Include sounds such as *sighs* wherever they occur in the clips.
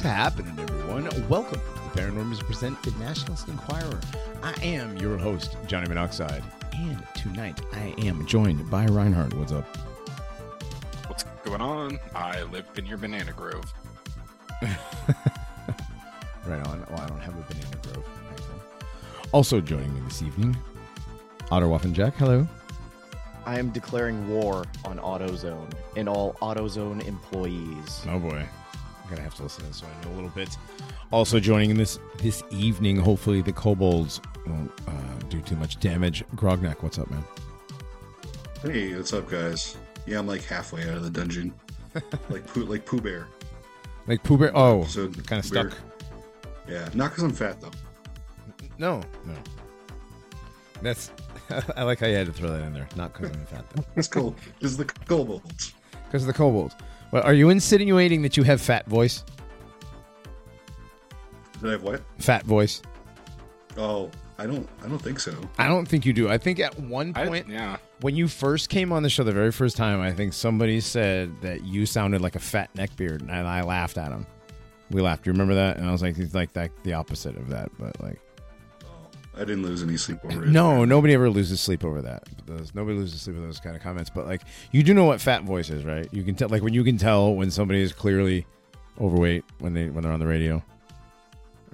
What's happening, everyone? Welcome to the Paranormals Present the Nationalist Enquirer. I am your host, Johnny Monoxide, and tonight I am joined by Reinhardt. What's up? What's going on? I live in your banana grove. *laughs* Right on. Well, I don't have a banana grove. Also joining me this evening, Otterwaffen Jack. Hello. I am declaring war on AutoZone and all AutoZone employees. Oh boy, I'm gonna have to listen to this one in a little bit. Also joining this this evening, hopefully the kobolds won't uh, do too much damage. Grognak, what's up, man? Hey, what's up, guys? Yeah, I'm like halfway out of the dungeon, *laughs* like Pooh, like Pooh Bear. Like Pooh Bear. Oh, So kind of stuck. Yeah, not because I'm fat though. No, no. That's. *laughs* I like how you had to throw that in there. Not because I'm fat, though. It's cool. Is the kobolds. *laughs* Because of the kobolds. Well, are you insinuating that you have fat voice? Did I have what? Fat voice. Oh, I don't. I don't think so. I don't think you do. I think at one I, point yeah. when you first came on the show the very first time, I think somebody said that you sounded like a fat neckbeard, and I laughed at him. We laughed. You remember that? And I was like, he's like that, the opposite of that, but like, I didn't lose any sleep over it. no, nobody ever loses sleep over that. Those, nobody loses sleep over those kind of comments. But like, you do know what fat voice is, right? You can tell, like, when you can tell when somebody is clearly overweight when they when they're on the radio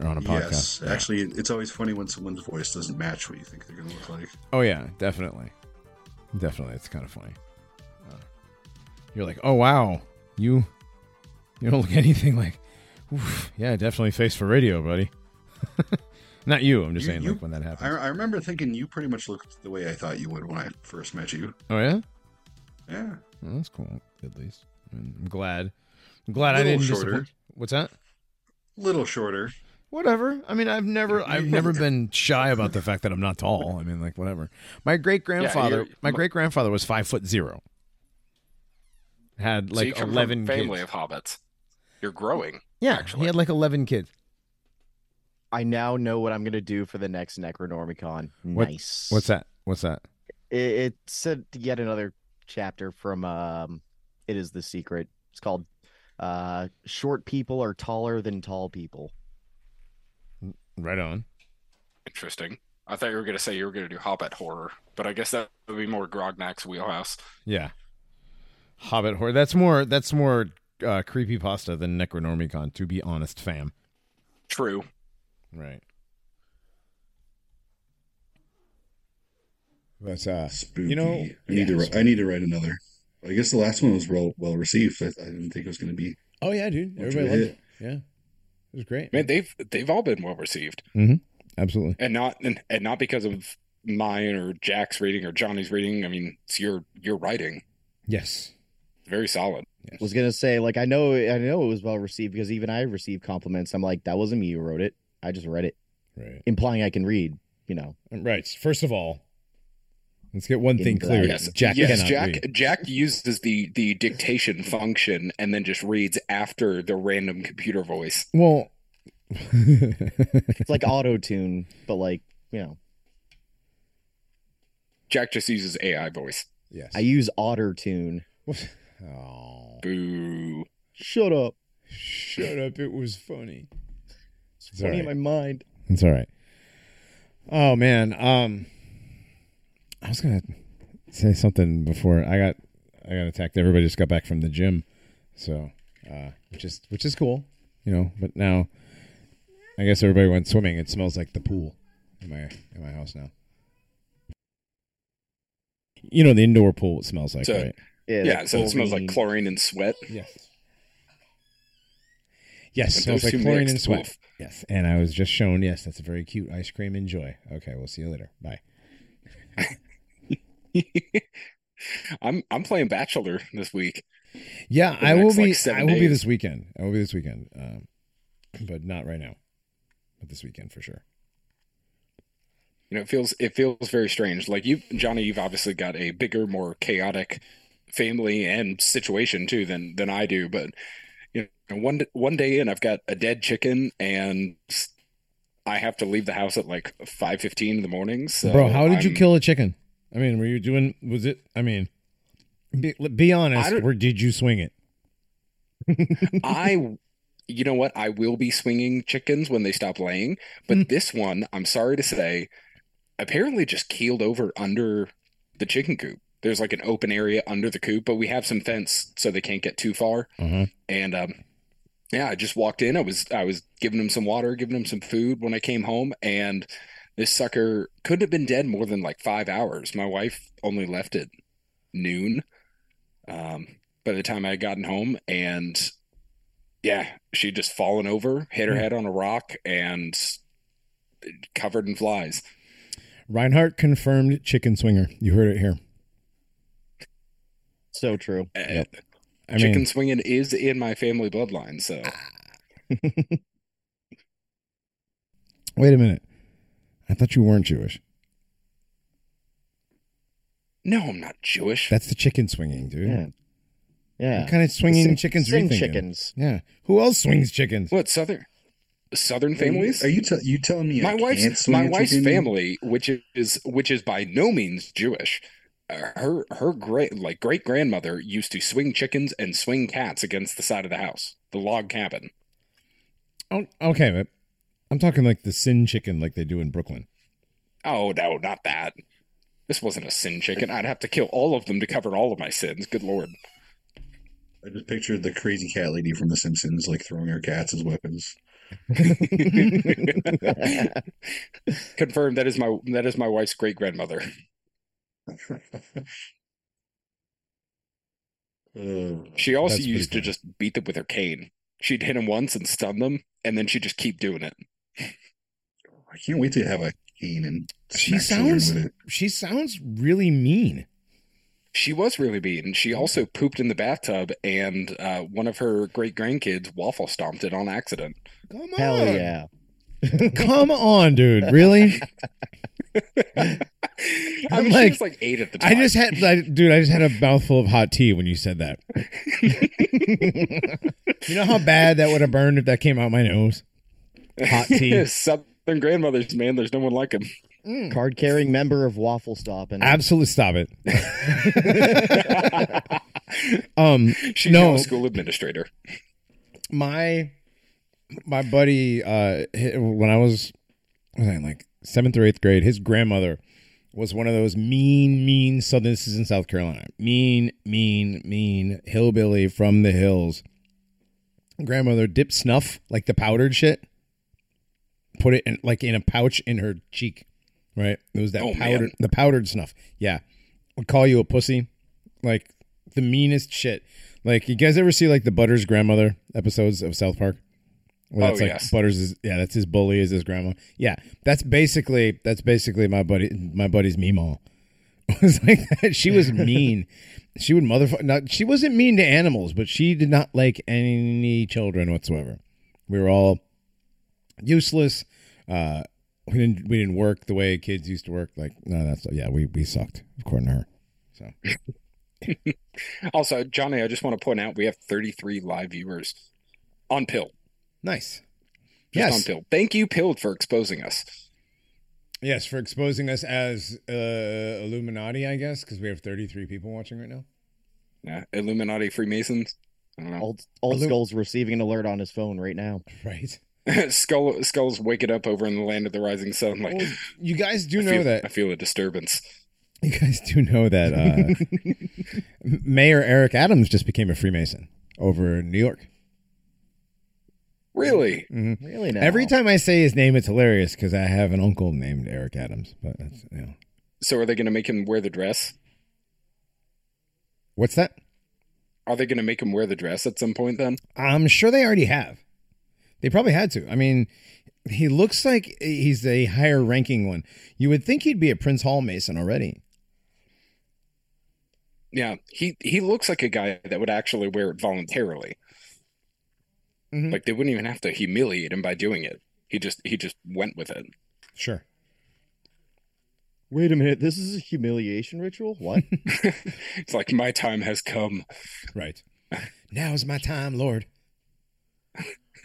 or on a podcast. Yes, Yeah. actually, it's always funny when someone's voice doesn't match what you think they're going to look like. Oh yeah, definitely, definitely. It's kind of funny. Uh, you're like, oh wow, you you don't look *laughs* anything like. Oof, yeah, definitely face for radio, buddy. *laughs* Not you. I'm just You- saying, you- like when that I, happens. I remember thinking you pretty much looked the way I thought you would when I first met you. oh yeah, Yeah, well, that's cool. At least I mean, I'm glad. I'm glad I didn't shorter. disappoint. What's that? little shorter. Whatever. I mean, I've never, *laughs* I've never been shy about the fact that I'm not tall. I mean, like whatever. My great grandfather, you're- my great grandfather was five foot zero. Had so you like come eleven from a family kids. of hobbits. You're growing. Yeah, actually. he had like eleven kids. I now know what I'm going to do for the next Necronormiecon. What- Nice. What's that? What's that? It, it's a, yet another chapter from um, It is the Secret. It's called uh, Short People Are Taller Than Tall People. Right on. Interesting. I thought you were going to say you were going to do hobbit horror, but I guess that would be more Grognak's wheelhouse. Yeah. Hobbit horror. That's more. That's more uh, creepy pasta than Necronormiecon. To be honest, fam. True. Right. But uh, Spooky. you know, I need to. yeah, wri- I need to write another. I guess the last one was well well received. I, I didn't think it was going to be oh yeah, dude, everybody loved hit. it. Yeah, it was great. Man, they've they've all been well received, Absolutely. and not and, and not because of mine or Jack's reading or Johnny's reading. I mean, it's your your writing. Yes. Very solid. Yes. was gonna say like I know I know it was well received because even I received compliments. I'm like that wasn't me who wrote it. I just read it, right. implying I can read. You know, Right. First of all, let's get one thing clear. Yes, Jack yes, cannot Jack. read. Jack uses the the dictation function and then just reads after the random computer voice. Well, it's like *laughs* auto tune, but like you know, Jack just uses AI voice. yes. I use otter tune. oh, Boo. Shut up. shut up! It was funny. It's It's funny all in my mind. It's all right. Oh man, um, I was gonna say something before I got I got attacked. Everybody just got back from the gym, so uh, which is which is cool, you know. But now, I guess everybody went swimming. It smells like the pool in my in my house now. You know the indoor pool. It smells like So- right. Yeah, Yeah, so it smells like chlorine. chlorine and sweat. Yes. Yes, smells like chlorine and sweat. oof. Yes, and I was just shown. Yes, that's a very cute ice cream. Enjoy. Okay, we'll see you later. Bye. *laughs* I'm I'm playing Bachelor this week. Yeah, I will be. like, I will be this weekend. I will be this weekend, um, but not right now. But this weekend for sure. You know, it feels it feels very strange. Like you, Johnny, you've obviously got a bigger, more chaotic family and situation too than than I do. But you know, one one day in, I've got a dead chicken, and I have to leave the house at like five fifteen in the morning. So Bro, how did you I'm- kill a chicken? I mean, were you doing? Was it? I mean, be, be honest. don't- did you swing it? *laughs* I you know what? I will be swinging chickens when they stop laying, but Hmm. this one, I'm sorry to say, apparently just keeled over under the chicken coop. There's like an open area under the coop, but we have some fence so they can't get too far. Uh-huh. And um, yeah, I just walked in. I was I was giving him some water, giving him some food when I came home, and this sucker couldn't have been dead more than like five hours. My wife only left at noon. Um, by the time I had gotten home, and yeah, she'd just fallen over, hit her Hmm. head on a rock, and covered in flies. Reinhardt confirmed chicken swinger. You heard it here. So true. Uh, I Chicken mean, swinging is in my family bloodline, so *laughs* wait a minute. I thought you weren't Jewish. no, I'm not Jewish. That's the chicken swinging, dude. Yeah. Yeah. What kind of swinging Sin- chickens are you thinking? chickens. Yeah. Who else swings chickens? What southern southern families? Are you te- you telling me my I can't wife's swing my a wife's family, which is which is by no means Jewish. Uh, Her her great like great grandmother used to swing chickens and swing cats against the side of the house, the log cabin. Oh, okay, but I'm talking like the sin chicken, like they do in Brooklyn. Oh no, not that. This wasn't a sin chicken. I'd have to kill all of them to cover all of my sins. Good lord. I just pictured the crazy cat lady from The Simpsons, like throwing her cats as weapons. *laughs* *laughs* Confirmed. That is my that is my wife's great grandmother. Uh, She also That's used to pretty just beat them with her cane. She'd hit them once and stun them, and then she'd just keep doing it. I can't wait to have a cane and She sounds with it. she sounds really mean. She was really mean. She also pooped in the bathtub, and uh, one of her great grandkids waffle stomped it on accident. Come on. Hell yeah. Come on, dude. Really? *laughs* I I'm mean, like- she was like eight at the time. I time. just had I, dude, I just had a mouthful of hot tea when you said that. *laughs* you know how bad that would have burned if that came out my nose? Hot tea. *laughs* Southern grandmothers, man. There's no one like them. Card carrying member of Waffle Stop and Absolutely stop it. um She's No. a school administrator. my my buddy uh when I was was I like seventh or eighth grade, his grandmother was one of those mean, mean southern this is in South Carolina. Mean, mean, mean hillbilly from the hills. Grandmother dipped snuff, like the powdered shit, put it in like in a pouch in her cheek. Right? It was that Oh, powdered man. the powdered snuff. Yeah. Would call you a pussy. Like the meanest shit. Like you guys ever see like the Butters grandmother episodes of South Park? Where Oh, that's like yes. Butters is yeah, that's his bully is his grandma. Yeah. That's basically that's basically my buddy my buddy's meemaw. *laughs* It was like that. She was *laughs* mean. she would motherfucker not she wasn't mean to animals, but she did not like any children whatsoever. We were all useless. Uh we didn't we didn't work the way kids used to work. Like no, that's yeah, we we sucked according to her. So *laughs* Also, Johnny, I just want to point out we have 33 live viewers on Pill. Nice. Just Yes, Pill. Thank you, Pilled, for exposing us. yes, for exposing us as uh, Illuminati, I guess, because we have thirty three people watching right now. Yeah, Illuminati Freemasons. I don't know. Old, old Hello. Skull's receiving an alert on his phone right now. Right. *laughs* *laughs* Skull Skull's waking up over in the land of the rising sun. Like Well, you guys do I know feel, that I feel a disturbance. You guys do know that uh, *laughs* Mayor Eric Adams just became a Freemason over in New York. Really? Mm-hmm. Really now. Every time I say his name, it's hilarious because I have an uncle named Eric Adams. But that's you know, So are they going to make him wear the dress? what's that? Are they going to make him wear the dress at some point? Then I'm sure they already have. They probably had to. I mean, he looks like he's a higher ranking one. You would think he'd be a Prince Hall Mason already. yeah, he he looks like a guy that would actually wear it voluntarily. Mhm. Like they wouldn't even have to humiliate him by doing it. He just he just went with it. Sure. Wait a minute. This is a humiliation ritual? What? *laughs* *laughs* it's like my time has come. Right. now is my time, Lord. *laughs*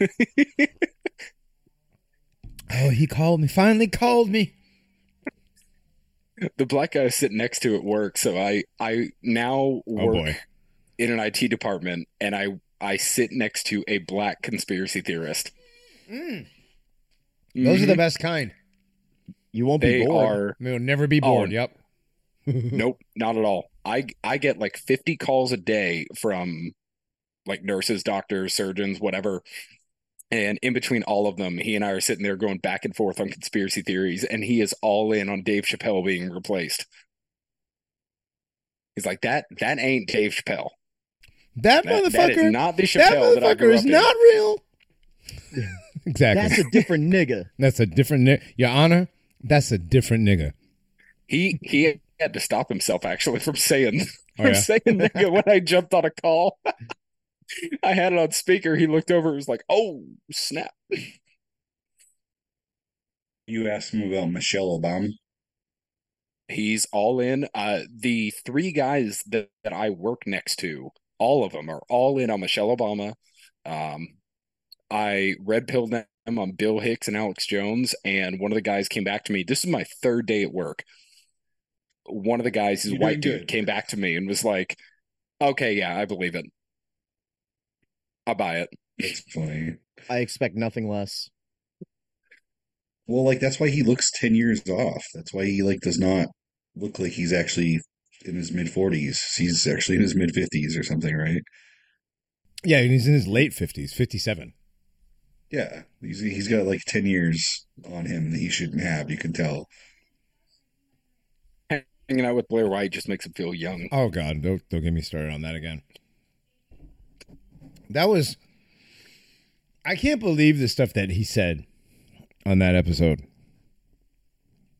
oh, he called me. Finally called me. The black guy is sitting next to at work, so I I now Oh work boy. in an IT department, and I I sit next to a black conspiracy theorist. Mm. Those are the Mhm. best kind. You won't They be bored. are We'll never be bored. Oh, yep. *laughs* nope, not at all. I I get like 50 calls a day from like nurses, doctors, surgeons, whatever. And in between all of them, he and I are sitting there going back and forth on conspiracy theories, and he is all in on Dave Chappelle being replaced. He's like, that that ain't Dave Chappelle. That, That, motherfucker. that is not the that Chappelle that, I motherfucker grew is in. not real. *laughs* exactly. That's a different nigga. That's a different nigga. Your Honor, that's a different nigga. He he had to stop himself actually from saying Oh, *laughs* from yeah? saying *laughs* nigga when I jumped on a call. I had it on speaker. He looked over. and was like, "Oh snap!" You asked him about Michelle Obama. He's all in. Uh, the three guys that, that I work next to, all of them are all in on Michelle Obama. Um, I red pilled them on Bill Hicks and Alex Jones, and one of the guys came back to me. This is my third day at work. One of the guys, his white dude, good. came back to me and was like, "Okay, yeah, I believe it. I buy it." That's funny. I expect nothing less. Well, like that's why he looks ten years off. That's why he like does not look like he's actually in his mid forties. He's actually in his mid fifties or something, right? Yeah, and he's in his late 50s, 57. Yeah, he's he's got like ten years on him that he shouldn't have. You can tell. Hanging out with Blair White just makes him feel young. Oh, God. Don't, don't get me started on that again. That was. I can't believe the stuff that he said on that episode.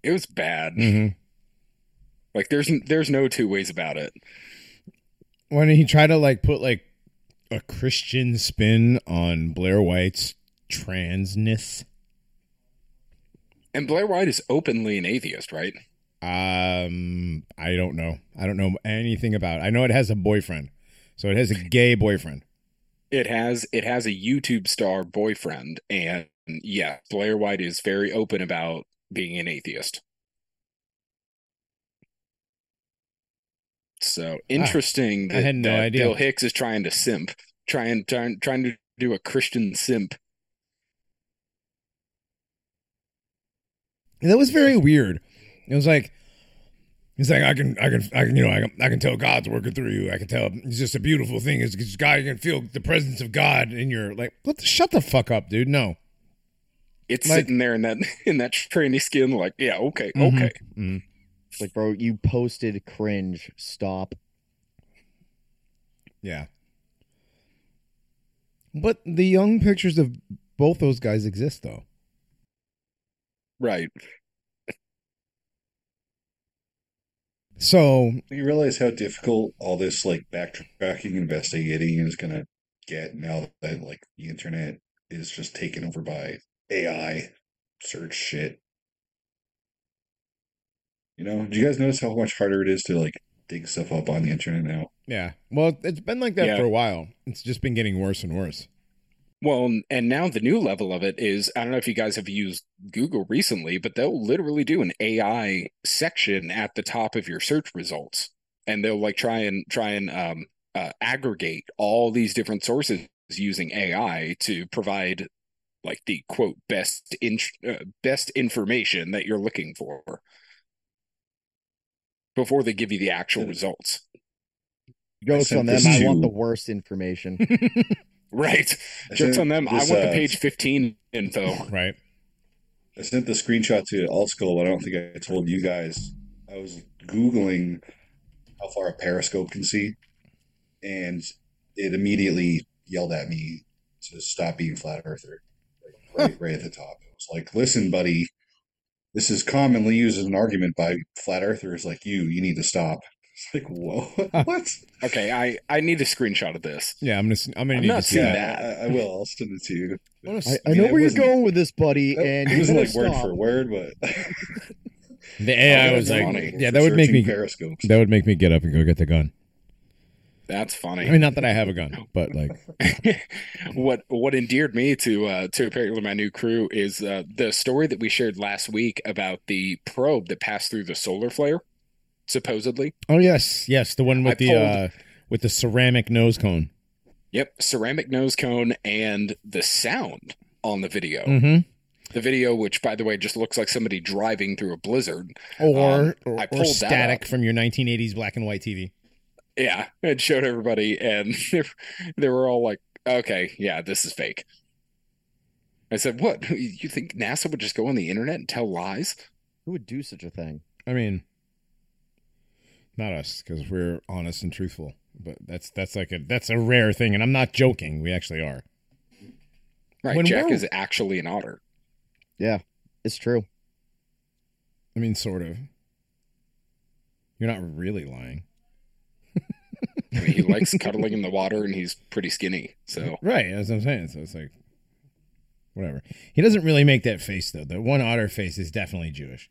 It was bad. Mm-hmm. Like there's there's no two ways about it. when he tried to like put like a Christian spin on Blair White's transness. And Blair White is openly an atheist, right? Um, I don't know. I don't know anything about. It. I know it has a boyfriend, so it has a gay boyfriend. It has it has a YouTube star boyfriend, and yeah, Blair White is very open about being an atheist. So interesting I that, had no that idea. Bill Hicks is trying to simp, trying trying trying to do a Christian simp. And that was very weird. It was like. He's like, I can, I can, I can, you know, I can, I can tell God's working through you. I can tell it's just a beautiful thing. It's just God, you can feel the presence of God in your like. What? The, shut the fuck up, dude. No. It's Like- sitting there in that *laughs* in that tranny skin, like, yeah, okay, Mhm. okay. Mhm. It's like, bro, you posted cringe. Stop. Yeah. But the young pictures of both those guys exist, though. Right. So You realize how difficult all this like backtracking, investigating is gonna get now that like the internet is just taken over by AI search shit. You know, do you guys notice how much harder it is to like dig stuff up on the internet now? yeah, well, it's been like that Yeah. for a while. It's just been getting worse and worse. Well, and now the new level of it is I don't know if you guys have used Google recently, but they'll literally do an AI section at the top of your search results, and they'll like try and try and um, uh, aggregate all these different sources using AI to provide like the quote best in, uh, best information that you're looking for before they give you the actual results. Jokes on them. this I to- want the worst information. *laughs* *laughs* Right. I Jokes on them. I this, want the uh, page 15 info. Right? I sent the screenshot to Altskull, but I don't think I told you guys. I was Googling how far a periscope can see, and it immediately yelled at me to stop being flat earther. Like, right, *laughs* right at the top. It was like, listen, buddy, this is commonly used as an argument by flat earthers like you. You need to stop. It's like, whoa, *laughs* what? Okay, I I need a screenshot of this. Yeah, I'm gonna. s- I'm gonna I'm need not to see seeing that. that. I, I will. I'll send it to you. *laughs* I wanna I, s- I mean, know where you're going with this, buddy, and *laughs* it wasn't better like word for word, but the AI Oh, was like, yeah, that would make me. periscopes. That would make me get up and go get the gun. That's funny. I mean, not that I have a gun, but like, *laughs* what what endeared me to uh to apparently my new crew is uh the story that we shared last week about the probe that passed through the solar flare, supposedly. oh yes, yes, the one with I the pulled- uh with the ceramic nose cone. Yep, ceramic nose cone and the sound on the video. Mm-hmm. The video, which by the way just looks like somebody driving through a blizzard. Or, Um, or, I or pulled that static from your 1980s black and white TV. Yeah, it showed everybody, and *laughs* they were all like, "Okay, yeah, this is fake." I said, "What? *laughs* You think NASA would just go on the internet and tell lies?" Who would do such a thing? I mean, not us because we're honest and truthful. But that's that's like a that's a rare thing, and I'm not joking. We actually are. Right, When Jack we're- is actually an otter. Yeah, it's true. I mean, sort of. You're not really lying, I mean, he likes *laughs* cuddling in the water, and he's pretty skinny. So right? That's what I'm saying. So it's like, whatever. He doesn't really make that face though. The one otter face is definitely Jewish.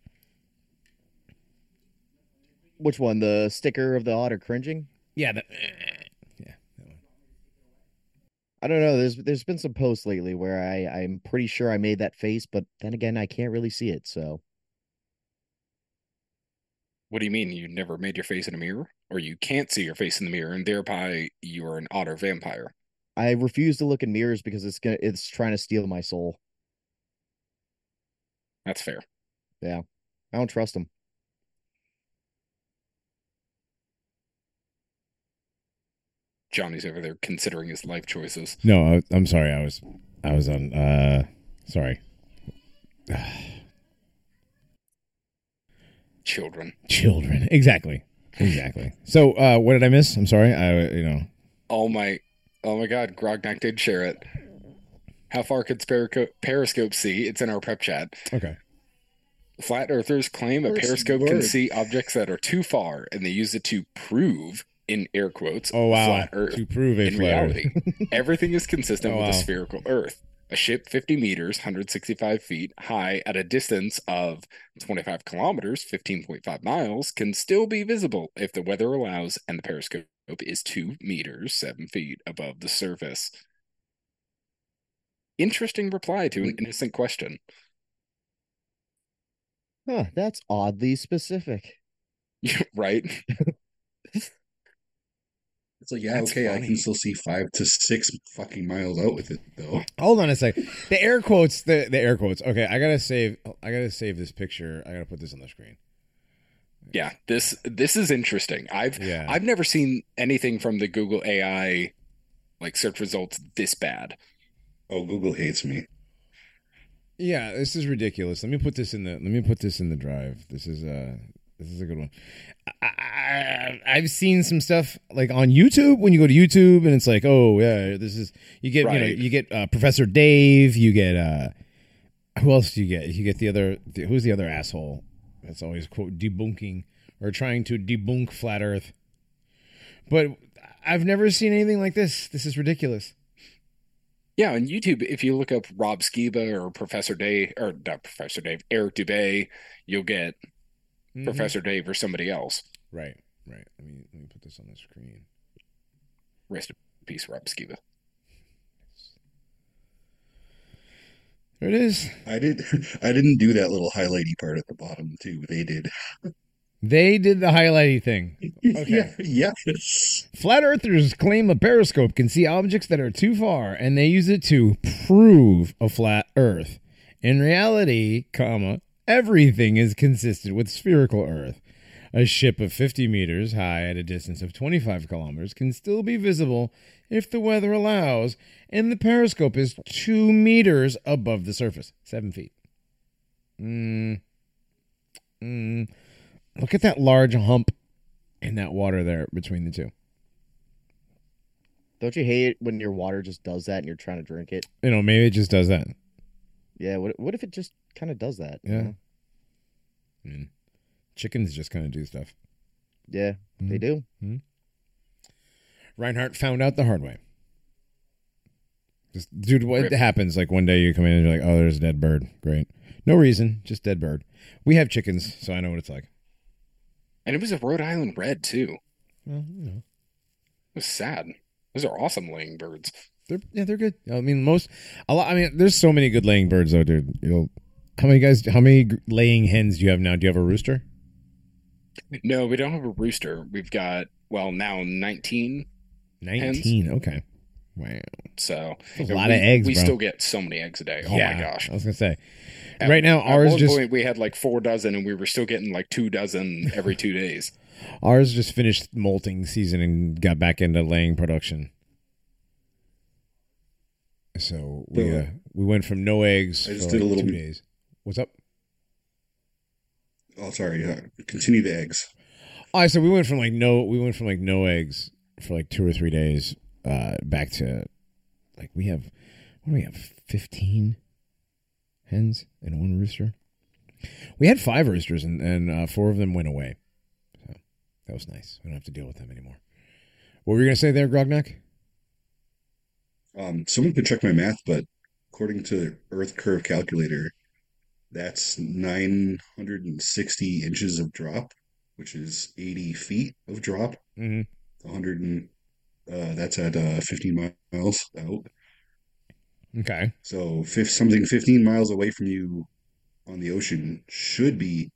Which one? The sticker of the otter cringing? Yeah. The, *clears throat* I don't know. There's there's been some posts lately where I I'm pretty sure I made that face, but then again, I can't really see it. So What do you mean you never made your face in a mirror? Or you can't see your face in the mirror and thereby you are an otter vampire? I refuse to look in mirrors because it's gonna it's trying to steal my soul. That's fair. Yeah, I don't trust them. Johnny's over there considering his life choices. no, I, I'm sorry. I was I was on. uh Sorry. *sighs* Children. Children. Exactly. Exactly. So, uh what did I miss? I'm sorry. I you know. Oh my oh my god, Grognak did share it. How far could Periscope see? It's in our prep chat. Okay. Flat earthers claim a First periscope can see objects that are too far, and they use it to prove, in air quotes, Oh wow. flat Earth. To prove a In flat Earth. reality, *laughs* everything is consistent Oh, with a wow. spherical Earth. A ship 50 meters, 165 feet high, at a distance of 25 kilometers, 15.5 miles, can still be visible if the weather allows and the periscope is 2 meters, 7 feet above the surface. Interesting reply to an hmm. innocent question. Huh, that's oddly specific. *laughs* right? *laughs* It's like, yeah, That's okay, I can still see five to six fucking miles out with it though. *laughs* Hold on a sec. The air quotes. The the air quotes. Okay, I gotta save. I gotta save this picture. I gotta put this on the screen. Yeah, this this is interesting. I've Yeah. I've never seen anything from the Google AI like search results this bad. Oh, Google hates me. Yeah, this is ridiculous. Let me put this in the. Let me put this in the drive. This is uh This is a good one. I, I've seen some stuff like on YouTube when you go to YouTube and it's like, oh yeah, this is you get you know you get uh, Professor Dave, you get uh, who else do you get? You get the other the, who's the other asshole that's always quote debunking or trying to debunk flat Earth. But I've never seen anything like this. This is ridiculous. Yeah, on YouTube, if you look up Rob Skiba or Professor Dave, or not Professor Dave, Eric Dubay, you'll get Mhm. Professor Dave or somebody else. Right, right. Let me let me put this on the screen. Rest in peace, Rob Skiba. There it is. I did. *laughs* I didn't do that little highlighty part at the bottom too. They did. They did the highlighty thing. *laughs* Okay. Yeah. Yes. Flat earthers claim a periscope can see objects that are too far and they use it to prove a flat earth. In reality, comma, everything is consistent with spherical earth. A ship of 50 meters high at a distance of 25 kilometers can still be visible if the weather allows, and the periscope is 2 meters above the surface, 7 feet. Mm. Mm. Look at that large hump in that water there between the two. Don't you hate it when your water just does that and you're trying to drink it? You know, maybe it just does that. Yeah. What What if it just kind of does that? you Yeah. know? Mm. Chickens just kind of do stuff. Yeah. They do. Reinhardt found out the hard way. Just, dude, what Rip. happens? Like one day you come in and you're like, oh, there's a dead bird. Great. No reason, just dead bird. We have chickens, so I know what it's like. And it was a Rhode Island red, too. Well, you know, It was sad. Those are awesome laying birds. They're yeah, they're good. I mean, most a lot. I mean, there's so many good laying birds though, dude. You'll how many guys? How many laying hens do you have now? Do you have a rooster? No, we don't have a rooster. We've got, well, now 19. Nineteen. Okay. Wow. So a lot we, of eggs, We bro. still get so many eggs a day. Oh yeah, my gosh! I was gonna say. At- right now, At ours one just point, we had like four dozen, and we were still getting like two dozen every two days. *laughs* ours just finished molting season and got back into laying production. So we uh, we went from no eggs I just for did a little two bit- days. What's up? Oh, sorry. Uh, continue the eggs. I said we went from like no, we went from like no eggs for like two or three days, uh, back to like we have, what do we have? Fifteen hens and one rooster. We had five roosters and and uh, four of them went away, so that was nice. We don't have to deal with them anymore. What were you gonna say there, Grognak? Um, someone could check my math, but according to Earth Curve calculator, that's 960 inches of drop, which is 80 feet of drop. Mm-hmm. 100 and uh, that's at uh, 15 miles out. Okay. So, fif- something 15 miles away from you on the ocean should be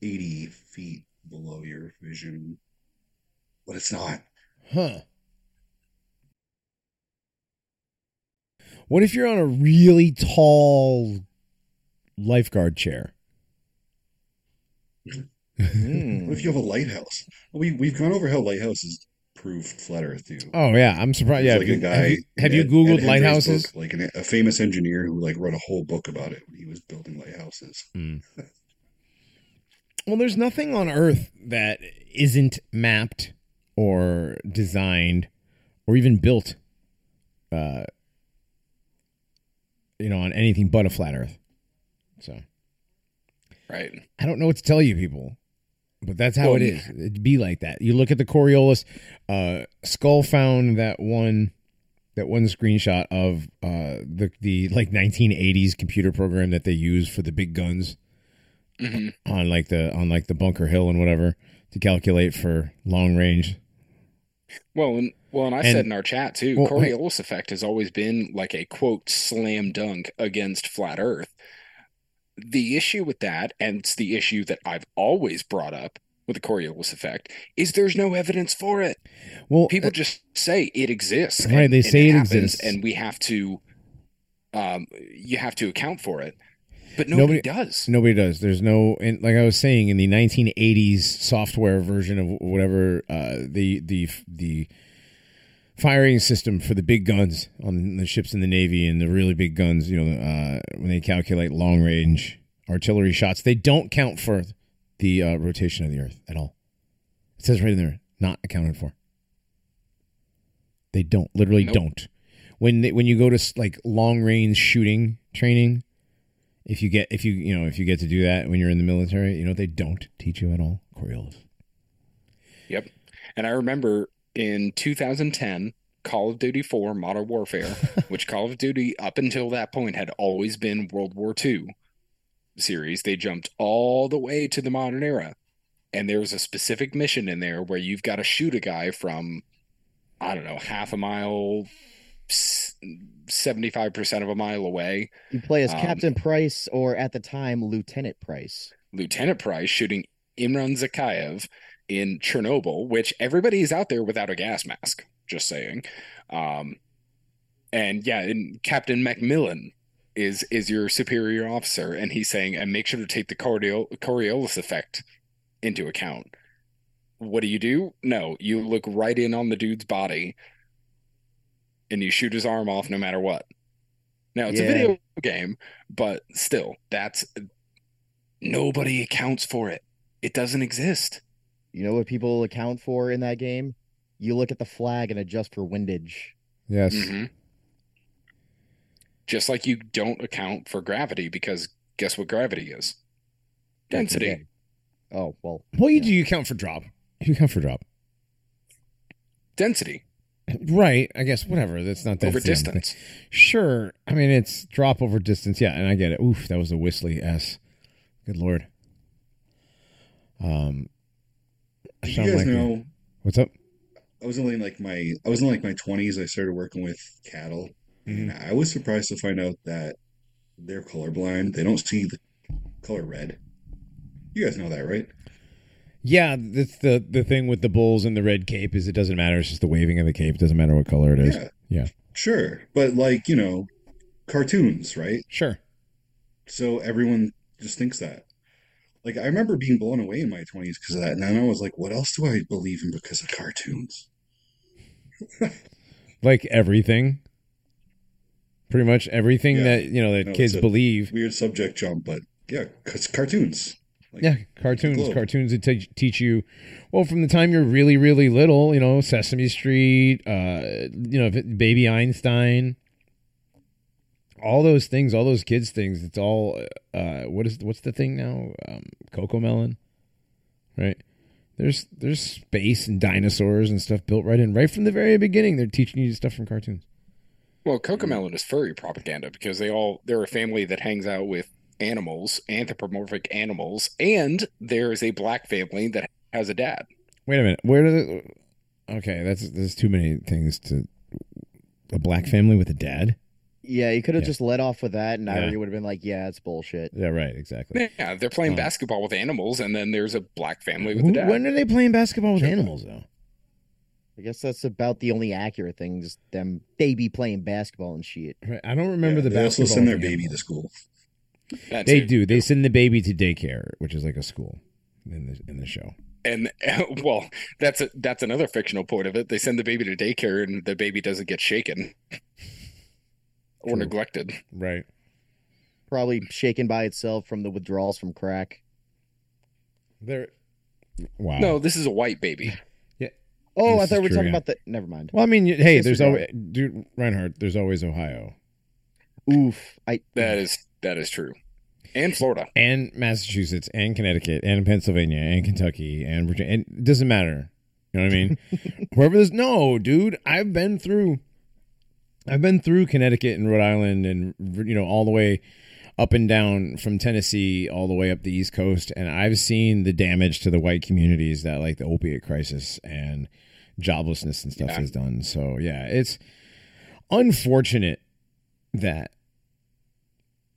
80 feet below your vision, but it's not. Huh. What if you're on a really tall lifeguard chair? Hmm. What if you have a lighthouse? We we've gone over how lighthouses prove flat Earth too. Oh yeah, I'm surprised. Yeah, like you, a guy. have you, have you Ed- googled Ed Hendry's lighthouses? book, like an, a famous engineer who like wrote a whole book about it when he was building lighthouses. Well, there's nothing on Earth that isn't mapped or designed or even built, uh, you know, on anything but a flat Earth. So Right. I don't know what to tell you, people, but that's how Well, it is. It'd be like that. You look at the Coriolis. Uh, Skull found that one, that one screenshot of uh, the the like 1980s computer program that they use for the big guns hmm on like the on like the Bunker Hill and whatever to calculate for long range. Well, and well, and I And- said in our chat too, Well, Coriolis effect has always been like a quote slam dunk against flat Earth. The issue with that, and it's the issue that I've always brought up with the Coriolis effect, is there's no evidence for it. Well, People just say it exists, Right, and- they say it happens, exists. and we have to, um, you have to account for it, but nobody, Nobody- does. Nobody does. There's no, and like I was saying, in the 1980s software version of whatever uh, the the the firing system for the big guns on the ships in the navy and the really big guns, you know, uh, when they calculate long range artillery shots, they don't count for the uh, rotation of the Earth at all. It says right in there, not accounted for. They don't, literally Nope. don't. When they, when you go to like long range shooting training, if you get if you you know if you get to do that when you're in the military, you know they don't teach you at all Coriolis. Yep. And I remember in 2010, Call of Duty 4 Modern Warfare, *laughs* which Call of Duty up until that point had always been World War II series, they jumped all the way to the modern era. And there was a specific mission in there where you've got to shoot a guy from, I don't know, half a mile, 75% of a mile away. You play as Um, Captain Price or at the time Lieutenant Price. Lieutenant Price shooting Imran Zakhaev in Chernobyl, which everybody is out there without a gas mask. Just saying. Um, and yeah, and Captain Macmillan is is your superior officer, and he's saying, and make sure to take the Corio- Coriolis effect into account. What do you do? No, you look right in on the dude's body, and you shoot his arm off no matter what. Now it's a video game, but still, that's nobody accounts for it. It doesn't exist. You know what people account for in that game? You look at the flag and adjust for windage. Yes, Mhm. Just like you don't account for gravity because guess what gravity is? Density. Yeah. Oh well. well you Yeah. do you count for drop. You count for drop, Density right? I guess whatever. That's not that over that's thing. distance. Sure. I mean it's drop over distance. Yeah, and I get it. Oof, that was a whistly s. Good lord. Um, I Do sound you guys like know? what's up? I was only in like my I was in like my twenties. I started working with cattle, and Mm-hmm. I was surprised to find out that they're colorblind. They don't see the color red. You guys know that, right? Yeah, that's the the thing with the bulls and the red cape is it doesn't matter. It's just the waving of the cape. It doesn't matter what color it is. Yeah. Yeah. Sure. But like, you know, cartoons, right? Sure. So everyone just thinks that. Like I remember being blown away in my 20s because of that. And then I was like, what else do I believe in because of cartoons? *laughs* Like everything. Pretty much everything Yeah. that you know that No, kids believe. Weird subject jump, but yeah, cause cartoons. Like, Yeah, cartoons. Cartoons that teach teach you, well, from the time you're really, really little. You know, Sesame Street. Uh, you know, Baby Einstein. All those things, all those kids things. It's all. Uh, what is what's the thing now? Um, Coco Melon, right? There's there's space and dinosaurs and stuff built right in right from the very beginning. They're teaching you stuff from cartoons. Well, Cocomelon is furry propaganda because they all they're a family that hangs out with animals, anthropomorphic animals, and there is a black family that has a dad. Wait a minute. Where do the? Okay, that's there's too many things to. A black family with a dad. Yeah, you could have Yeah. just let off with that, and Yeah. Irie would have been like, "Yeah, it's bullshit." Yeah, right. Exactly. Yeah, they're playing basketball with animals, and then there's a black family with Who- a dad. when are they playing basketball with Sure. animals though? I guess that's about the only accurate thing. Just them, they be playing basketball and shit. Right, I don't remember Yeah, the they also basketball. send their baby animals. to school. That They too. do. They send the baby to daycare, which is like a school in the in the show. and *laughs* well, that's a, that's another fictional point of it. They send the baby to daycare, and the baby doesn't get shaken or neglected. Right. Probably shaken by itself from the withdrawals from crack. They're wow. No, this is a white baby. Yeah. Oh, This I thought we were true, talking yeah. about the. Never mind. Well, I mean, you- hey, there's always dude Reinhardt. There's always Ohio Oof. I That is that is true, and Florida. and Massachusetts and Connecticut and Pennsylvania and Kentucky and Virginia. And it doesn't matter. You know what I mean? *laughs* Wherever there's no, dude. I've been through. I've been through Connecticut and Rhode Island and you know all the way up and down from Tennessee all the way up the East Coast, and I've seen the damage to the white communities that like the opiate crisis and joblessness and stuff Yeah. has done. So yeah, it's unfortunate that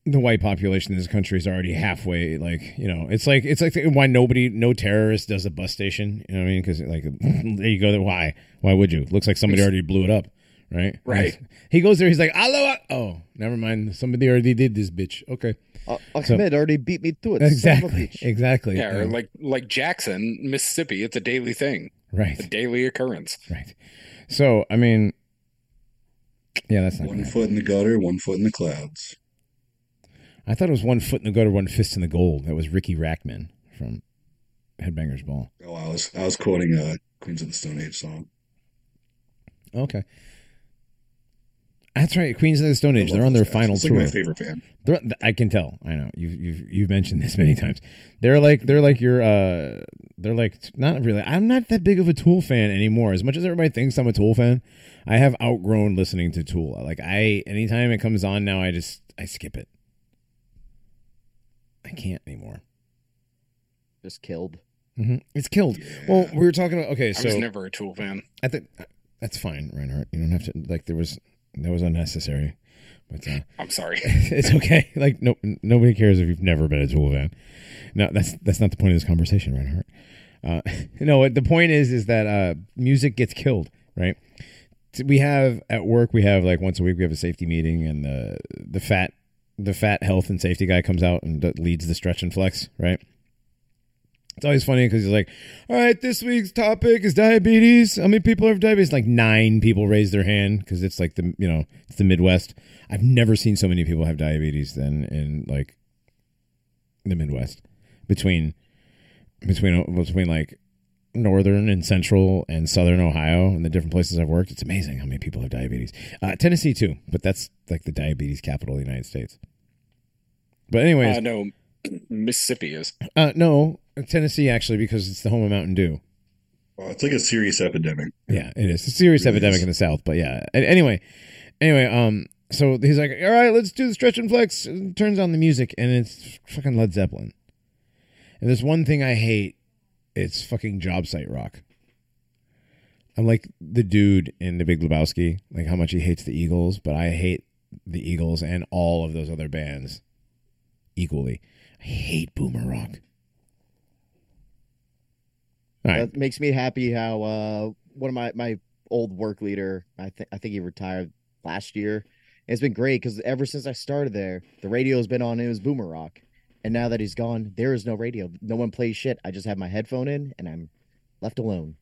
the white population in this country is already halfway like you know it's like it's like why nobody no terrorist does a bus station you know what i mean because like *laughs* there you go why why would you looks like somebody already blew it up right Right. he goes there he's like hello oh never mind somebody already did this bitch okay uh, Ahmed already beat me to it. son of a exactly exactly Yeah, or Um, like like Jackson, Mississippi. It's a daily thing, Right. a daily occurrence. right so i mean yeah that's not One gonna foot in the gutter, one foot in the clouds. I thought it was one foot in the gutter, one fist in the gold. That was Riki Rachtman from Headbangers Ball. Oh, I was I was quoting a Queens of the Stone Age song. Okay. That's right. Queens of the Stone Age. They're on their guys. final It's like tour. my favorite band. They're, I can tell. I know you've you've you've mentioned this many times. They're like they're like your uh they're like not really. I'm not that big of a Tool fan anymore. As much as everybody thinks I'm a Tool fan, I have outgrown listening to Tool. Like I anytime it comes on now, I just I skip it. I can't anymore. Just killed. hmm It's killed. Yeah. Well, we were talking about okay, So I was so never a Tool fan. I think that's fine, Reinhardt. You don't have to like there was that was unnecessary, but uh, *laughs* I'm sorry. *laughs* it's okay. Like no nobody cares if you've never been a Tool fan. No, that's that's not the point of this conversation, Reinhardt. Uh, *laughs* no, the point is is that uh, music gets killed, right? We have at work we have like once a week we have a safety meeting and the the fat the fat health and safety guy comes out and leads the stretch and flex, right? It's always funny because he's like, "All right, this week's topic is diabetes. How many people have diabetes?" Like nine people raise their hand because it's like the you know it's the Midwest. I've never seen so many people have diabetes than in like the Midwest between between between like northern and central and southern Ohio and the different places I've worked. It's amazing how many people have diabetes. Uh, Tennessee too, but that's like the diabetes capital of the United States. But anyways, Uh, no, Mississippi is. uh, no, Tennessee actually because it's the home of Mountain Dew. Well, it's like a serious epidemic. Yeah, it is. It's a serious Really epidemic is. in the South, but yeah. Anyway, anyway, um, so he's like, "All right, let's do the stretch and flex." And turns on the music, and it's fucking Led Zeppelin. And there's one thing I hate. It's fucking job site rock. I'm like the dude in The Big Lebowski, like how much he hates the Eagles, but I hate the Eagles and all of those other bands equally. I hate boomer rock. Right. That makes me happy how uh one of my my old work leader, I think I think he retired last year. And it's been great because ever since I started there, the radio's been on. It was Boomer Rock, and now that he's gone, there is no radio. No one plays shit. I just have my headphone in, and I'm left alone.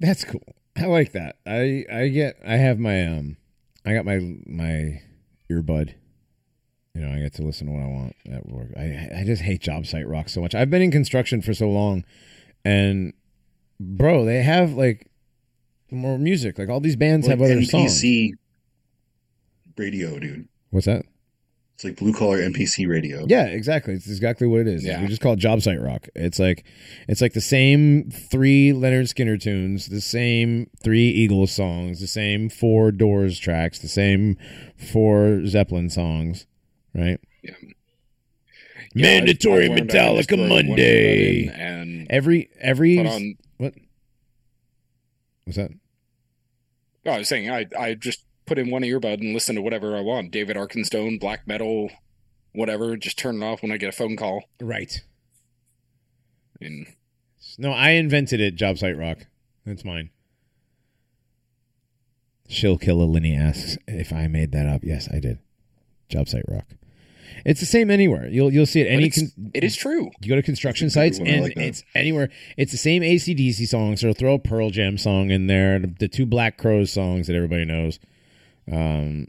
That's cool. I like that. I I get I have my um I got my my earbud. You know, I get to listen to what I want at work. I I just hate job site rock so much. I've been in construction for so long and bro, they have like more music. Like all these bands Like have other songs. NPC radio, dude. What's that? It's like blue collar NPC radio. Yeah, exactly. It's exactly what it is. Yeah. We just call it job site rock. It's like it's like the same three Lynyrd Skynyrd tunes, the same three Eagles songs, the same four Doors tracks, the same four Zeppelin songs, right? Yeah. Mandatory I've I Metallica Monday. and Every every on. what? What's that? Oh, I was saying I I just put in one earbud and listen to whatever I want. David Arkenstone, black metal, whatever. Just turn it off when I get a phone call. Right. And No, I invented it. Job site rock. That's mine. Shill Killer Linny asks if I made that up. Yes, I did. Job site rock. It's the same anywhere. You'll you'll see it any. it's- Con- it is true. you go to construction That's a good sites and like it's anywhere. It's the same ACDC songs. They'll throw a Pearl Jam song in there. The, the two Black Crowes songs that everybody knows. Um,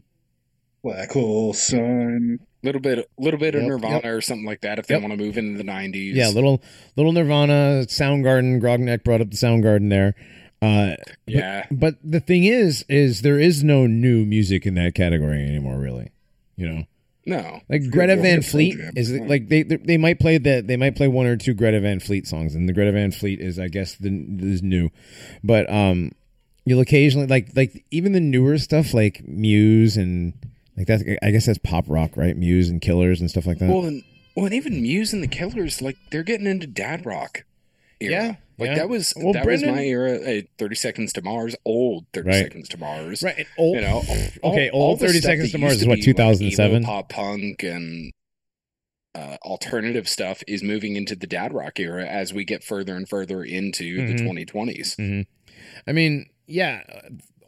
Black hole sun. little bit, a little bit of Yep, Nirvana or something like that if they Yep. want to move into the nineties. yeah, little little Nirvana, Soundgarden. Grognak brought up the Soundgarden there. Uh, yeah. But the thing is, is there is no new music in that category anymore. Really, you know, No, like Greta Van Fleet is on. like they they they might play that they might play one or two Greta Van Fleet songs, and the Greta Van Fleet is I guess the is new, but um, you'll occasionally like like even the newer stuff like Muse and like that. I guess that's pop rock, right? Muse and Killers and stuff like that. well, and, well, and even Muse and the Killers, like they're getting into dad rock. Era. Yeah, like yeah. that was Well, that Brendan- was my era. Thirty Seconds to Mars, old Thirty Right. Seconds to Mars. right. and Old, You know, all- okay, all old Thirty Seconds to Mars is what two thousand seven two like, thousand seven. pop punk and uh, alternative stuff is moving into the dad rock era as we get further and further into Mhm. the 2020s. I mean, yeah,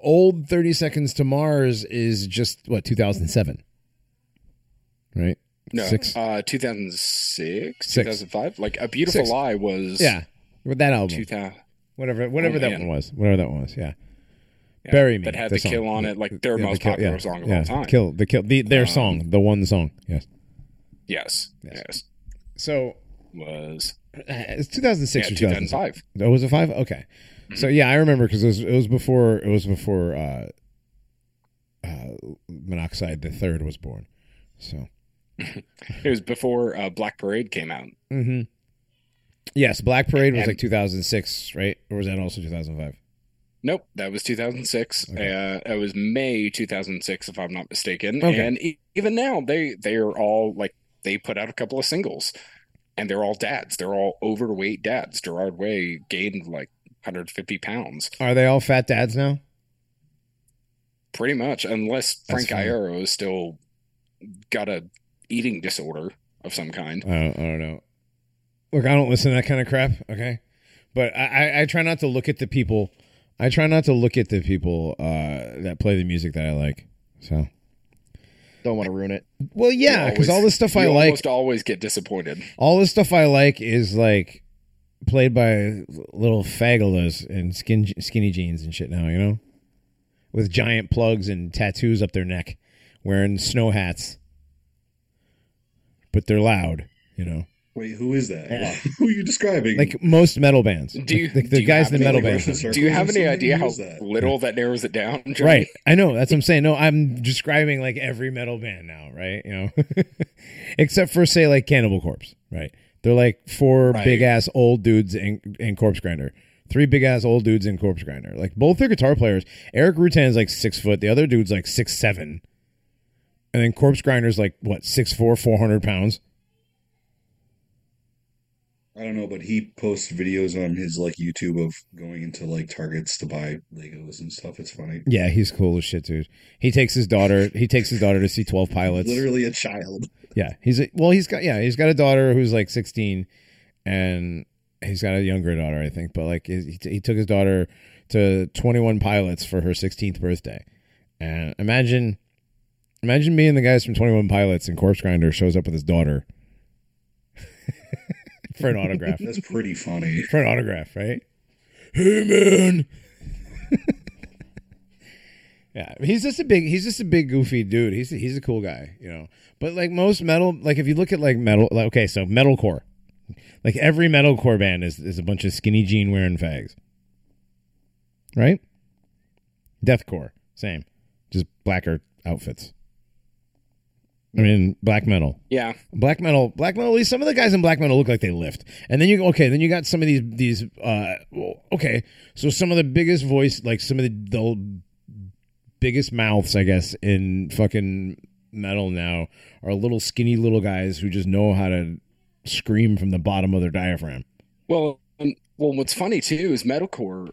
old 30 Seconds to Mars is just what 2007. Right? No, Six. uh, 2006, Six. 2005. Like a beautiful Six. lie was Yeah. With that album. 2000. Whatever whatever Oh, that one was. Whatever that one was. Yeah. Yeah, Bury Me. that had the the, kill on it, like their Yeah, the most Kill- popular yeah, song of yeah, all time. Kill the kill the, their Um, song, the one song. Yes. Yes, Yes. yes, So was uh, it's 2006 yeah, or 2005. Oh, was it five? Okay. So yeah, I remember because it was it was before it was before uh, uh, Monoxide the Third was born. So *laughs* It was before uh, Black Parade came out. hmm yes, Black Parade was And- like 2006, right? Or was that also 2005? Nope, that was 2006. Okay. Uh, it was May 2006, if I'm not mistaken. Okay. And e- even now, they they are all like they put out a couple of singles, and they're all dads. They're all overweight dads. Gerard Way gained like 150 pounds, Are they all fat dads now? pretty much, unless Frank. Iero is still got a eating disorder of some kind. I don't, I don't know. Look, I don't listen to that kind of crap. Okay, but I, I, I try not to look at the people. I try not to look at the people uh, that play the music that I like. So, Don't want to ruin it. well, yeah, because all the stuff I like, almost always get disappointed. all the stuff I like is like played by little fagolas in skin skinny jeans and shit. Now you know, with giant plugs and tattoos up their neck, wearing snow hats, but they're loud. You know. Wait, who is that? Yeah. *laughs* who are you describing? like most metal bands. Do you- the, the do guys have in the metal bands? Do you have any idea how that? little that narrows it down? Johnny? Right. I know. That's what I'm saying. No, I'm describing like every metal band now, right? You know, *laughs* except for say like Cannibal Corpse, right? They're like four Right. big ass old dudes in, in Corpse Grinder. Three big ass old dudes in Corpse Grinder. Like both their guitar players. Erik Rutan's like six foot. The other dude's like six seven. And then Corpse Grinder's like what six four, four hundred pounds. I don't know, but he posts videos on his like YouTube of going into like Targets to buy Legos and stuff. It's funny. Yeah, he's cool as shit, dude. He takes his daughter. He takes his daughter to see Twelve Pilots. Literally a child. Yeah, he's a, well. He's got yeah. He's got a daughter who's like 16, and he's got a younger daughter, I think, but like he, he took his daughter to Twenty One Pilots for her 16th birthday, and imagine, imagine me and the guys from Twenty One Pilots and Corpse Grinder shows up with his daughter for an autograph. That's pretty funny. for an autograph, right? Hey man. *laughs* yeah, he's just a big he's just a big goofy dude. He's a, he's a cool guy, you know. But like most metal, like if you look at like metal, like, okay, so metalcore, like every metalcore band is is a bunch of skinny jean wearing fags, right? Deathcore, same, just blacker outfits. I mean, black metal. Yeah, Black metal, black metal. At least some of the guys in black metal look like they lift. And then you go, okay, then you got some of these these. uh Okay, so some of the biggest voice, like some of the, the biggest mouths, I guess, in fucking metal now are little skinny little guys who just know how to scream from the bottom of their diaphragm. Well, um, well, what's funny too is metalcore.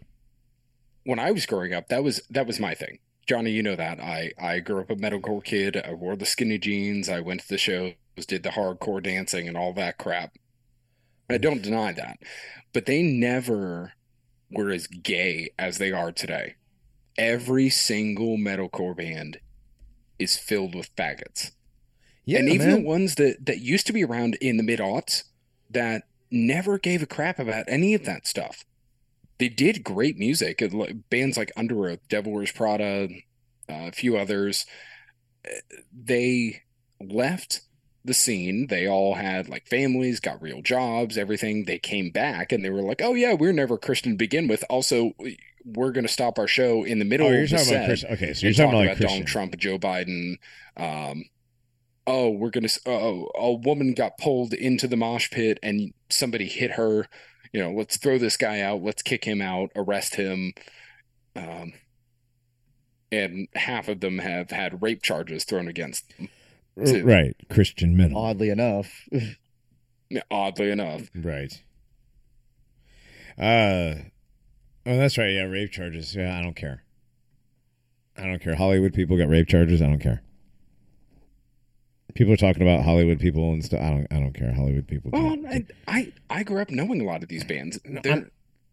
When I was growing up, that was that was my thing. Johnny, you know that I I grew up a metalcore kid. I wore the skinny jeans. I went to the shows, did the hardcore dancing, and all that crap. I mm-hmm. don't deny that, but they never were as gay as they are today. Every single metalcore band is filled with faggots Yeah, and even man. the ones that that used to be around in the mid aughts that never gave a crap about any of that stuff. They did great music. like, Bands like Underoath, Devil Wears Prada, uh, a few others. uh, They left the scene. They all had like families, got real jobs, everything. They came back and they were like, "Oh yeah, we're never Christian to begin with. Also, we're going to stop our show in the middle Oh, you're of the talking about set Chris. Okay, so you're and talking about about like Donald Trump, Joe Biden. Um, oh, we're gonna. s- Oh, a woman got pulled into the mosh pit and somebody hit her. You know, let's throw this guy out. Let's kick him out. Arrest him. Um, and half of them have had rape charges thrown against them. too. Right, Christian men. Oddly enough, *laughs* Oddly enough, Right. Uh oh that's right, yeah, rape charges. Yeah, I don't care. I don't care. Hollywood people got rape charges, I don't care. People are talking about Hollywood people and stuff. I don't I don't care. Hollywood people. well, can't- I, I I grew up knowing a lot of these bands. No, They're- I'm-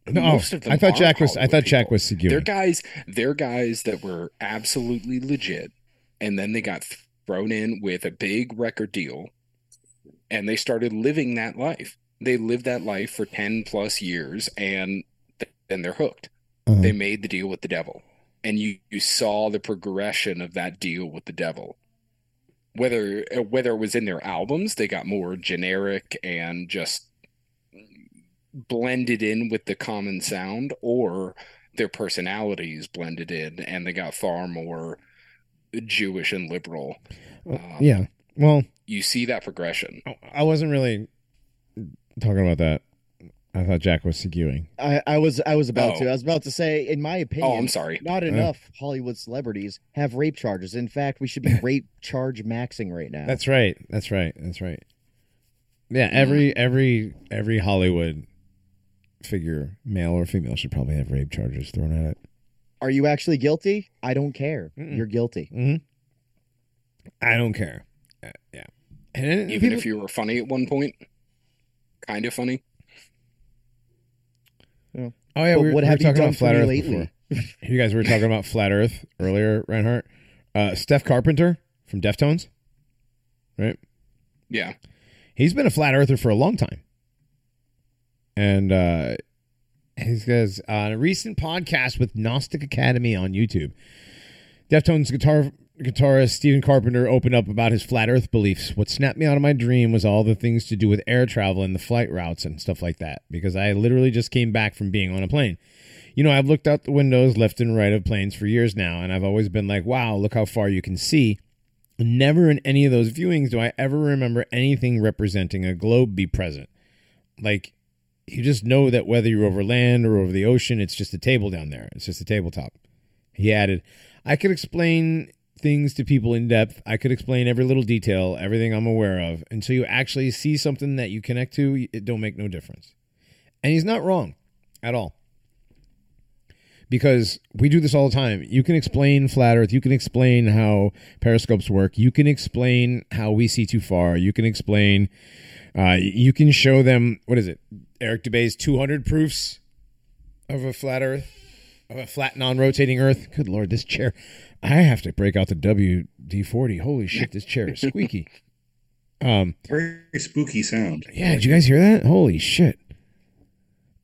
no, most of them I thought Jack was I thought Jack people. was They're guys. They're guys that were absolutely legit, and then they got thrown in with a big record deal, and they started living that life. They lived that life for ten plus years, and then they're hooked. Uh-huh. They made the deal with the devil, and you you saw the progression of that deal with the devil. Whether whether it was in their albums, they got more generic and just blended in with the common sound or their personalities blended in and they got far more Jewish and liberal. Well, Um, yeah. Well, You see that progression. I wasn't really talking about that. I thought Jack was Seguin. I, I was I was about Oh. to. I was about to say, in my opinion, Oh, I'm sorry. not enough Hollywood celebrities have rape charges. In fact, we should be *laughs* rape charge maxing right now. That's right. That's right. That's right. Yeah, every every every Hollywood figure, male or female, should probably have rape charges thrown at it. Are you actually guilty? I don't care. Mm-mm. You're guilty. Mm-hmm. I don't care. Uh, yeah, and then Even people- if you were funny at one point, kind of funny. Oh yeah, But we were, what we were have you talking done about for flat me Earth lately? before. *laughs* You guys were talking about flat Earth *laughs* earlier, Reinhardt. Uh, Steph Carpenter from Deftones, right? Yeah. He's been a flat earther for a long time. And uh he says on a recent podcast with Gnostic Academy on YouTube, Deftones guitar guitarist Stephen Carpenter opened up about his flat earth beliefs. What snapped me out of my dream was all the things to do with air travel and the flight routes and stuff like that. Because I literally just came back from being on a plane. You know, I've looked out the windows left and right of planes for years now, and I've always been like, wow, look how far you can see. Never in any of those viewings do I ever remember anything representing a globe be present. Like, you just know that whether you're over land or over the ocean, it's just a table down there. It's just a tabletop. He added, I could explain things to people in depth. I could explain every little detail, everything I'm aware of. Until you actually see something that you connect to, it don't make no difference. And he's not wrong at all. because we do this all the time. You can explain flat Earth. You can explain how periscopes work. You can explain how we see too far. You can explain. Uh, you can show them what is it? Eric Dubay's 200 proofs of a flat Earth, of a flat non-rotating Earth. Good lord, this chair! I have to break out the WD 40. Holy shit, this chair is *laughs* squeaky. Um, Very spooky sound. yeah, did you guys hear that? Holy shit.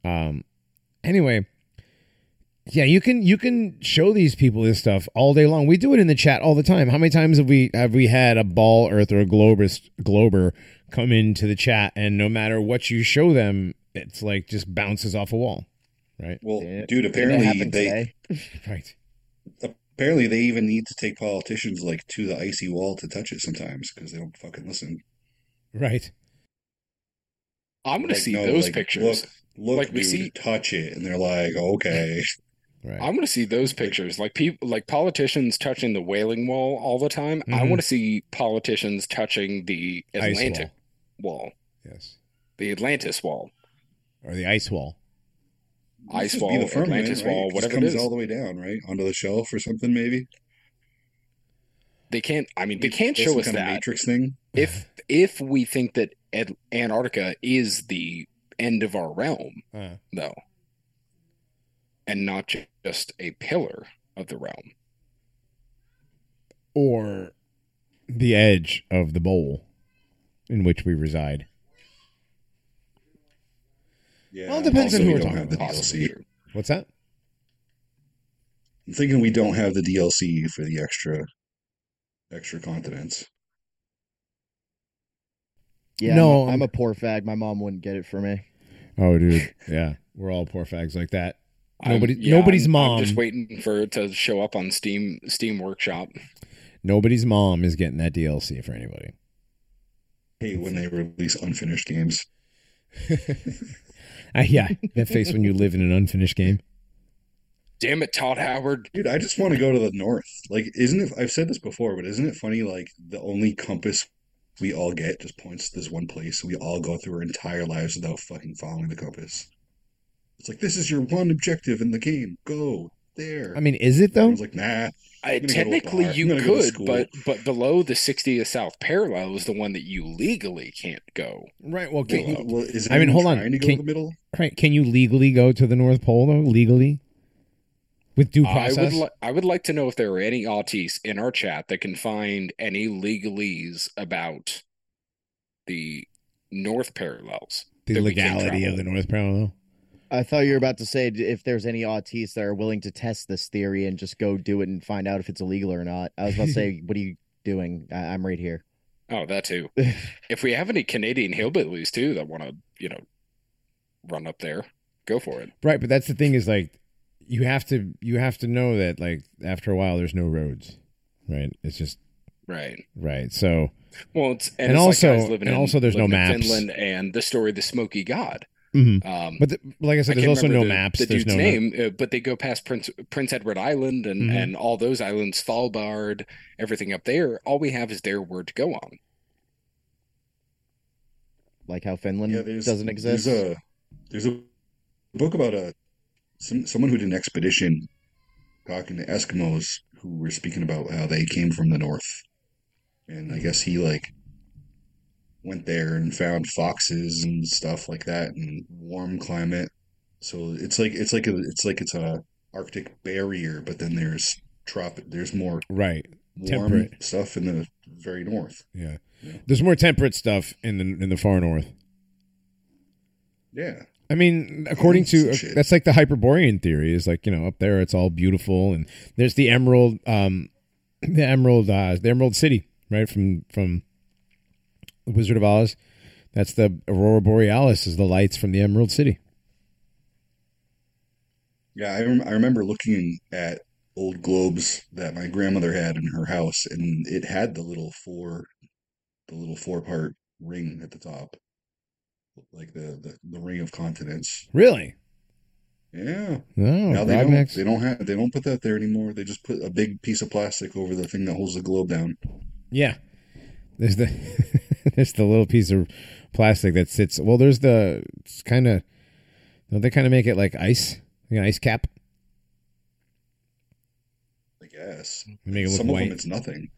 Um anyway, yeah, you can you can show these people this stuff all day long. We do it in the chat all the time. How many times have we have we had a ball earth or a globerist glober come into the chat and no matter what you show them, it's like just bounces off a wall. Right? Well, Yeah. dude, apparently they today? Right. Apparently they even need to take politicians like to the icy wall to touch it sometimes because they don't fucking listen. Right. I'm gonna Like, see no, those like, pictures. Look, look, Like, we dude, see- touch it, and they're like, okay. *laughs* Right. I'm gonna see those pictures. Like people, like politicians touching the Wailing Wall all the time. I Mhm. want to see politicians touching the Atlantic wall. wall, Yes. the Atlantis wall, Or the ice wall. Ice wall, the firmament, Atlantis wall, It whatever it comes is. all the way down, right, onto the shelf or something, maybe. They can't. I mean, they can't show us that. matrix thing. If if we think that Ed, Antarctica is the end of our realm, Uh, though, and not just a pillar of the realm. or the edge of the bowl in which we reside. Yeah, Well, it depends also on who we we're talking have the about. DLC. true. What's that? I'm thinking we don't have the DLC for the extra, extra continents. Yeah, No, I'm, a- I'm- I'm a poor fag. My mom wouldn't get it for me. Oh, dude. *laughs* Yeah. We're all poor fags like that. Nobody- yeah, nobody's I'm- mom. I'm just waiting for it to show up on Steam Steam Workshop. Nobody's mom is getting that DLC for anybody. Hey, when they release unfinished games. *laughs* *laughs* Uh, yeah, that face when you live in an unfinished game. Damn it, Todd Howard! Dude, I just want to go to the north. Like, isn't it? I've said this before, but isn't it funny? Like, the only compass we all get just points to this one place. We all go through our entire lives without fucking following the compass. It's like this is your one objective in the game. Go there. I mean, is it though? Everyone's like, nah. I, gonna go to a technically, you gonna go to could, but but below the 60th South parallel is the one that you legally can't go. Right. Well, Well, can, uh, well, is I mean, hold on. To go Can- to the middle. right. Can you legally go to the North Pole though? Legally, with due I process. would li- I would like to know if there are any autistes in our chat that can find any legalese about the North parallels. the that we can't legality of the North Parallel. I thought you were about to say if there's any autistes that are willing to test this theory and just go do it and find out if it's illegal or not. I was about to say, *laughs* what are you doing? I- I'm right here. Oh, that too. *laughs* If we have any Canadian hillbillies too that want to, you know, run up there, go for it. Right, but that's the thing is like you have to you have to know that like after a while there's no roads. Right. It's just Right. right. So Well, it's And and, it's also- like living and in, also there's no living maps. Finland and the story of the Smoky God. Mhm. Um, but the, like I said, I there's also no the, maps. The there's dude's no name, uh, but they go past Prince Prince Edward Island and Mhm. and all those islands, Svalbard, everything up there. All we have is their word to go on. Like how Finland Yeah, doesn't exist. There's a there's a book about a some someone who did an expedition talking to Eskimos who were speaking about how they came from the north, and I guess he like went there and found foxes and stuff like that and warm climate. So it's like it's like a it's like it's a Arctic barrier, but then there's tropic. There's more right. warm Temperate. stuff in the very north. Yeah. Yeah. There's more temperate stuff in the in the far north. Yeah. I mean, according to shit. that's like the Hyperborean theory is like you know up there it's all beautiful and there's the Emerald, um, *clears throat* the Emerald, uh, the Emerald City, right from from Wizard of Oz. That's the Aurora Borealis is the lights from the Emerald City. Yeah, I, rem- I remember looking at old globes that my grandmother had in her house, and it had the little four, the little four part ring at the top, like the the, the ring of continents. Really? Yeah. No, now they don't. They don't have. They don't put that there anymore. They just put a big piece of plastic over the thing that holds the globe down. Yeah. There's the *laughs* there's the little piece of plastic that sits. Well, there's the it's kind of don't they kind of make it like ice, like an ice cap? I guess. They make it look Some of them, it's nothing.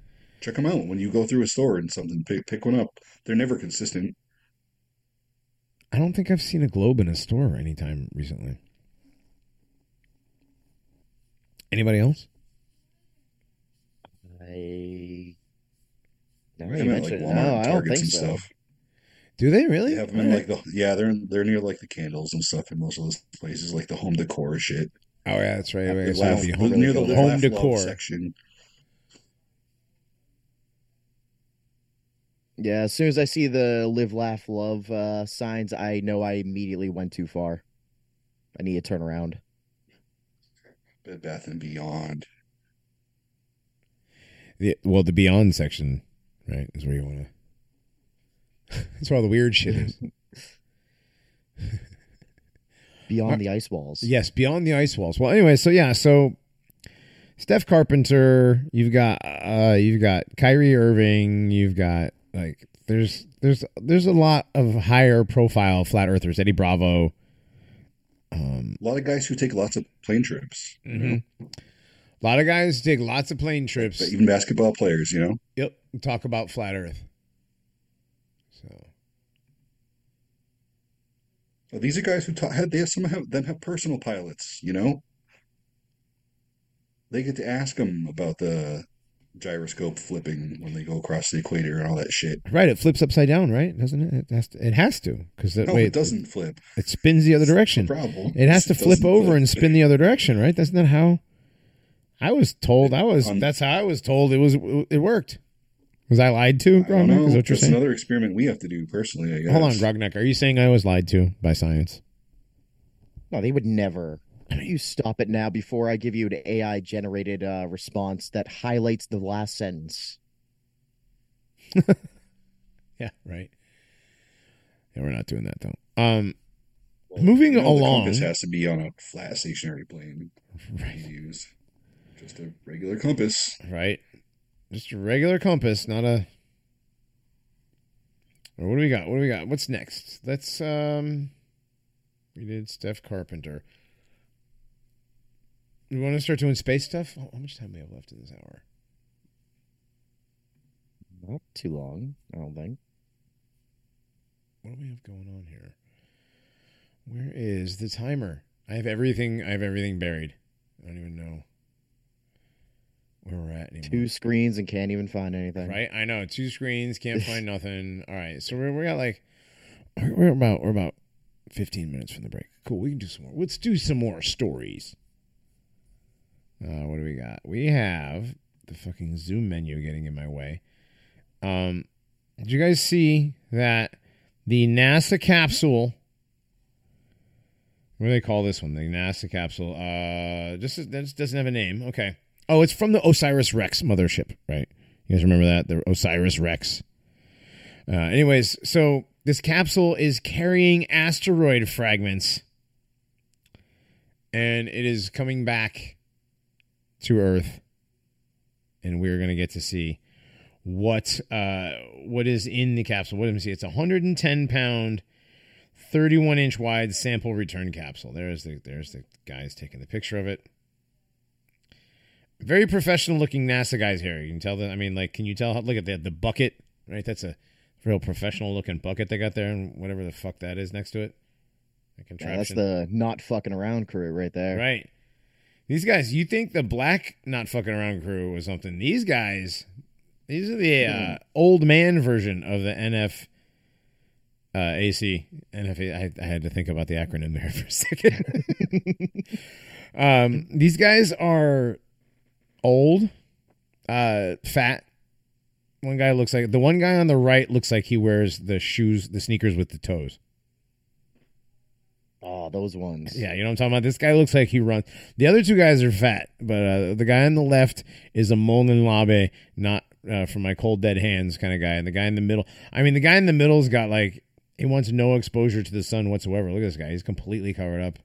Check them out when you go through a store and something. Pick pick one up. They're never consistent. I don't think I've seen a globe in a store anytime recently. Anybody else? I. No, They you mentioned like. Walmart, No, and I don't think so. stuff. Do they really? They have them in like the yeah, they're they're near like the candles and stuff in most of those places, like the home decor shit. Oh yeah, that's right. Wait, so laugh- home, near the home home Laugh, decor. section. Yeah, as soon as I see the live, laugh, love uh, signs, I know I immediately went too far. I need to turn around. Bed Bath and Beyond. The, well, the Beyond section, right, is where you want to. *laughs* That's where all the weird shit is. *laughs* Beyond the ice walls. Yes, beyond the ice walls. Well, anyway, so yeah, so Steph Carpenter, you've got uh you've got Kyrie Irving, you've got like there's there's there's a lot of higher profile flat earthers, Eddie Bravo. Um A lot of guys who take lots of plane trips. you know? a lot of guys take lots of plane trips. Even basketball players, you know. Yep, talk about flat earth. So Well, these are guys who ta- had they have some have them have personal pilots, you know. They get to ask them about the gyroscope flipping when they go across the equator and all that shit. right, it flips upside down, right? Doesn't it? It has to, it has to because No, way it doesn't flip. It spins the other direction. Problem. It has to flip over flip. and spin the other direction, right? That's not how I was told. I was. That's how I was told. It was. It worked. Was I lied to, I Grognak? Is what you're That's saying? another experiment we have to do personally. I guess. Hold on, Grognak. Are you saying I was lied to by science? No, they would never. You stop it now before I give you an AI generated uh, response that highlights the last sentence. *laughs* Yeah. Right. Yeah, we're not doing that though. Um. Well, moving you know, along- the compass has to be on a flat stationary plane. Right. Use just a regular compass. Right. Just a regular compass, not a. Or what do we got? What do we got? What's next? Let's um. We did Steph Carpenter. We want to start doing space stuff. How how much time do we have left in this hour? Not too long, I don't think. What do we have going on here? Where is the timer? I have everything. I have everything buried. I don't even know where we're at anymore. Two screens and can't even find anything. Right, I know. Two screens, can't *laughs* find nothing. All right, so we're we got like we're we're about we're about fifteen minutes from the break. Cool, we can do some more. Let's do some more stories. Uh, what do we got? We have the fucking Zoom menu getting in my way. Um, did you guys see that the NASA capsule? What do they call this one? The NASA capsule. Uh, just that just doesn't have a name. Okay. Oh, it's from the Osiris Rex mothership, right? You guys remember that? The Osiris Rex. Uh, anyways, so this capsule is carrying asteroid fragments and it is coming back to Earth. And we're going to get to see what uh, what is in the capsule. What do we see? It's a 110 pound, 31 inch wide sample return capsule. There's the there's the guys taking the picture of it very professional looking NASA guys here. You can tell that. I mean, like, can you tell? How, look at that, the bucket, right? That's a real professional looking bucket they got there, and whatever the fuck that is next to it. The Yeah, that's the not fucking around crew right there. right? These guys, you think the black not fucking around crew was something? These guys, these are the uh, old man version of the NF. Uh, AC NFA. I, I had to think about the acronym there *laughs* for a second. *laughs* um, these guys are old, uh, fat. One guy looks like the one guy on the right looks like he wears the shoes, the sneakers with the toes. Oh, those ones. Yeah, you know what I'm talking about. This guy looks like he runs. The other two guys are fat, but uh, the guy on the left is a Molon Labe, not uh, from my cold dead hands kind of guy. And the guy in the middle, I mean, the guy in the middle's got like he wants no exposure to the sun whatsoever. Look at this guy; he's completely covered up.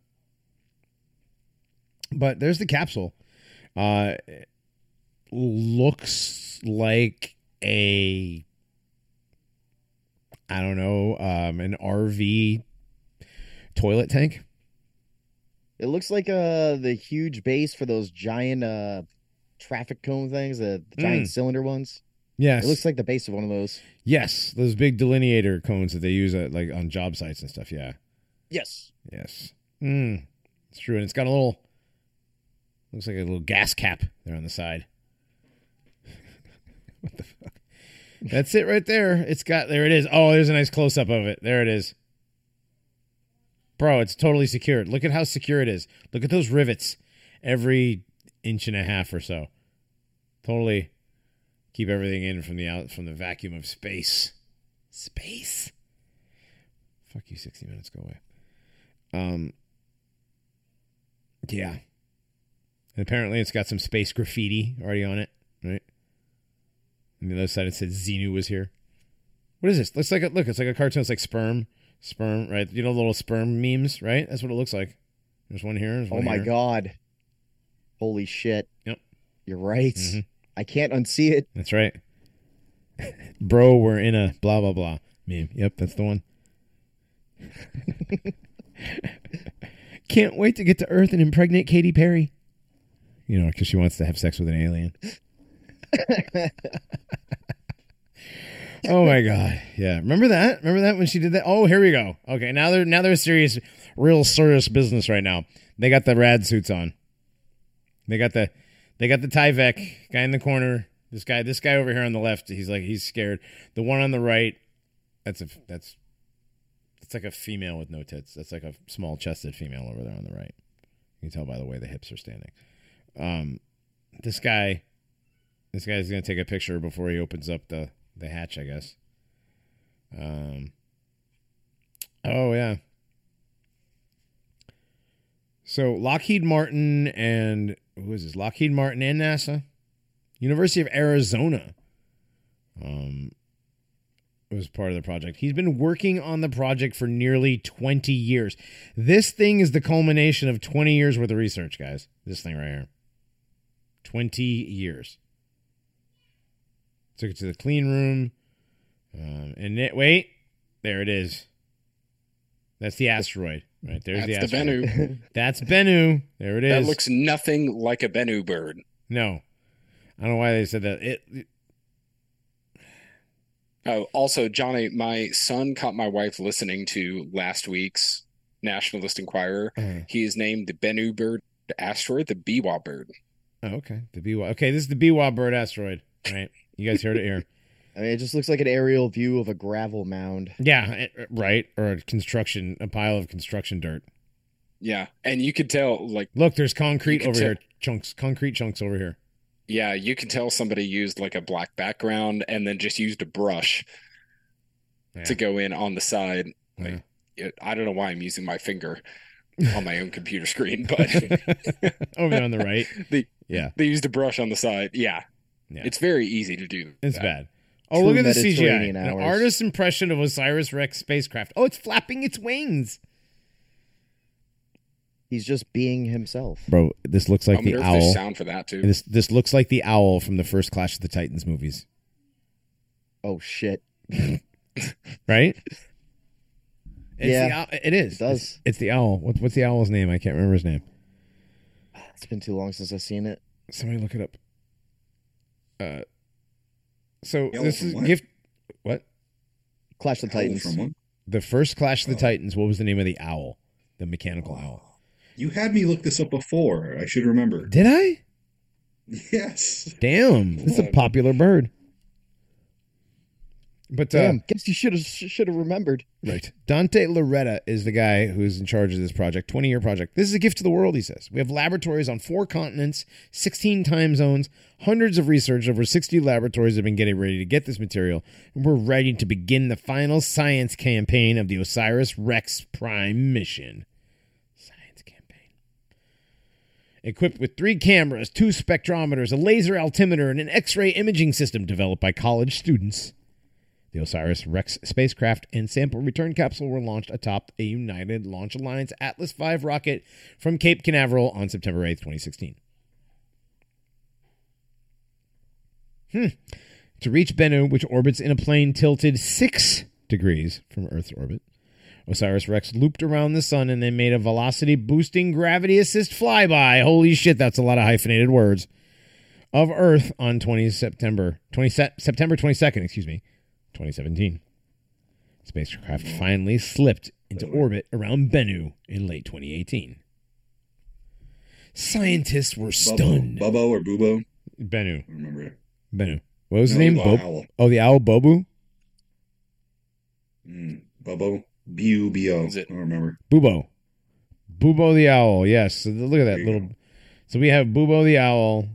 But there's the capsule. Uh, looks like a I don't know, um, an RV toilet tank. It looks like uh the huge base for those giant uh traffic cone things, the, the giant Mm. cylinder ones. Yes. It looks like the base of one of those. yes, those big delineator cones that they use at like on job sites and stuff. Yeah. Yes. Yes. Mm, it's true, and it's got a little looks like a little gas cap there on the side. *laughs* what the fuck? That's it right there. It's got there it is. Oh, there's a nice close up of it. There it is. Bro, it's totally secured. Look at how secure it is. Look at those rivets every inch and a half or so. Totally keep everything in from the out from the vacuum of space. Space. Fuck you, 60 minutes, go away. Um Yeah. And apparently it's got some space graffiti already on it, right? On the other side it said Xenu was here. What is this? Looks like a look, it's like a cartoon, it's like sperm. Sperm, right? You know little sperm memes, right? That's what it looks like. There's one here. There's Oh one my here. god. Holy shit. Yep. You're right. Mhm. I can't unsee it. That's right. *laughs* Bro, we're in a blah blah blah meme. Yep, that's the one. *laughs* Can't wait to get to Earth and impregnate Katy Perry. You know, because she wants to have sex with an alien. oh my god! Yeah, remember that? Remember that when she did that? Oh, here we go. Okay, now they're now they're serious, real serious business right now. They got the rad suits on. They got the they got the Tyvek guy in the corner. This guy, this guy over here on the left, he's like he's scared. The one on the right, that's a that's it's like a female with no tits. That's like a small chested female over there on the right. You can tell by the way the hips are standing. Um, this guy, this guy's gonna take a picture before he opens up the the hatch, I guess. Um. Oh yeah. So Lockheed Martin and who is this? Lockheed Martin and NASA, University of Arizona, um, was part of the project. He's been working on the project for nearly twenty years. This thing is the culmination of twenty years worth of research, guys. This thing right here, twenty years. Took it to the clean room, um, and it, wait, there it is. That's the asteroid, right? There's That's the the. Bennu. *laughs* That's Bennu. There it is. That looks nothing like a Bennu bird. no. I don't know why they said that. It, it- Oh, also, Johnny, my son caught my wife listening to last week's Nationalist Enquirer. uh, He is named the Bennu bird asteroid, the Biwa bird. Oh, okay. The Biwa. Okay, this is the Biwa bird asteroid. Right. You guys heard it here. *laughs* I mean, it just looks like an aerial view of a gravel mound. Yeah. it- right. Or a construction, a pile of construction dirt. Yeah, and you could tell, like, Look, there's concrete over tell- here. Chunks, concrete chunks over here. yeah, you can tell somebody used like a black background and then just used a brush Yeah. to go in on the side. Yeah. It, I don't know why I'm using my finger on my own computer screen, but *laughs* over there on the right. *laughs* The- yeah. they used a brush on the side. Yeah, Yeah. it's very easy to do. It's that. bad. Oh, True look at the CGI. Mediterranean An hours. artist's impression of Osiris Rex spacecraft. Oh, it's flapping its wings. He's just being himself. Bro, this looks like I the wonder there's owl. sound for that too. This this looks like the owl from the first Clash of the Titans movies, Oh shit. *laughs* right? It's Yeah, the owl, it is. it does. It's, it's the owl. What, what's the owl's name? I can't remember his name. It's been too long since I've seen it. Somebody look it up. Uh, so The this is what? gift. What Clash of the Owl Titans. The first Clash of the Oh. Titans? What was the name of the owl? The mechanical owl. You had me look this up before. I should remember. Did I? *laughs* Yes. Damn, it's a popular bird. But uh, Damn, guess you should have should have remembered. Right. Dante Lauretta is the guy who's in charge of this project, 20 year project. This is a gift to the world, he says. We have laboratories on four continents, 16 time zones, hundreds of research, over 60 laboratories have been getting ready to get this material, and we're ready to begin the final science campaign of the Osiris Rex Prime mission. Science campaign. Equipped with three cameras, two spectrometers, a laser altimeter, and an X ray imaging system developed by college students. The Osiris Rex spacecraft and sample return capsule were launched atop a United Launch Alliance Atlas V rocket from Cape Canaveral on September 8th, 2016. Hmm. To reach Bennu, which orbits in a plane tilted six degrees from Earth's orbit, Osiris Rex looped around the sun and then made a velocity boosting gravity assist flyby. Holy shit, that's a lot of hyphenated words. of Earth on 20 September 20 se- September 22nd, excuse me, 2017. Spacecraft finally slipped into orbit around Bennu in late 2018. Scientists were stunned. Bubbo, Bubbo or Bubo? Bennu, I don't remember. Bennu. What was his name? the Bob- owl. oh, the owl Bobu? Mm, Bubbo. B U B O. Is it- I don't remember. Bubo. Bubo the owl. Yes. So look at that There little. go. So we have Bubo the owl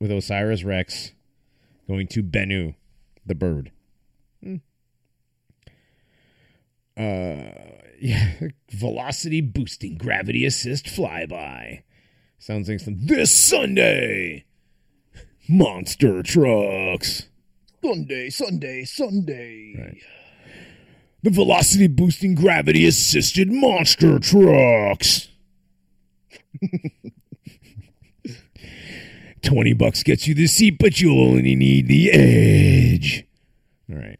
with Osiris Rex going to Bennu, the bird. Hmm. Uh, *laughs* yeah, velocity boosting gravity assist flyby. Sounds like some this Sunday. Monster trucks. Sunday, Sunday, Sunday. Right. The velocity boosting gravity assisted monster trucks. *laughs* 20 bucks gets you the seat, but you'll only need the edge. All right.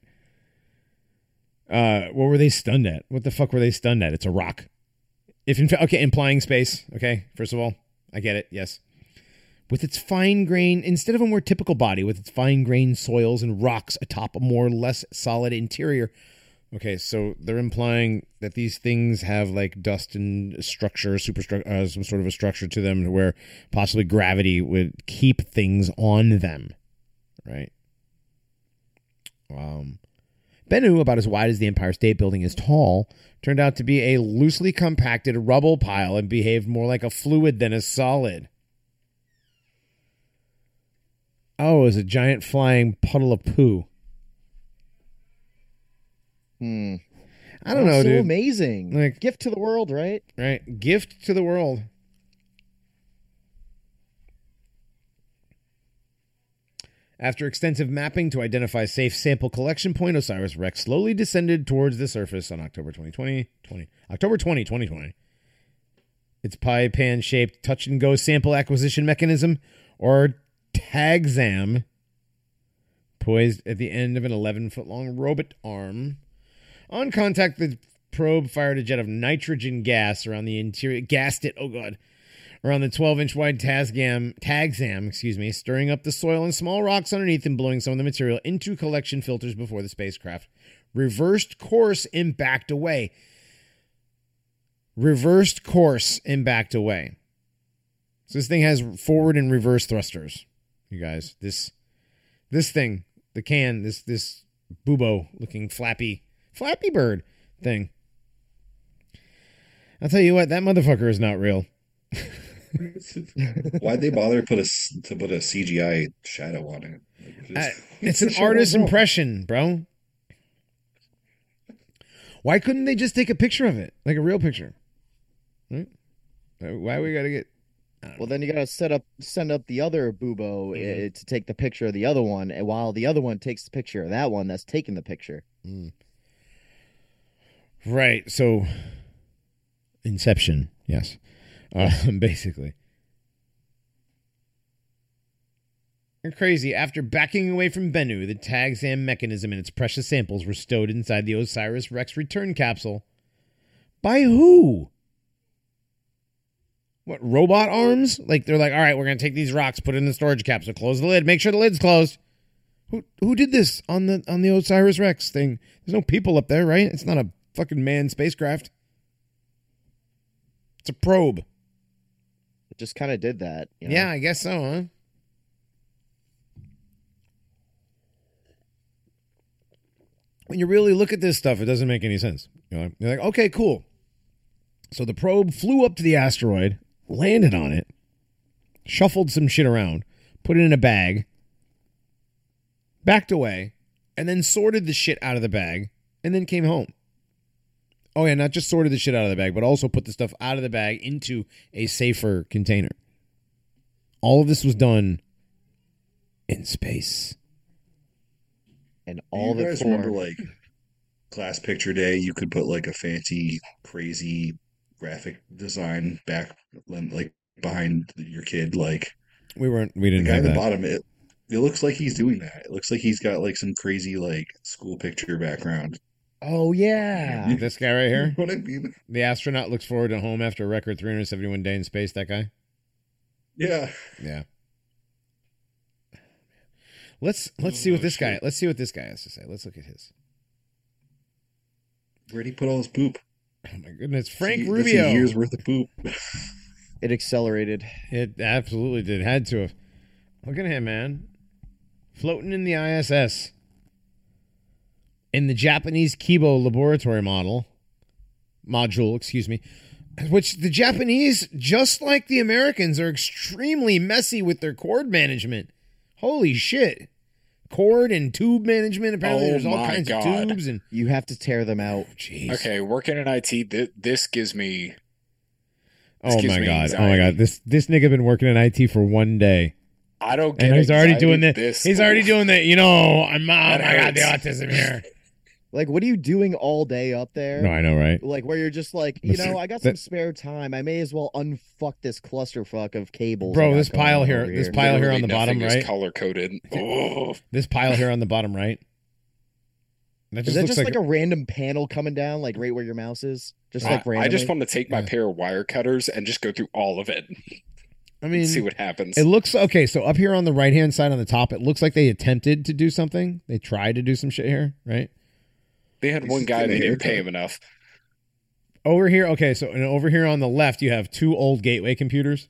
Uh, what were they stunned at? What the fuck were they stunned at? It's a rock. If in fact, okay, implying space. Okay, first of all, I get it. Yes, with its fine grain, instead of a more typical body, with its fine grained soils and rocks atop a more or less solid interior. Okay, so they're implying that these things have like dust and structure, superstructure, uh, some sort of a structure to them, where possibly gravity would keep things on them, right? Um, Bennu, about as wide as the Empire State Building is tall, turned out to be a loosely compacted rubble pile and behaved more like a fluid than a solid. Oh, it was a giant flying puddle of poo. Hmm. I don't know, so dude. amazing. Like- gift to the world, right? Right? Gift to the world. After extensive mapping to identify safe sample collection point, Osiris Rex slowly descended towards the surface on October 2020, 20, October 20, 2020. Its pie pan shaped touch and go sample acquisition mechanism, or TAGSAM, poised at the end of an 11 foot long robot arm. On contact, the probe fired a jet of nitrogen gas around the interior, gassed it, oh god, around the 12 inch wide TAGSAM, TAGSAM, excuse me, stirring up the soil and small rocks underneath and blowing some of the material into collection filters before the spacecraft reversed course and backed away. Reversed course and backed away. So this thing has forward and reverse thrusters. You guys, this this thing, the can, this this bubo looking flappy flappy bird thing. I'll tell you what, that motherfucker is not real. *laughs* *laughs* Why'd they bother to put a s- to put a CGI shadow on it? Like, Uh, it's an *laughs* shadow artist's impression, bro. Why couldn't they just take a picture of it, like a real picture? Right? Uh, Why we gotta get? Well, then you gotta set up, send up the other bubo Mhm. uh, to take the picture of the other one, and while the other one takes the picture of that one that's taking the picture. Right. So, Inception. Yes. Uh, *laughs* basically. And crazy. After backing away from Bennu, the TAGSAM mechanism and its precious samples were stowed inside the Osiris Rex return capsule. By who? What, robot arms? Like, they're like, all right, we're going to take these rocks, put it in the storage capsule, close the lid, make sure the lid's closed. Who who did this on the on the Osiris Rex thing? There's no people up there, right? It's not a fucking manned spacecraft. It's a probe. Just kind of did that. You know? Yeah, I guess so, huh? When you really look at this stuff, it doesn't make any sense. You know, you're like, okay, cool. So the probe flew up to the asteroid, landed on it, shuffled some shit around, put it in a bag, backed away, and then sorted the shit out of the bag, and then came home. Oh yeah, not just sorted the shit out of the bag, but also put the stuff out of the bag into a safer container. All of this was done in space. and all you the guys remember like class picture day? You could put like a fancy, crazy graphic design back, um, like behind your kid. Like We weren't. We didn't The guy have at the that. bottom, it it looks like he's doing that. It looks like he's got like some crazy like school picture background. Oh yeah. *laughs* This guy right here, what I mean? the astronaut looks forward to home after a record 371 day in space. That guy. Yeah. Yeah. Let's let's see what Oh, this guy. Let's see what this guy has to say. Let's look at his. Where'd he put all his poop? Oh my goodness, Frank That's a- that's Rubio. A year's worth of poop. *laughs* It accelerated. It absolutely did. Had to have. Look at him, man. Floating in the ISS. In the Japanese Kibo laboratory model. Module, excuse me. Which the Japanese, just like the Americans, are extremely messy with their cord management. Holy shit. Cord and tube management. Apparently, Oh there's all oh kinds God. of tubes and. You have to tear them out. Oh, jeez. Okay, working in IT, th- this gives me Oh gives my me god. Oh my god. This this nigga been working in IT for one day. I don't get And he's already doing that. This He's already doing that. You know, I'm. Oh my That god, the autism here. *laughs* Like, what are you doing all day up there? No, I know, right? Like where you're just like, you know, I got some spare time. I may as well unfuck this clusterfuck of cables. Bro, this pile on here- over this pile here on the bottom right. color coded. Oh, *laughs* This pile here on the bottom right. That Is just that looks just like, like, a random panel coming down, like right where your mouse is? Just I, like randomly. I just want to take my Yeah. pair of wire cutters and just go through all of it I and mean, see what happens. it looks okay. So up here on the right hand side on the top, it looks like they attempted to do something. They tried to do some shit here, right? They had He's one guy getting they a didn't pay him enough. Over here, okay. So and over here on the left, you have two old gateway computers.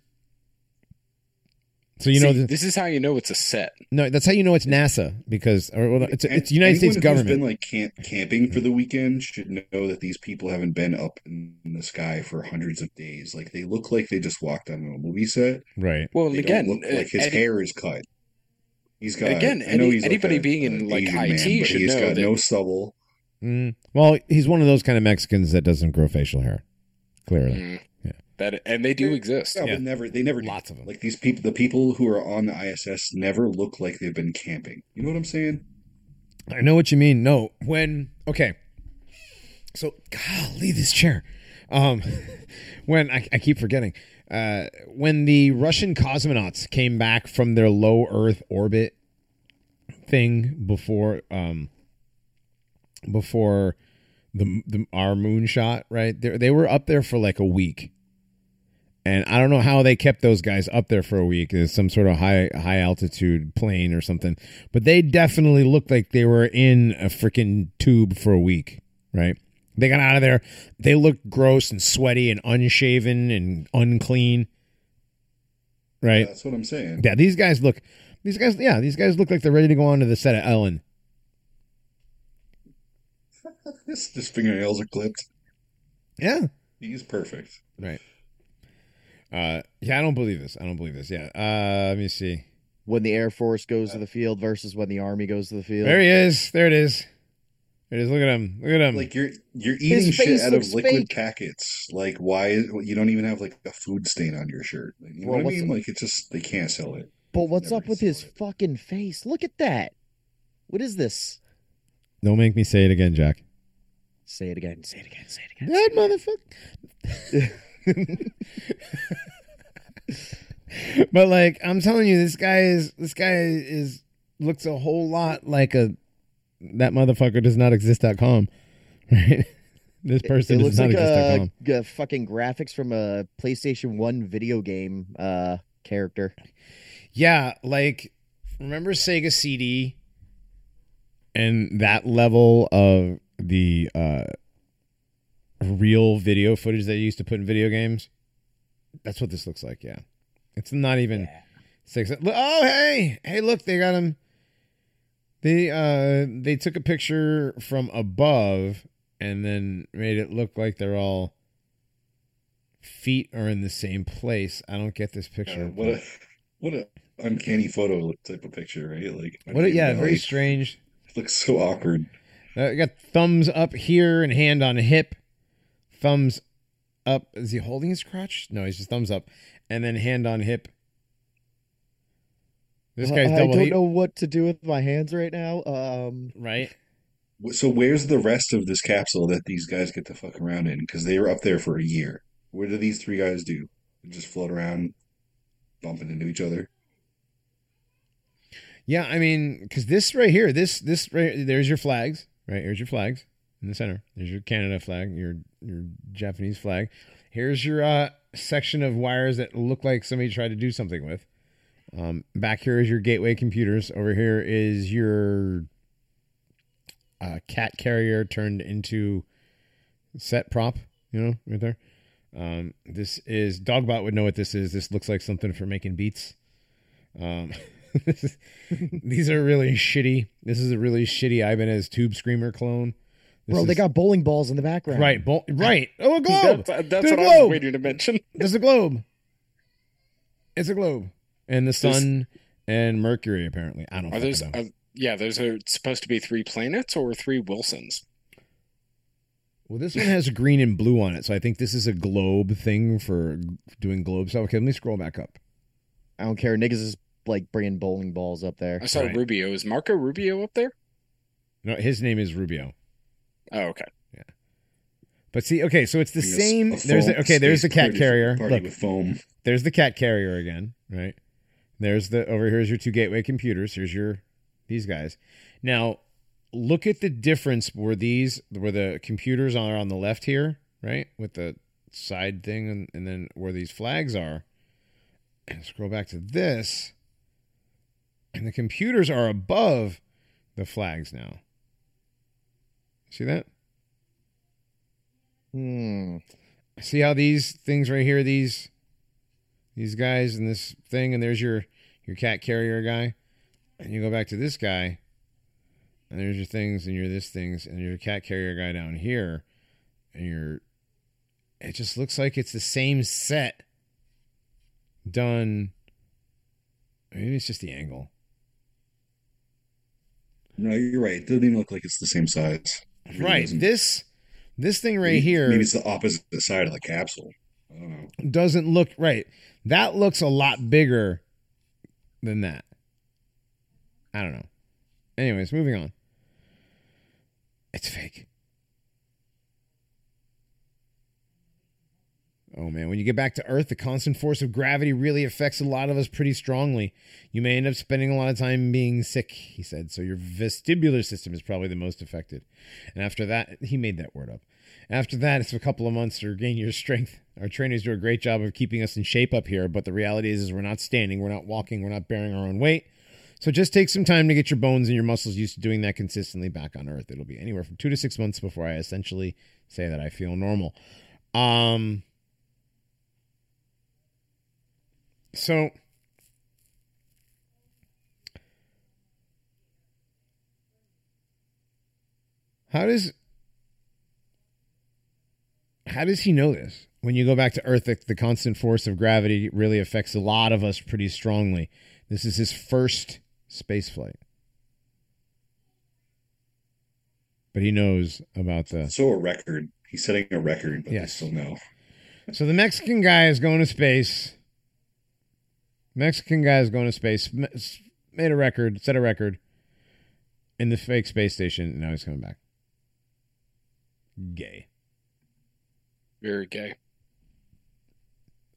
So you know, See, the, this is how you know it's a set. no, that's how you know it's NASA because or, well, it's An- it's United States anyone who's government. been like camp, camping for the weekend should know that these people haven't been up in the sky for hundreds of days. Like they look like they just walked on a movie set. right. Well, They again, don't look uh, like his and- hair is cut. He's got Again, I know any- he's like anybody a- being in, like, Asian IT man, should he's know got that- no stubble. Mm. Well, he's one of those kind of Mexicans that doesn't grow facial hair. Clearly, Mm. Yeah. that and they do exist. Yeah, Yeah. but never they never do. lots of them. Like these people, the people who are on the ISS never look like they've been camping. You know what I'm saying? I know what you mean. No, when okay, so golly, this chair. Um, *laughs* when I, I keep forgetting, uh, when the Russian cosmonauts came back from their low Earth orbit thing before, um, before the, the our moon shot, right? They they were up there for like a week. And I don't know how they kept those guys up there for a week. It's some sort of high high altitude plane or something. But they definitely looked like they were in a freaking tube for a week, right? They got out of there. They looked gross and sweaty and unshaven and unclean. Right? That's what I'm saying. Yeah, these guys look these guys yeah, these guys look like they're ready to go onto the set of Ellen. His, his fingernails are clipped. Yeah. He's perfect. Right. Uh yeah, I don't believe this. I don't believe this. Yeah. Uh let me see. when the Air Force goes to the field versus when the Army goes to the field. There he is. There it is. There it is. Look at him. Look at him. Like you're you're eating shit out of liquid fake. packets. Like why is you don't even have like a food stain on your shirt? Like, you know Well, what I mean? Like it's just they can't sell it. but what's Never up with his it. fucking face? Look at that. What is this? Don't make me say it again, Jack. Say it again. Say it again. Say it again. That motherfucker. *laughs* but like I'm telling you, this guy is this guy is looks a whole lot like a that motherfucker does not exist.com. *laughs* Right? This person it does looks not like exist.com. a, g- fucking graphics from a PlayStation One video game uh character. Yeah, like remember Sega CD and that level of the uh real video footage they used to put in video games? That's what this looks like, yeah. It's not even six Oh, hey. Hey, look, they got him they uh they took a picture from above and then made it look like they're all feet are in the same place. I don't get this Uh, picture. what a *laughs* what a uncanny photo type of picture, right? Like What? A, yeah, very like, strange. it looks so awkward. Uh, I got thumbs up here and hand on hip. Thumbs up. Is he holding his crotch? No, he's just thumbs up, and then hand on hip. This guy's I don't heat, know what to do with my hands right now. Um, right? So where's the rest of this capsule that these guys get to fuck around in? Because they were up there for a year. What do these three guys do? They just float around, bumping into each other. Yeah, I mean, because this right here, this this right there's your flags, right? Here's your flags in the center. There's your Canada flag, your your Japanese flag. Here's your uh, section of wires that look like somebody tried to do something with, Um, back here is your gateway computers. Over here is your uh, cat carrier turned into set prop. You know, right there. Um, this is Dogbot would know what this is. This looks like something for making beats. Um, *laughs* is, *laughs* these are really shitty. This is a really shitty Ibanez Tube Screamer clone. This Bro, they got bowling balls in the background. right, bo- right. *laughs* Oh, a globe. That's, that's Dude, what I was globe. waiting to mention. *laughs* There's a globe. It's a globe, and the sun and Mercury. Apparently, I don't. Are those? know. Are, yeah, those are supposed to be three planets or three Wilsons. Well, this one has green and blue on it, so I think this is a globe thing for doing globe stuff. Okay, let me scroll back up. I don't care. Niggas is like bringing bowling balls up there. I saw Right. Rubio. Is Marco Rubio up there? No, his name is Rubio. Oh, okay. Yeah. But see, okay, so it's the Yes, same. a There's foam the, okay. There's the cat carrier. Party Look, with foam. there's the cat carrier again, right? There's the over here's your two gateway computers. Here's your these guys. Now, look at the difference where these where the computers are on the left here, right, with the side thing, and, and then where these flags are. And *clears throat* scroll back to this, and the computers are above the flags now. See that? Hmm. see how these things right here these these guys and this thing and there's your your cat carrier guy and you go back to this guy and there's your things and your this things and your cat carrier guy down here and your it just looks like it's the same set done maybe it's just the angle No, you're right. It doesn't even look like it's the same size. It right doesn't. this this thing right Maybe- here Maybe it's the opposite side of the capsule. I don't know. doesn't look right. That looks a lot bigger than that. I don't know. Anyways, moving on. It's fake. Oh man, when you get back to Earth, the constant force of gravity really affects a lot of us pretty strongly. You may end up spending a lot of time being sick, he said. So your vestibular system is probably the most affected. And after that, he made that word up. After that, it's a couple of months to regain your strength. Our trainers do a great job of keeping us in shape up here, but the reality is, is we're not standing, we're not walking, we're not bearing our own weight. So just take some time to get your bones and your muscles used to doing that consistently back on Earth. It'll be anywhere from two to six months before I essentially say that I feel normal. Um. So. How does how does he know this? When you go back to Earth, the, the constant force of gravity really affects a lot of us pretty strongly. This is his first space flight. But he knows about the. So a record. He's setting a record, but Yes. they still know. So the Mexican guy is going to space. Mexican guy is going to space. Made a record, set a record in the fake space station. And now he's coming back. Gay. Very gay.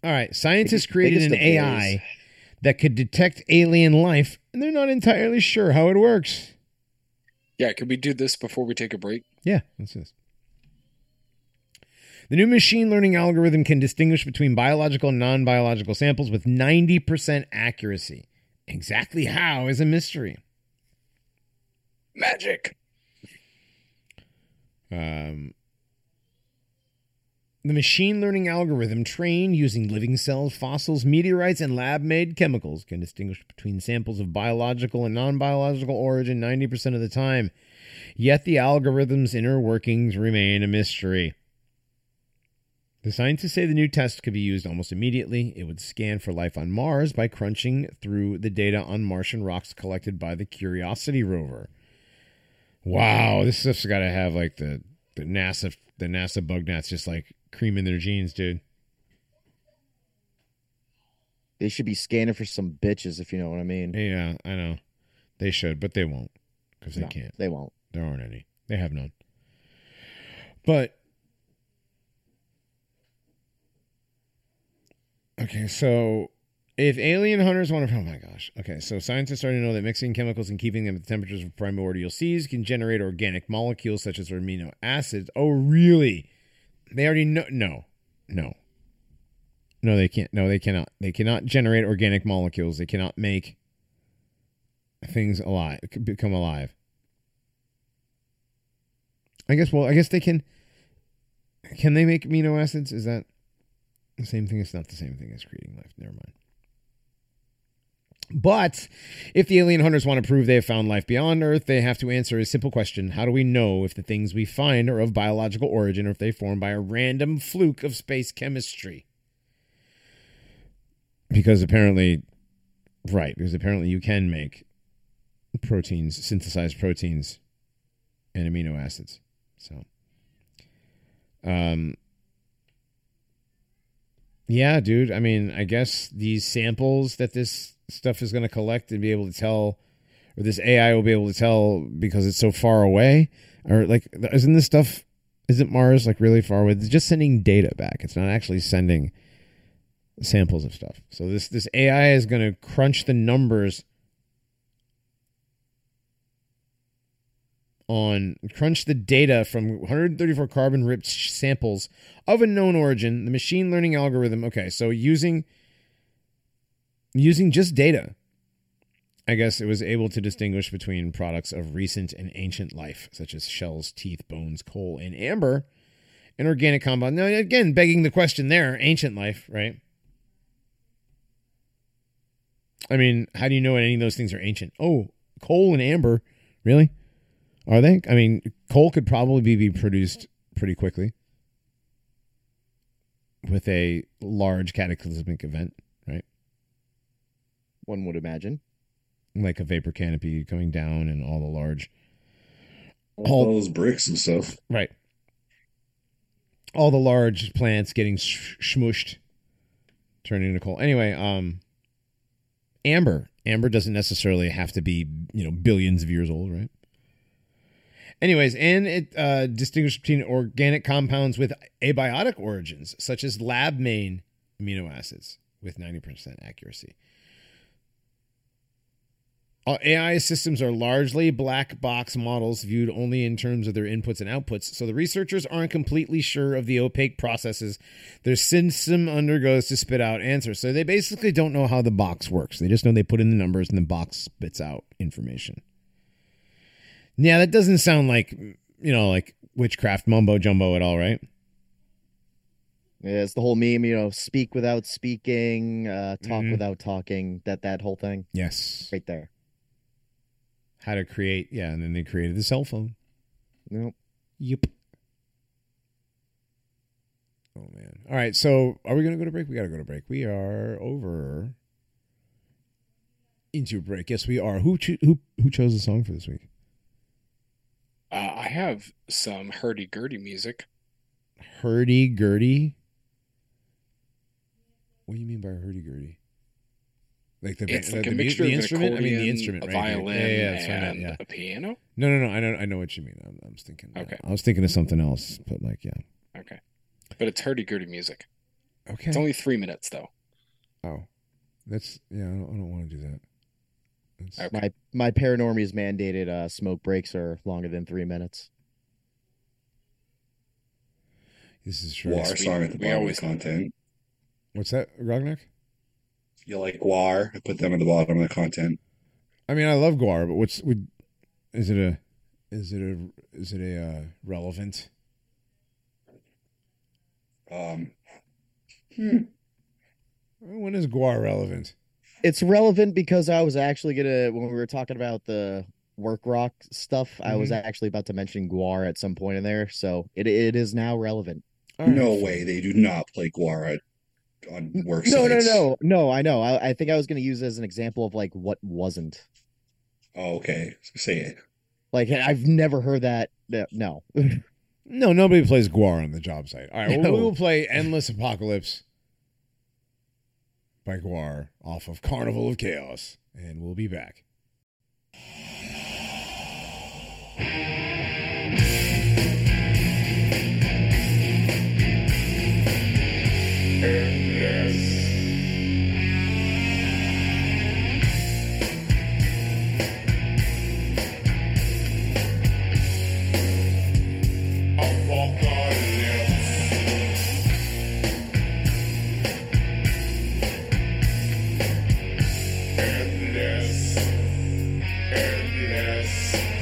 All right. Scientists created an of gays. AI that could detect alien life, and they're not entirely sure how it works. Yeah, could we do this before we take a break? Yeah, let's do this. The new machine learning algorithm can distinguish between biological and non biological samples with 90% accuracy. Exactly how is a mystery. Magic. Um, the machine learning algorithm trained using living cells, fossils, meteorites, and lab made chemicals can distinguish between samples of biological and non biological origin 90% of the time. Yet the algorithm's inner workings remain a mystery. The scientists say the new test could be used almost immediately. It would scan for life on Mars by crunching through the data on Martian rocks collected by the Curiosity rover. Wow, this stuff's got to have like the the NASA the NASA bug gnats just like creaming their jeans, dude. They should be scanning for some bitches, if you know what I mean. Yeah, I know. They should, but they won't because they No, can't. They won't. There aren't any. They have none. But okay, so if alien hunters want to, oh my gosh. Okay, so scientists already know that mixing chemicals and keeping them at the temperatures of primordial seas can generate organic molecules such as amino acids. Oh, really? They already know? No, no. No, they can't. No, they cannot. They cannot generate organic molecules. They cannot make things alive become alive. I guess. Well, I guess they can. Can they make amino acids? Is that the same thing? It's not the same thing as creating life. Never mind. But if the alien hunters want to prove they have found life beyond Earth, they have to answer a simple question How do we know if the things we find are of biological origin or if they form by a random fluke of space chemistry? Because apparently, right, because apparently you can make proteins, synthesize proteins and amino acids. So, um, yeah, dude. I mean, I guess these samples that this stuff is going to collect and be able to tell, or this AI will be able to tell because it's so far away, or like, isn't this stuff? Isn't Mars like really far away? It's just sending data back. It's not actually sending samples of stuff. So this this AI is going to crunch the numbers on crunch the data from 134 carbon rich samples of a known origin. The machine learning algorithm. Okay, so using using just data, I guess it was able to distinguish between products of recent and ancient life, such as shells, teeth, bones, coal, and amber, an organic compound. Now, again, begging the question there, ancient life, right? I mean, how do you know any of those things are ancient? Oh, coal and amber, really? Are they? I mean, coal could probably be produced pretty quickly with a large cataclysmic event, right? One would imagine. Like a vapor canopy coming down and all the large. All those bricks and stuff. Right. All the large plants getting sh- smooshed, turning into coal. Anyway, um, amber. Amber doesn't necessarily have to be, you know, billions of years old, right? Anyways, and it uh, distinguishes between organic compounds with abiotic origins, such as lab main amino acids, with 90% accuracy. All AI systems are largely black box models viewed only in terms of their inputs and outputs, so the researchers aren't completely sure of the opaque processes their system undergoes to spit out answers. So they basically don't know how the box works. They just know they put in the numbers and the box spits out information. Yeah, that doesn't sound like you know, like witchcraft mumbo jumbo at all, right? Yeah, it's the whole meme, you know, speak without speaking, uh, talk Mhm. without talking. That that whole thing Yes. right there. How to create, yeah, and then they created the cell phone. Nope. Yep. Oh man. All right, so are we gonna go to break? We gotta go to break. We are over into break. Yes, we are. Who cho- who who chose the song for this week? Uh, I have some hurdy gurdy music. Hurdy gurdy. What do you mean by hurdy gurdy? Like the It's the, like the, a mixture the of instrument. an I mean the instrument, a right? violin, Yeah, yeah, that's what I meant, and yeah. a piano. No, no, no. I know, I know what you mean. I'm, I'm just thinking. uh, Okay. I was thinking of something else, but like, yeah. Okay, but it's hurdy gurdy music. Okay. It's only three minutes though. oh, that's yeah. I don't, I don't want to do that. That's, Okay. My my paranormies mandated uh, smoke breaks are longer than three minutes. This is true. War we- song at the we bottom of always- the content. What's that, Grognak? You like GWAR? I put them at the bottom of the content. I mean, I love GWAR, but what's would is it a is it a is it a uh, relevant? Um, When is GWAR relevant? It's relevant because I was actually gonna when we were talking about the work rock stuff, I was mm-hmm. actually about to mention GWAR at some point in there, so it it is now relevant. All right. no way they do not play GWAR at, on work No, no, sites. no, no. I know. I, I think I was gonna use it as an example of like what wasn't. Oh, okay, say it. Like I've never heard that. No, No, *laughs* nobody plays GWAR on the job site. All right, well, No. we will play Endless Apocalypse by GWAR off of Carnival of Chaos, and we'll be back. Yes.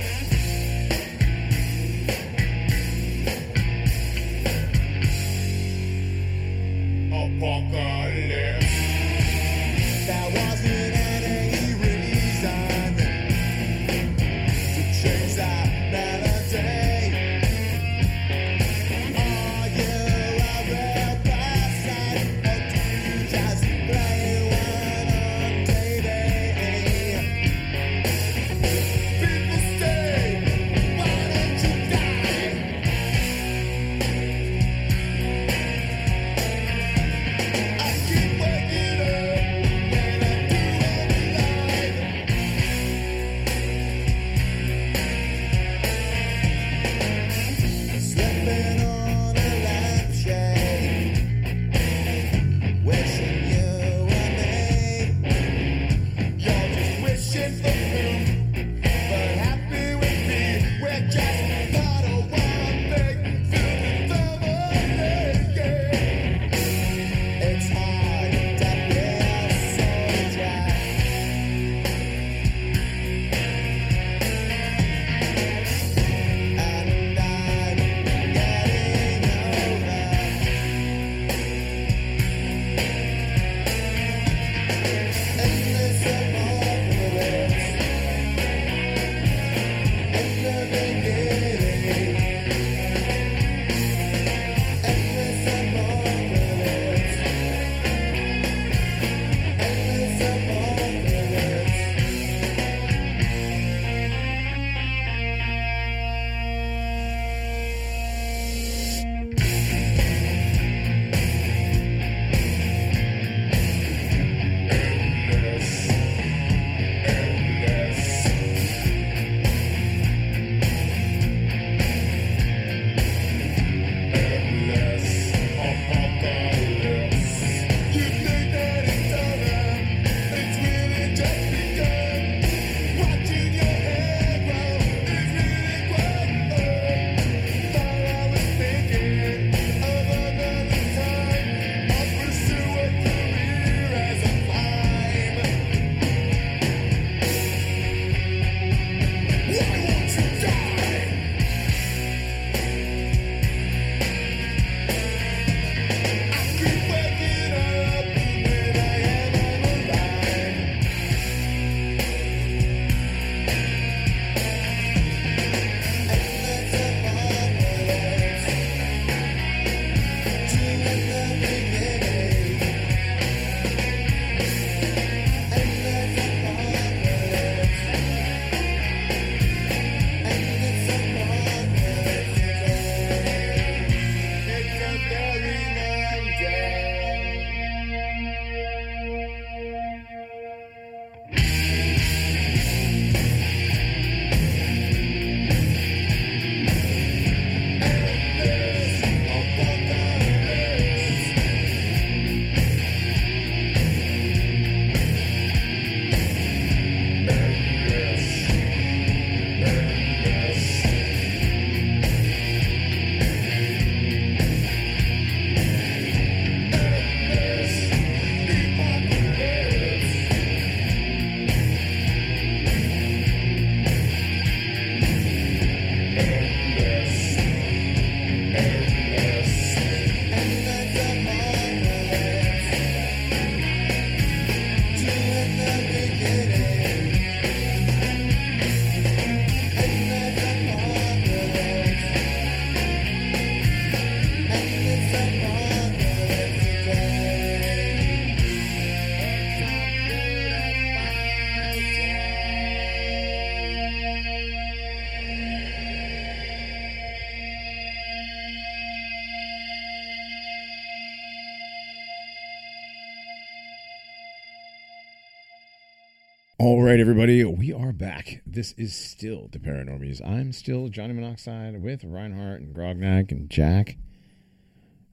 All right, everybody, we are back. This is still the Paranormies. I'm still Johnny Monoxide with Reinhardt and Grognak and Jack.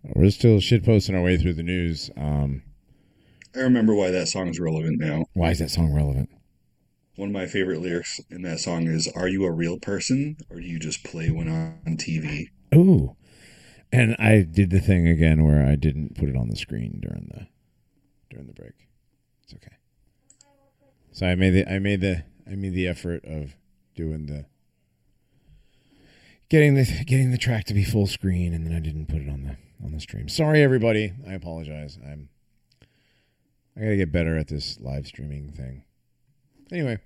We're still shitposting our way through the news. Um, I remember why that song is relevant now. why is that song relevant? One of my favorite lyrics in that song is Are you a real person or do you just play one on TV? Ooh, and I did the thing again where I didn't put it on the screen during the during the break. It's okay. So I made the I made the I made the effort of doing the getting the getting the track to be full screen, and then I didn't put it on the on the stream. Sorry, everybody. I apologize. I'm I gotta get better at this live streaming thing. Anyway.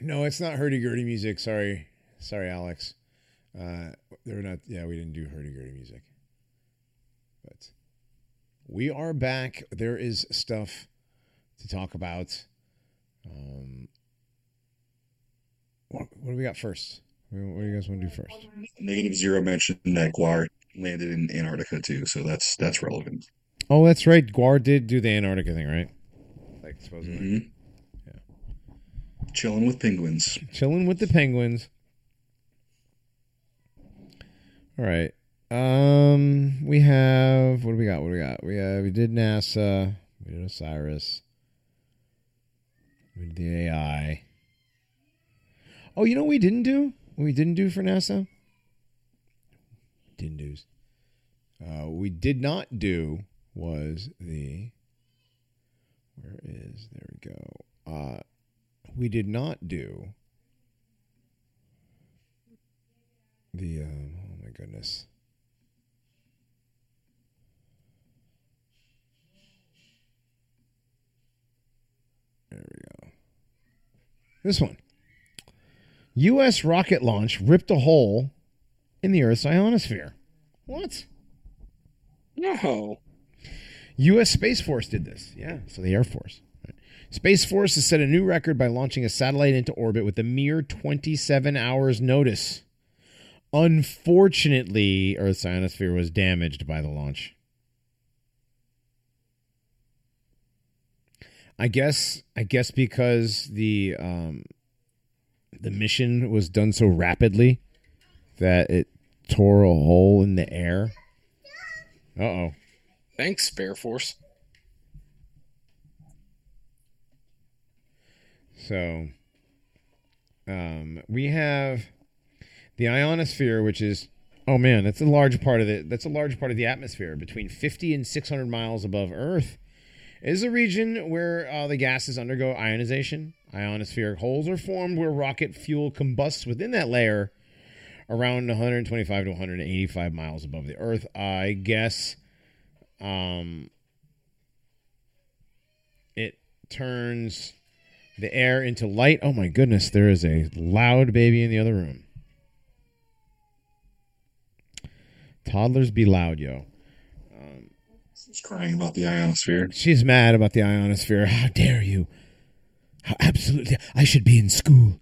No, it's not hurdy gurdy music. Sorry. Sorry, Alex. Uh they're not yeah, we didn't do hurdy gurdy music. But we are back. There is stuff to talk about. Um what, what do we got first? What do you guys want to do first? Negative zero mentioned that GWAR landed in Antarctica too, so that's that's relevant. Oh, that's right. GWAR did do the Antarctica thing, right? Like supposedly. hmm Chilling with penguins. chilling with the penguins. All right. Um, we have what do we got? What do we got? We have we did NASA. We did Osiris. We did the AI. Oh, you know what we didn't do? What we didn't do for NASA? Didn't do. Uh, we did not do was the. Where is there we go? Uh, we did not do the um, oh my goodness there we go this one u.s rocket launch ripped a hole in the earth's ionosphere what No. U.S. Space Force did this. Yeah, so the Air Force. Right. Space Force has set a new record by launching a satellite into orbit with a mere 27 hours notice. Unfortunately, Earth's ionosphere was damaged by the launch. I guess I guess because the um, the mission was done so rapidly that it tore a hole in the air. Uh oh. Thanks, Spare Force. So, um, we have the ionosphere, which is oh man, that's a large part of the that's a large part of the atmosphere, between fifty and six hundred miles above Earth. Is a region where uh, the gases undergo ionization. Ionospheric holes are formed where rocket fuel combusts within that layer, around 125 to 185 miles above the Earth. I guess. Um, it turns the air into light. Oh my goodness, there is a loud baby in the other room. Toddlers be loud, yo. He's crying about the ionosphere. She's mad about the ionosphere. How dare you? How absolutely I should be in school.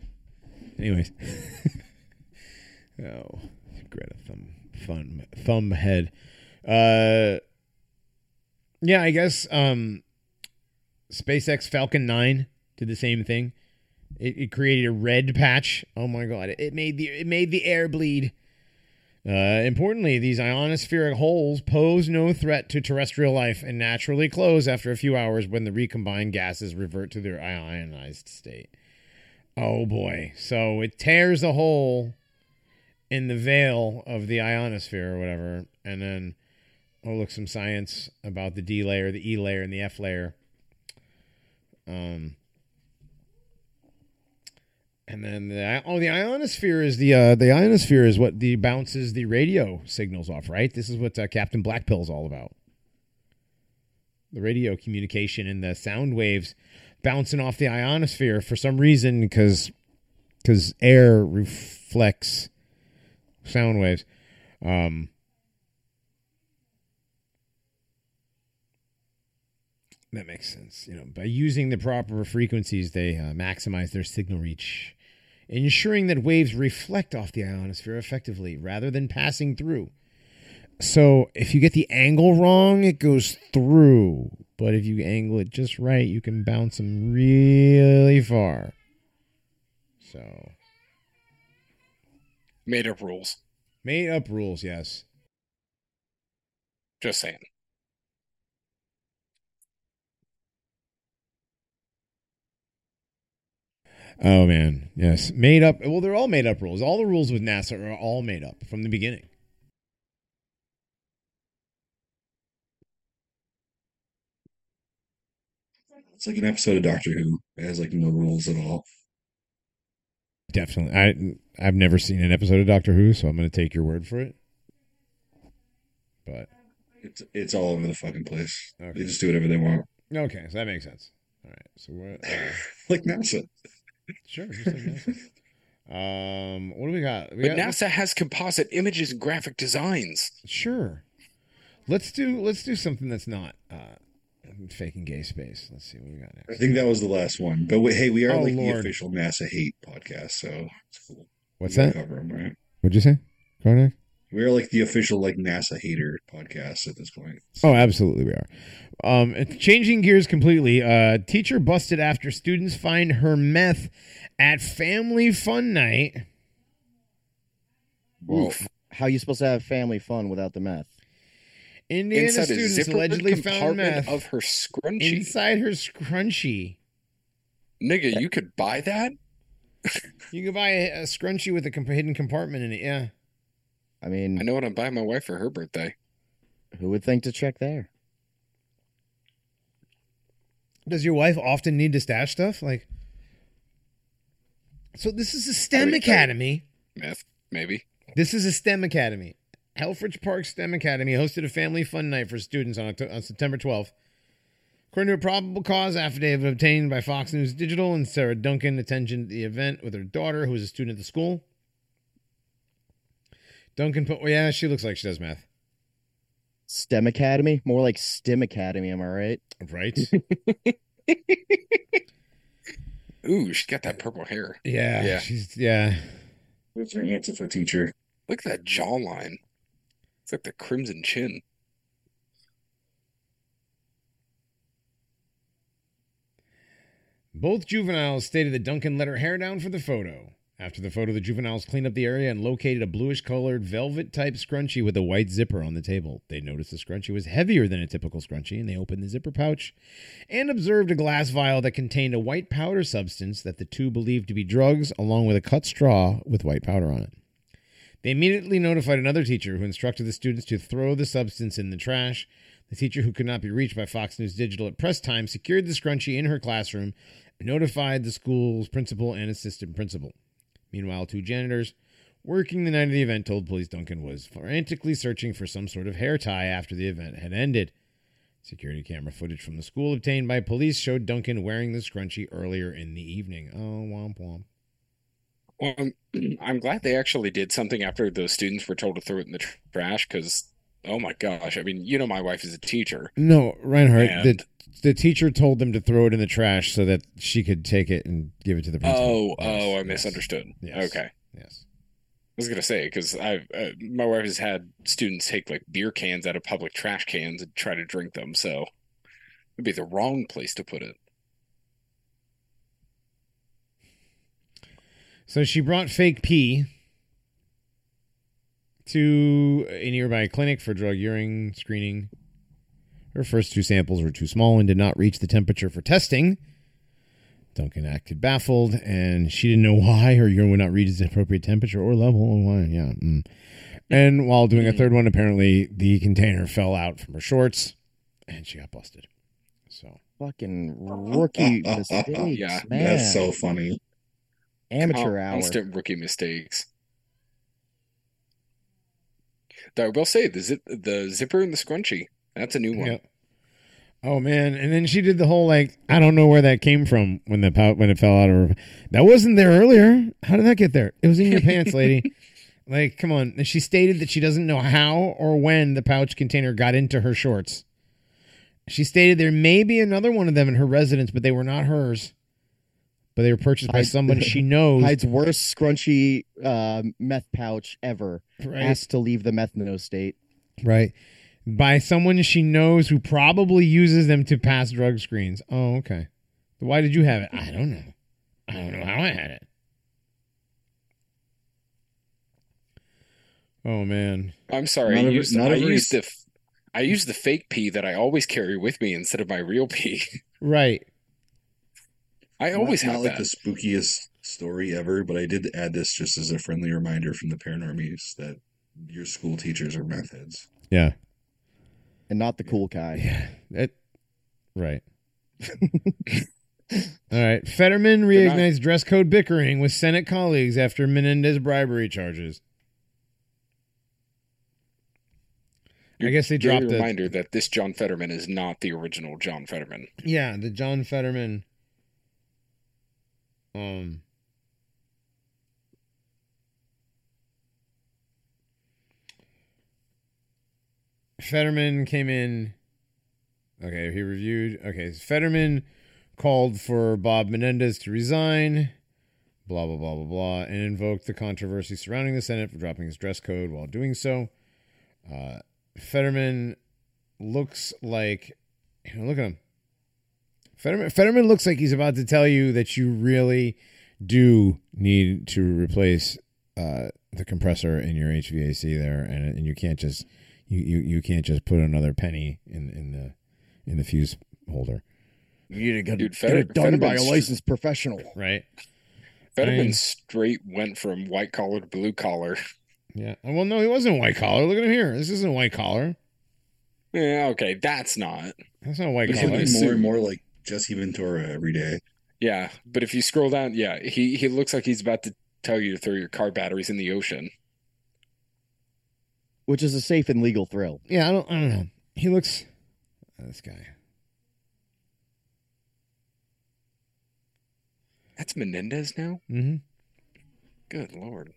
Anyways. *laughs* oh, Greta thumb thumb thumb head. Uh yeah, I guess um SpaceX Falcon 9 did the same thing. It, it created a red patch. Oh my god! It made the it made the air bleed. Uh, importantly, these ionospheric holes pose no threat to terrestrial life and naturally close after a few hours when the recombined gases revert to their ionized state. Oh boy! So it tears a hole in the veil of the ionosphere or whatever, and then oh look, some science about the D layer, the E layer, and the F layer. Um, and then the oh the ionosphere is the uh, the ionosphere is what the bounces the radio signals off, right? This is what uh, Captain Blackpill is all about. The radio communication and the sound waves bouncing off the ionosphere for some reason because because air reflects sound waves. Um, that makes sense. You know, by using the proper frequencies, they uh, maximize their signal reach, ensuring that waves reflect off the ionosphere effectively rather than passing through. So, if you get the angle wrong, it goes through. But if you angle it just right, you can bounce them really far. So, Made up rules. made up rules, yes. Just saying. Oh man, yes, made up. Well, they're all made up rules. All the rules with NASA are all made up from the beginning. It's like an episode of Doctor Who. It has like no rules at all. Definitely, I I've never seen an episode of Doctor Who, so I'm going to take your word for it. But It's it's all over the fucking place. Okay. They just do whatever they want, Okay, so that makes sense. All right. So what? *laughs* Like NASA. Sure. Just like NASA. Um, what do we got? We But got NASA has composite images and graphic designs. Sure. Let's do let's do something that's not uh faking gay space. Let's see what we got next. I think that was the last one. But wait, hey, we are Oh, like Lord. the official NASA hate podcast, so it's cool. What's We gotta that? Right? What'd you say? Grognak? We're like the official like NASA hater podcast at this point. Oh, absolutely we are. Um changing gears completely. Uh teacher busted after students find her meth at family fun night. Well, Oof. how you supposed to have family fun without the meth? Indiana Inside students allegedly found compartment meth of her scrunchie. inside her scrunchie. Nigga, you could buy that? You could buy a, a scrunchie with a comp- hidden compartment in it. Yeah. I mean, I know what I'm buying my wife for her birthday. who would think to check there? Does your wife often need to stash stuff? Like, so this is a STEM I mean, academy. Meth, maybe. This is a STEM academy. Helfrich Park STEM Academy hosted a family fun night for students on, on September 12th. According to a probable cause affidavit obtained by Fox News Digital, and Sarah Duncan attended the event with her daughter, who was a student at the school. Duncan put, well, yeah, she looks like she does math. STEM Academy? More like STEM Academy, am I right? Right? *laughs* Ooh, she's got that purple hair. Yeah. Yeah. She's, yeah. What's your answer for teacher? Look at that jawline. It's like the crimson chin. Both juveniles stated that Duncan let her hair down for the photo. After the photo, the juveniles cleaned up the area and located a bluish colored velvet type scrunchie with a white zipper on the table. They noticed the scrunchie was heavier than a typical scrunchie and they opened the zipper pouch and observed a glass vial that contained a white powder substance that the two believed to be drugs, along with a cut straw with white powder on it. They immediately notified another teacher who instructed the students to throw the substance in the trash. The teacher, who could not be reached by Fox News Digital at press time, secured the scrunchie in her classroom and notified the school's principal and assistant principal. Meanwhile, two janitors working the night of the event told police Duncan was frantically searching for some sort of hair tie after the event had ended. Security camera footage from the school obtained by police showed Duncan wearing the scrunchie earlier in the evening. Oh, womp womp. Well, I'm, um, *clears throat* I'm glad they actually did something after the students were told to throw it in the trash because, oh my gosh, I mean, you know, my wife is a teacher. No, Reinhardt, And- the, the teacher told them to throw it in the trash so that she could take it and give it to the principal. Oh, Yes, oh, I yes, misunderstood. Yes. Okay. Yes. I was gonna say because I, uh, my wife has had students take like beer cans out of public trash cans and try to drink them, so it'd be the wrong place to put it. So she brought fake pee to a nearby clinic for drug urine screening. Her first two samples were too small and did not reach the temperature for testing. Duncan acted baffled, and she didn't know *laughs* why her urine would not reach its appropriate temperature or level. Oh, why? Yeah. mm. And while doing a third one, apparently the container fell out from her shorts, and she got busted. So Fucking rookie *laughs* mistakes, Yeah, man. That's so funny. Amateur Con- hour. Constant rookie mistakes. Though I will say the zip, the zipper and the scrunchie. That's a new one. Yeah. Oh man! And then she did the whole like I don't know where that came from when the pout when it fell out of her. That wasn't there earlier. How did that get there? It was in your pants, lady. *laughs* Like, come on. And she stated that she doesn't know how or when the pouch container got into her shorts. She stated there may be another one of them in her residence, but they were not hers. But they were purchased by I- someone she *laughs* knows. Hyde's worst scrunchy uh, meth pouch ever. right? Asked to leave the meth no state. Right. By someone she knows who probably uses them to pass drug screens. Oh, okay. Why did you have it? I don't know. I don't know how I had it. Oh man. I'm sorry. Not I a- used not I a very used the I used the fake pee that I always carry with me instead of my real pee. *laughs* Right. I always not, have not like that. the spookiest story ever, but I did add this just as a friendly reminder from the Paranormies that your school teachers are meth heads. Yeah. And not the cool kind. Yeah. That right. *laughs* All right. Fetterman They're not- reignites dress code bickering with Senate colleagues after Menendez bribery charges. I guess they dropped the reminder that this John Fetterman is not the original John Fetterman. yeah the John Fetterman. Um. Fetterman came in. Okay, he reviewed. Okay, Fetterman called for Bob Menendez to resign. Blah blah blah blah blah, and invoked the controversy surrounding the Senate for dropping his dress code while doing so. Uh, Fetterman looks like, you know, look at him. Fetterman, Fetterman looks like he's about to tell you that you really do need to replace uh, the compressor in your HVAC there, and and you can't just you, you, you can't just put another penny in in the in the fuse holder, You need to get, Dude, get Fetter- it done by a Fetterman's- licensed professional. right? Fetterman I mean- straight went from white collar to blue collar. Yeah. Well, no, he wasn't white collar. Look at him here. This isn't white collar. Yeah, okay, that's not. That's not white He's collar. looking more and more like Jesse Ventura every day. Yeah, but if you scroll down, yeah, he he looks like he's about to tell you to throw your car batteries in the ocean. Which is a safe and legal thrill. Yeah, I don't. I don't know. He looks. This guy. That's Menendez now. Mm-hmm. Good lord.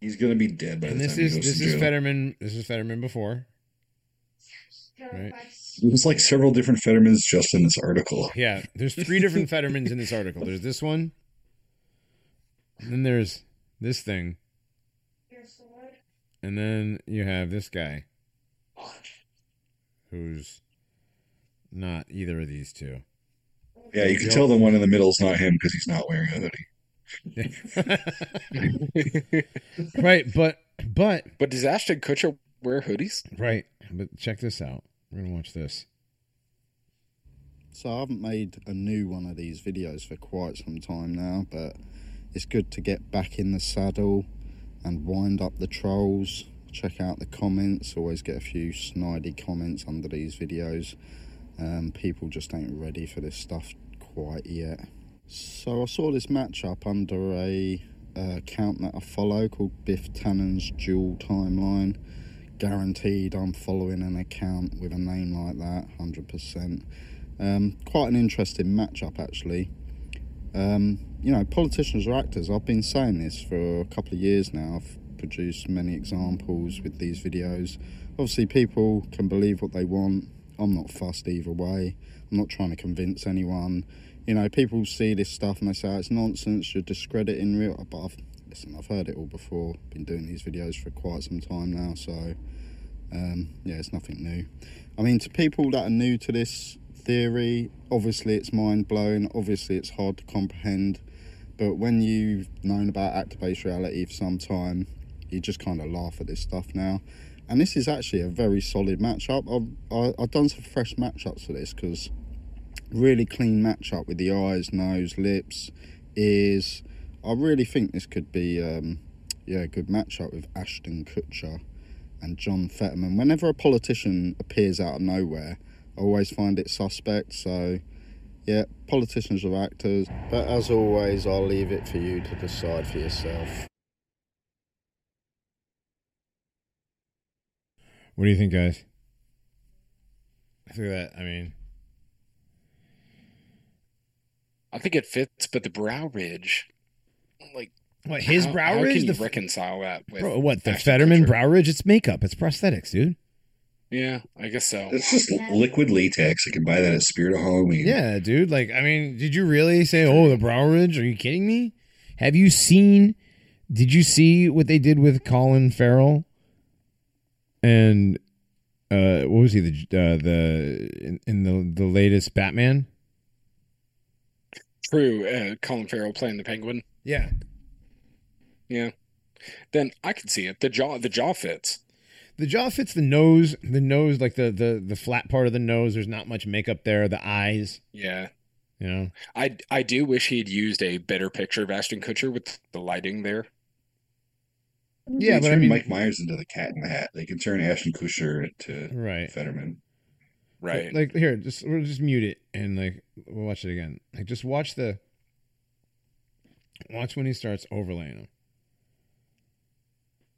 He's gonna be dead by And the this time is he goes this to is jail. Fetterman. This is Fetterman before. Right. There's like several different Fettermans just in this article. Yeah, there's three different *laughs* Fettermans in this article. There's this one, and then there's this thing, and then you have this guy, who's not either of these two. Yeah, you can tell the one in the middle is not him because he's not wearing a hoodie. *laughs* right, but but But does Ashton Kutcher wear hoodies? right, but check this out. We're gonna watch this. So I haven't made a new one of these videos for quite some time now, but it's good to get back in the saddle and wind up the trolls. Check out the comments. Always get a few snidey comments under these videos. Um, people just ain't ready for this stuff quite yet. So I saw this matchup under a uh, account that I follow called Biff Tannen's Dual Timeline. Guaranteed, I'm following an account with a name like that, hundred percent. Um, quite an interesting matchup, actually. Um, you know, politicians are actors. I've been saying this for a couple of years now. I've produced many examples with these videos. Obviously, people can believe what they want. I'm not fussed either way. I'm not trying to convince anyone. You know, people see this stuff and they say "Oh, it's nonsense. You're discrediting real. But I've listen. I've heard it all before. Been doing these videos for quite some time now, so um, yeah, it's nothing new. I mean, to people that are new to this theory, obviously it's mind blowing. Obviously, it's hard to comprehend. But when you've known about actor-based reality for some time, you just kind of laugh at this stuff now. And this is actually a very solid matchup. I've, I've done some fresh matchups for this because really clean matchup with the eyes, nose, lips, ears. I really think this could be, um, yeah, a good matchup with Ashton Kutcher and John Fetterman. Whenever a politician appears out of nowhere, always find it suspect. So, yeah, politicians are actors. But as always, I'll leave it for you to decide for yourself. What do you think, guys? Look at that. I mean, I think it fits, but the brow ridge, like what his how, brow how ridge? Can you The, reconcile that with bro, what the Fetterman Kutcher? brow ridge? It's makeup. It's prosthetics, dude. Yeah, I guess so. It's just liquid latex. I can buy that at Spirit of Halloween. Yeah, dude. Like, I mean, did you really say, "Oh, the brow ridge"? Are you kidding me? Have you seen? Did you see what they did with Colin Farrell? And uh, what was he? The uh, the in, in the the latest Batman? True. Uh, Colin Farrell playing the Penguin. Yeah, Yeah. Then I can see it. The jaw, the jaw fits. The jaw fits the nose. The nose, like the the the flat part of the nose. There's not much makeup there. The eyes, Yeah. you know. I I do wish he'd used a better picture of Ashton Kutcher with the lighting there. Yeah, They but I turn mean- Mike Myers into the Cat in the Hat. They can turn Ashton Kutcher into Right. Fetterman. Right. Like here, just we'll just mute it and like we'll watch it again. Like just watch the watch when he starts overlaying them.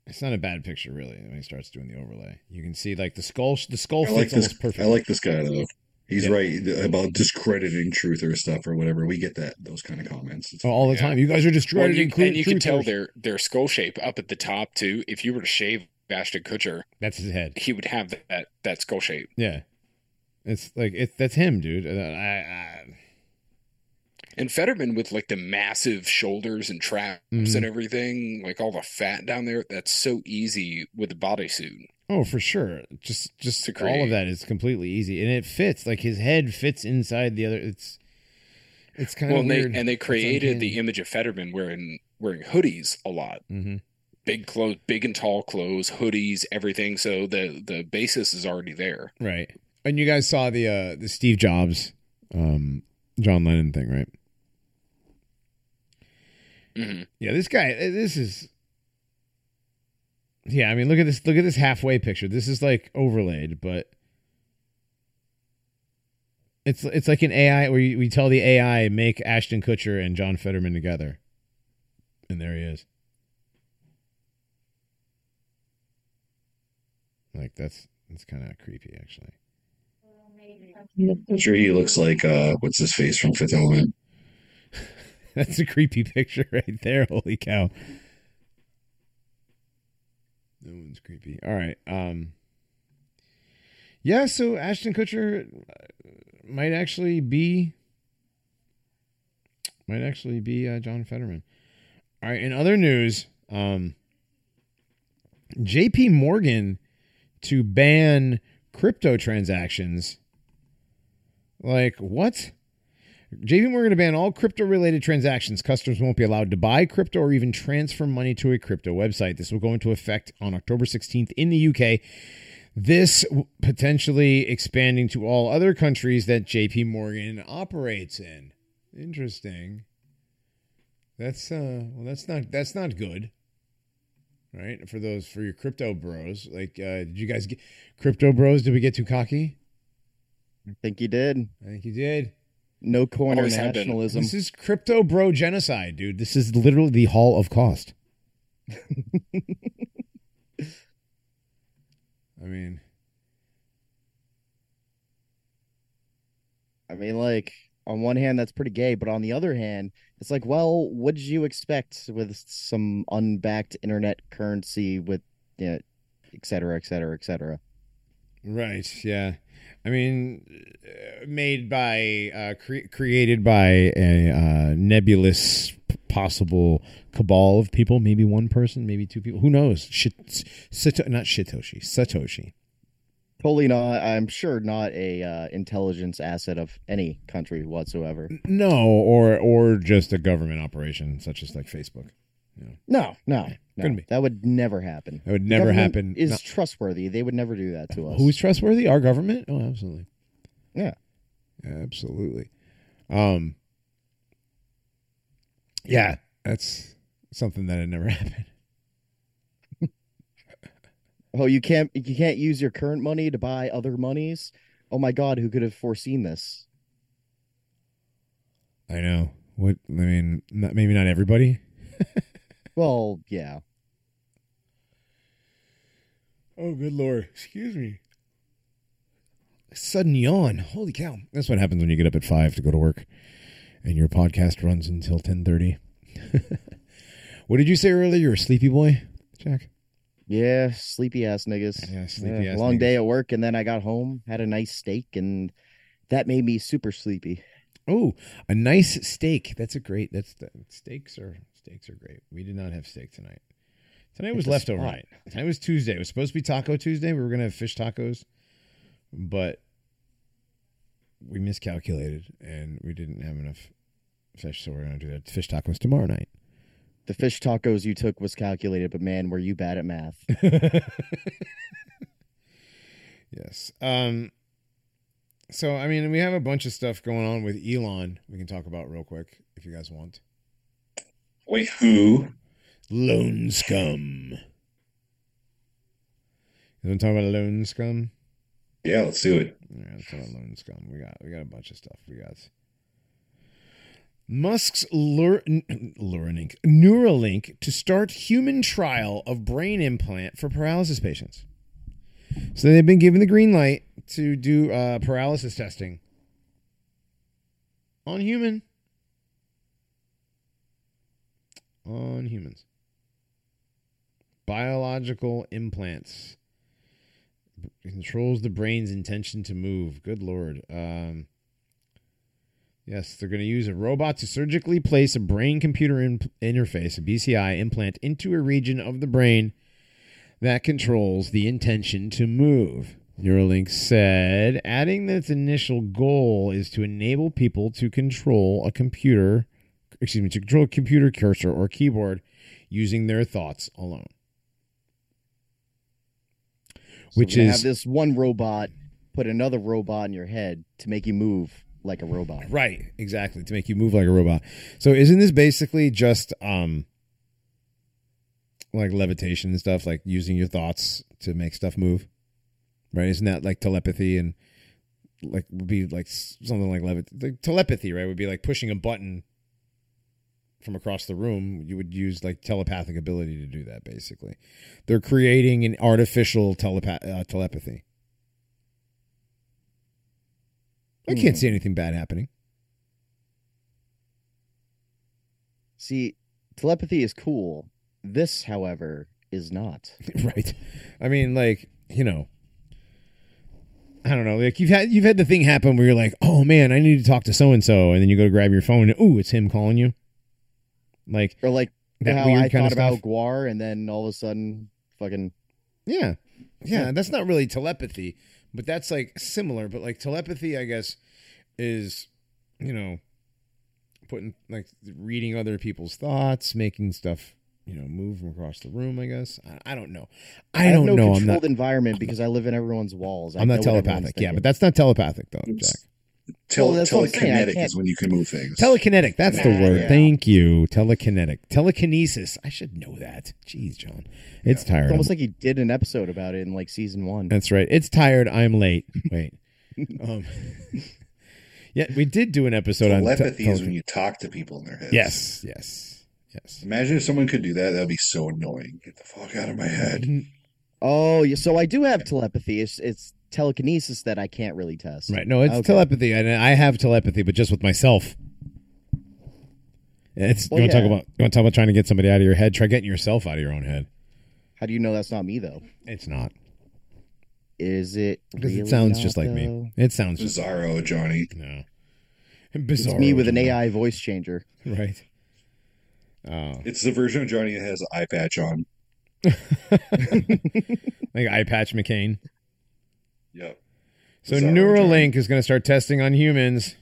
It's not a bad picture, really. When he starts doing the overlay, you can see like the skull. The skull I fits like this. almost perfect. I like this guy though. He's Yeah. right about discrediting truth or stuff or whatever. We get that those kind of comments. It's Oh, all the Yeah. time. You guys are Well, discrediting. you, cru- and you can tell their their skull shape up at the top too. If you were to shave Ashton Kutcher, That's his head. he would have that that skull shape. Yeah, it's like it. That's him, dude. Uh, I, I, And Fetterman with like the massive shoulders and traps Mhm. and everything, like all the fat down there, that's so easy with the bodysuit. oh, for sure. Just, just To all of that is completely easy, and it fits. Like his head fits inside the other. It's, it's kind Well, of and they weird. and they created the image of Fetterman wearing wearing hoodies a lot. hmm Big clothes, big and tall clothes, hoodies, everything. So the the basis is already there. Right. And you guys saw the uh the Steve Jobs, um, John Lennon thing, right? Hmm Yeah, this guy. uh, This is. Yeah, I mean, look at this. Look at this halfway picture. This is like overlaid, but it's it's like an AI where you, we tell the AI make Ashton Kutcher and John Fetterman together, and there he is. Like that's that's kind of creepy, actually. I'm sure he looks like uh, what's his face from Fifth Element. *laughs* *laughs* That's a creepy picture right there. *laughs* Holy cow. That one's creepy. All right. Um Yeah, so Ashton Kutcher uh, might actually be might actually be uh, John Fetterman. All right, in other news, um JP Morgan to ban crypto transactions. Like what? JP Morgan to ban all crypto related transactions. Customers won't be allowed to buy crypto or even transfer money to a crypto website. This will go into effect on October 16th in the UK. This potentially expanding to all other countries that JP Morgan operates in. Interesting. That's uh well that's not that's not good. Right? For those for your crypto bros. Like uh did you guys get crypto bros did we get too cocky? I think you did. I think you did. No coin or Always nationalism. This is crypto bro genocide, dude. This is literally the hall of cost. *laughs* I mean, I mean, like on one hand, that's pretty gay, but on the other hand, it's like, well, what did you expect with some unbacked internet currency with, you know, et cetera, et cetera, et cetera. right? Yeah. I mean, made by, uh, cre- created by a uh, nebulous possible cabal of people. Maybe one person, maybe two people. Who knows? Shit, Sato- not Shitoshi, Satoshi. Totally not. I'm sure not a uh, intelligence asset of any country whatsoever. No, or or just a government operation such as like Facebook. No, no, no. Couldn't be. That would never happen. That would never Government happen. Is No- trustworthy. They would never do that to us. Who's trustworthy? Our government? Oh, absolutely. Yeah. Absolutely. Um Yeah, that's something that had never *laughs* happened. Oh, you can't you can't use your current money to buy other monies. Oh my God, who could have foreseen this? I know. What I mean, not, maybe not everybody. *laughs* Well, yeah. Oh, good lord. Excuse me. Sudden yawn. Holy cow. That's what happens when you get up at 5 to go to work and your podcast runs until 10:30. *laughs* what did you say earlier? You're a sleepy boy, Jack? Yeah, sleepy ass niggas. Yeah, sleepy ass Long niggas. day at work, and then I got home, had a nice steak, and that made me super sleepy. Oh, a nice steak. That's a great. That's the, steaks are steaks are great. We did not have steak tonight. Tonight was leftover night. Tonight was Tuesday. It was supposed to be Taco Tuesday. We were gonna have fish tacos, but we miscalculated and we didn't have enough fish, so we're gonna do that fish tacos tomorrow night. The fish tacos you took was calculated, but man, were you bad at math? *laughs* yes. Um. So I mean, we have a bunch of stuff going on with Elon. We can talk about real quick if you guys want. Wait, who? Lone Scum. You want to talk about Lone Scum? Yeah, let's do it. Yeah, let's talk about Lone Scum. We got we got a bunch of stuff. We got Musk's Lur- Neuralink, *clears throat* Neuralink to start human trial of brain implant for paralysis patients. So they've been given the green light to do uh, paralysis testing on human. On humans. Biological implants. Controls the brain's intention to move. Good lord. Um, yes, they're going to use a robot to surgically place a brain computer in- interface, a BCI implant, into a region of the brain that controls the intention to move. Neuralink said, adding that its initial goal is to enable people to control a computer, excuse me, to control a computer cursor or keyboard using their thoughts alone. So Which is- have this one robot put another robot in your head to make you move like a robot. Right, exactly, to make you move like a robot. So isn't this basically just um like levitation and stuff, like using your thoughts to make stuff move? Right? Isn't that like telepathy and like would be like something like levit like telepathy, right? Would be like pushing a button from across the room. You would use like telepathic ability to do that basically. They're creating an artificial telepa- uh, telepathy. I can't Hmm. see anything bad happening. See, telepathy is cool. This, however, is not. *laughs* right i mean like you know i don't know like you've had you've had the thing happen where you're like oh man i need to talk to so and so and then you go to grab your phone and ooh it's him calling you like Or like that how weird I kind thought of about stuff. Guar, and then all of a sudden, fucking yeah. Yeah that's not really telepathy but that's like similar but like telepathy i guess is you know putting like reading other people's thoughts making stuff you know move from across the room i guess. I, I don't know. I, have don't no know. I'm controlled not environment because I live in everyone's walls. I i'm know not telepathic. Yeah but that's not telepathic though jack Tel- Well, that's what I'm saying, I telekinetic is when you can move things. Telekinetic. That's the word. yeah. Thank you. Telekinetic. Telekinesis. I should know that. Jeez, John. It's tired. It's almost I'm- like he did an episode about it in like season one. That's right. It's tired. I'm late. *laughs* Wait. um, *laughs* yeah, we did do an episode on Telepathy is when you talk to people in their heads. Yes. Yes. Yes. Imagine if someone could do that. That'd be so annoying. Get the fuck out of my head. Oh, yeah, so I do have telepathy. It's, it's telekinesis that I can't really test. Right. No, it's Okay. telepathy, and I have telepathy, but just with myself. It's Well, you want to talk about you want to talk about trying to get somebody out of your head. Try getting yourself out of your own head. How do you know that's not me though? It's not Is it? because really it sounds not, just like though? me. It sounds just Bizarro, Johnny. no. It's Bizarro, me with an AI voice changer. *laughs* Right. Oh, It's the version of Johnny that has an eye patch on. *laughs* like eye patch McCain. Yep. So Neuralink is going to start testing on humans.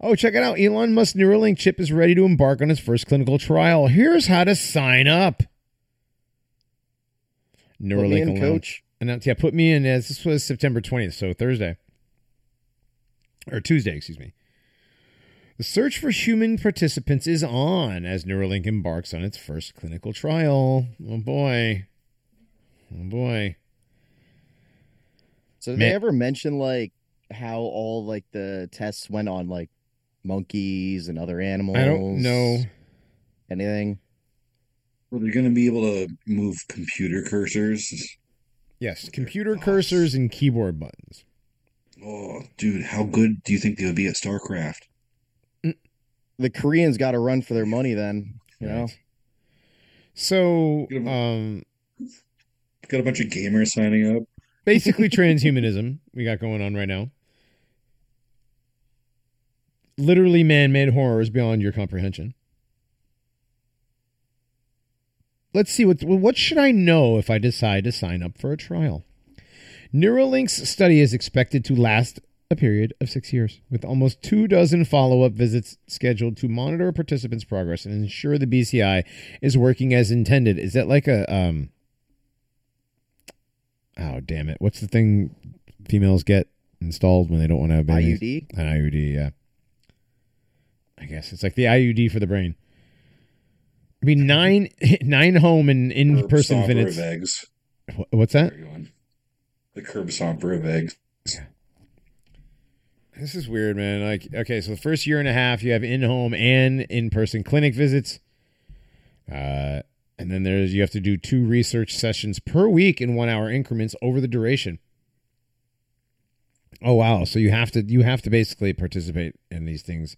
Oh, check it out. Elon Musk's Neuralink chip is ready to embark on its first clinical trial. Here's how to sign up. Neuralink in, coach. Announced, yeah, put me in as this was September 20th, so Thursday. Or Tuesday, excuse me. The search for human participants is on as Neuralink embarks on its first clinical trial. Oh boy. Oh boy. So did Man- they ever mention like how all like the tests went on like monkeys and other animals? I don't know. anything. Well, they're going to be able to move computer cursors. Yes, computer cursors and keyboard buttons. Oh, dude, how good do you think they would be at StarCraft? The Koreans got to run for their money then. You know, Right. So, Good um, Got a bunch of gamers signing up. Basically transhumanism we got going on right now. Literally man-made horrors beyond your comprehension. Let's see what what should I know if I decide to sign up for a trial. Neuralink's study is expected to last a period of six years, with almost two dozen follow-up visits scheduled to monitor participants' progress and ensure the BCI is working as intended. Is that like a um? Oh damn it! What's the thing females get installed when they don't want to have babies? IUD. An IUD, yeah. I guess it's like the IUD for the brain. I mean, nine *laughs* nine home and in Curb person stomper visits. of eggs. Wh- What's that? There you go. The curb stomper of eggs. This is weird, man. Like, okay, so the first year and a half, you have in-home and in-person clinic visits, uh, and then there's you have to do two research sessions per week in one-hour increments over the duration. Oh wow! So you have to you have to basically participate in these things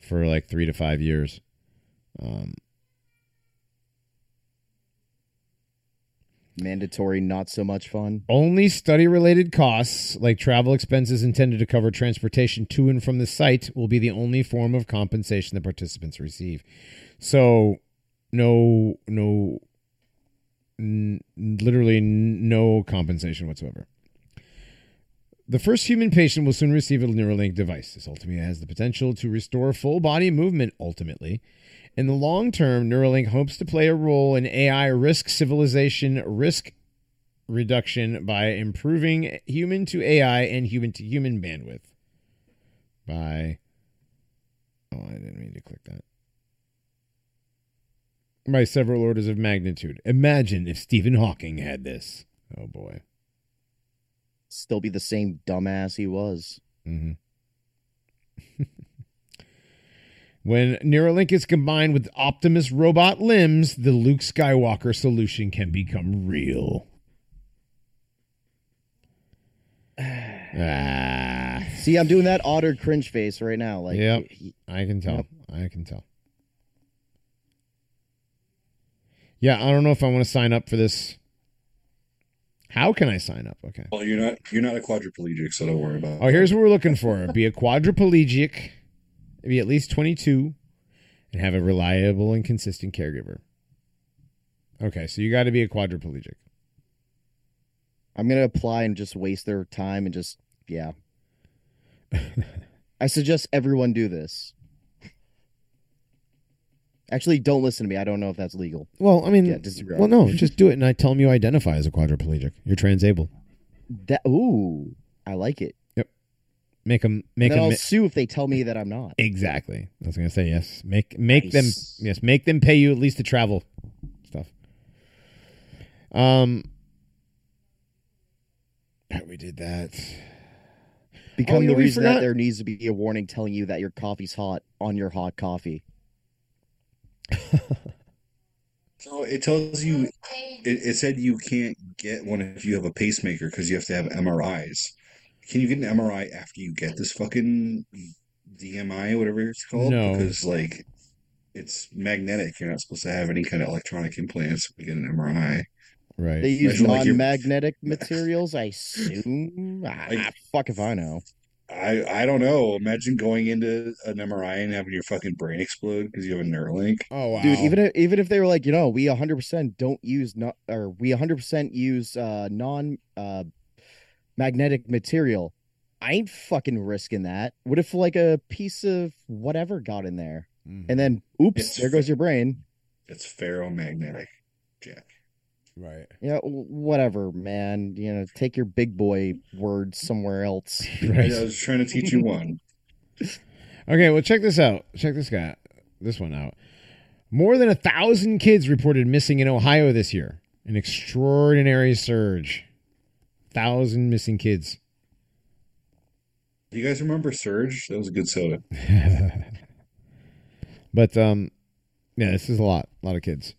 for like three to five years. Um, Mandatory, not so much fun. Only study related costs, like travel expenses intended to cover transportation to and from the site, will be the only form of compensation the participants receive. So, no, no, n- literally no compensation whatsoever. The first human patient will soon receive a Neuralink device. This ultimately has the potential to restore full body movement ultimately. In the long term, Neuralink hopes to play a role in AI risk civilization risk reduction by improving human to AI and human to human bandwidth. By oh, I didn't mean to click that. By several orders of magnitude. Imagine if Stephen Hawking had this. Oh boy. Still be the same dumbass he was. hmm *laughs* when Neuralink is combined with Optimus robot limbs, the Luke Skywalker solution can become real. *sighs* ah, See, I'm doing that otter cringe face right now. Like, Yep. he- I can tell. Yep. I can tell. Yeah, I don't know if I want to sign up for this. How can I sign up? Okay. Well, you're not you're not a quadriplegic, so don't worry about. Oh, here's what we're looking for: be a quadriplegic, be at least 22, and have a reliable and consistent caregiver. Okay, so you got to be a quadriplegic. I'm gonna apply and just waste their time and just yeah. *laughs* I suggest everyone do this. Actually, don't listen to me. I don't know if that's legal. Well, I mean, Yeah, disagree. well, no, just do it, and I tell them you identify as a quadriplegic. You're transable. That ooh, I like it. Yep. Make them make them I'll sue if they tell me that I'm not. exactly. I was gonna say yes. Make make them yes. Make them pay you at least to travel stuff. Um, we did that. Become yeah, the reason forgot- that there needs to be a warning telling you that your coffee's hot on your hot coffee. *laughs* So it tells you, it, it said you can't get one if you have a pacemaker because you have to have MRIs. Can you get an MRI after you get this fucking DMI, whatever it's called? No. Because like it's magnetic. You're not supposed to have any kind of electronic implants to get an MRI. Right. They use like, non-magnetic materials, I assume. Ah, Like- fuck if I know. I I don't know. Imagine going into an MRI and having your fucking brain explode because you have a Neuralink. oh wow, Dude, even if, even if they were like, you know, we 100% don't use not or we 100% use uh non uh magnetic material. I ain't fucking risking that. What if like a piece of whatever got in there Mhm. and then oops, It's- there goes your brain. It's ferromagnetic, Jack. Right. Yeah, w- whatever, man. You know, take your big boy words somewhere else. *laughs* Right. I was trying to teach you one. *laughs* Okay, well, check this out. Check this guy, this one out. More than a thousand kids reported missing in Ohio this year. An extraordinary surge. Thousand missing kids. Do you guys remember Surge? That was a good soda. *laughs* but um, yeah, this is a lot. A lot of kids.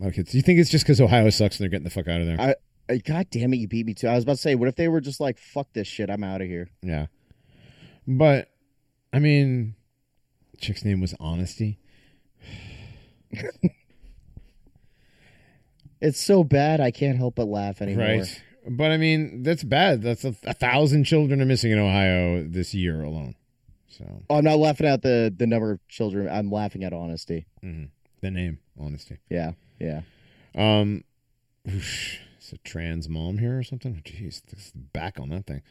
Of. Do you think it's just because Ohio sucks and they're getting the fuck out of there? I- Uh, God damn it, you beat me too. I was about to say, what if they were just like, fuck this shit, I'm out of here. yeah. But I mean, chick's name was Honesty. *laughs* It's so bad I can't help but laugh anymore. Right. But I mean, that's bad. That's a, a thousand children are missing in Ohio this year alone. So Oh, I'm not laughing at the the number of children. I'm laughing at honesty. mhm. the name, honesty. Yeah, yeah. Um, *sighs* whoosh, it's a trans mom here or something. Jeez, this is back on that thing.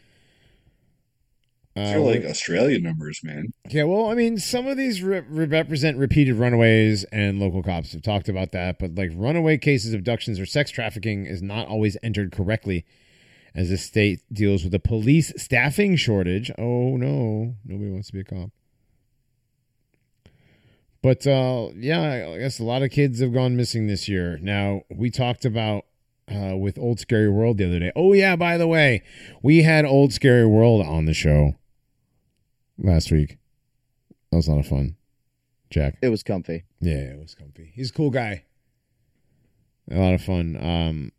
These Uh, are like Australian numbers, man. yeah, well, I mean, some of these re- represent repeated runaways, and local cops have talked about that. But like runaway cases, abductions, or sex trafficking is not always entered correctly, as the state deals with a police staffing shortage. Oh no, nobody wants to be a cop. But uh, yeah, I guess a lot of kids have gone missing this year. Now we talked about uh, with Old Scary World the other day. Oh yeah, by the way, we had Old Scary World on the show. last week. That was a lot of fun. Jack. It was comfy. Yeah, it was comfy. He's a cool guy. A lot of fun. Um,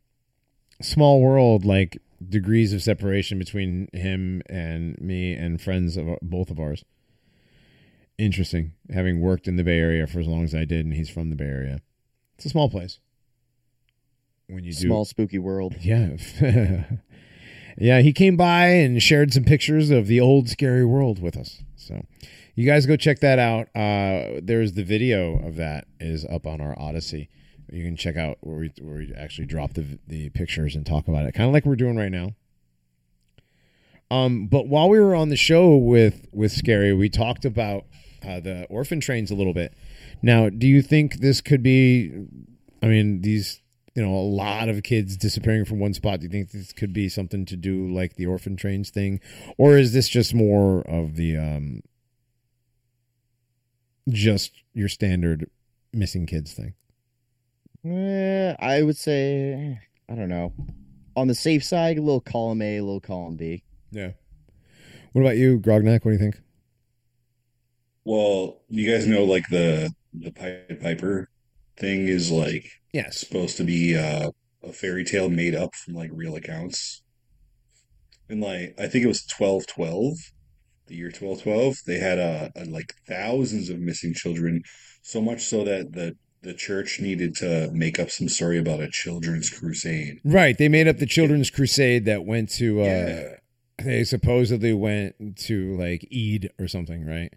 small world, like degrees of separation between him and me and friends of both of ours. Interesting, having worked in the Bay Area for as long as I did, and he's from the Bay Area. It's a small place. When you do Small spooky world. yeah. *laughs* yeah, he came by and shared some pictures of the old scary world with us. So you guys go check that out. Uh, there's the video of that is up on our Odysee. You can check out where we where we actually drop the the pictures and talk about it, kind of like we're doing right now. Um, but while we were on the show with with Scary, we talked about uh, the orphan trains a little bit. Now, do you think this could be? I mean, these you know a lot of kids disappearing from one spot. Do you think this could be something to do like the orphan trains thing, or is this just more of the um, just your standard missing kids thing? Eh, I would say I don't know. On the safe side, a little column A, a little column B. Yeah. What about you, Grognak? What do you think? Well, you guys know like the the Pied Piper thing is like Yes. supposed to be uh, a fairy tale made up from like real accounts. And like I think it was twelve twelve, the year twelve twelve. They had uh, uh, like thousands of missing children, so much so that the the church needed to make up some story about a children's crusade. Right. They made up the Children's Crusade that went to. Uh, Yeah. They supposedly went to like Eid or something, right?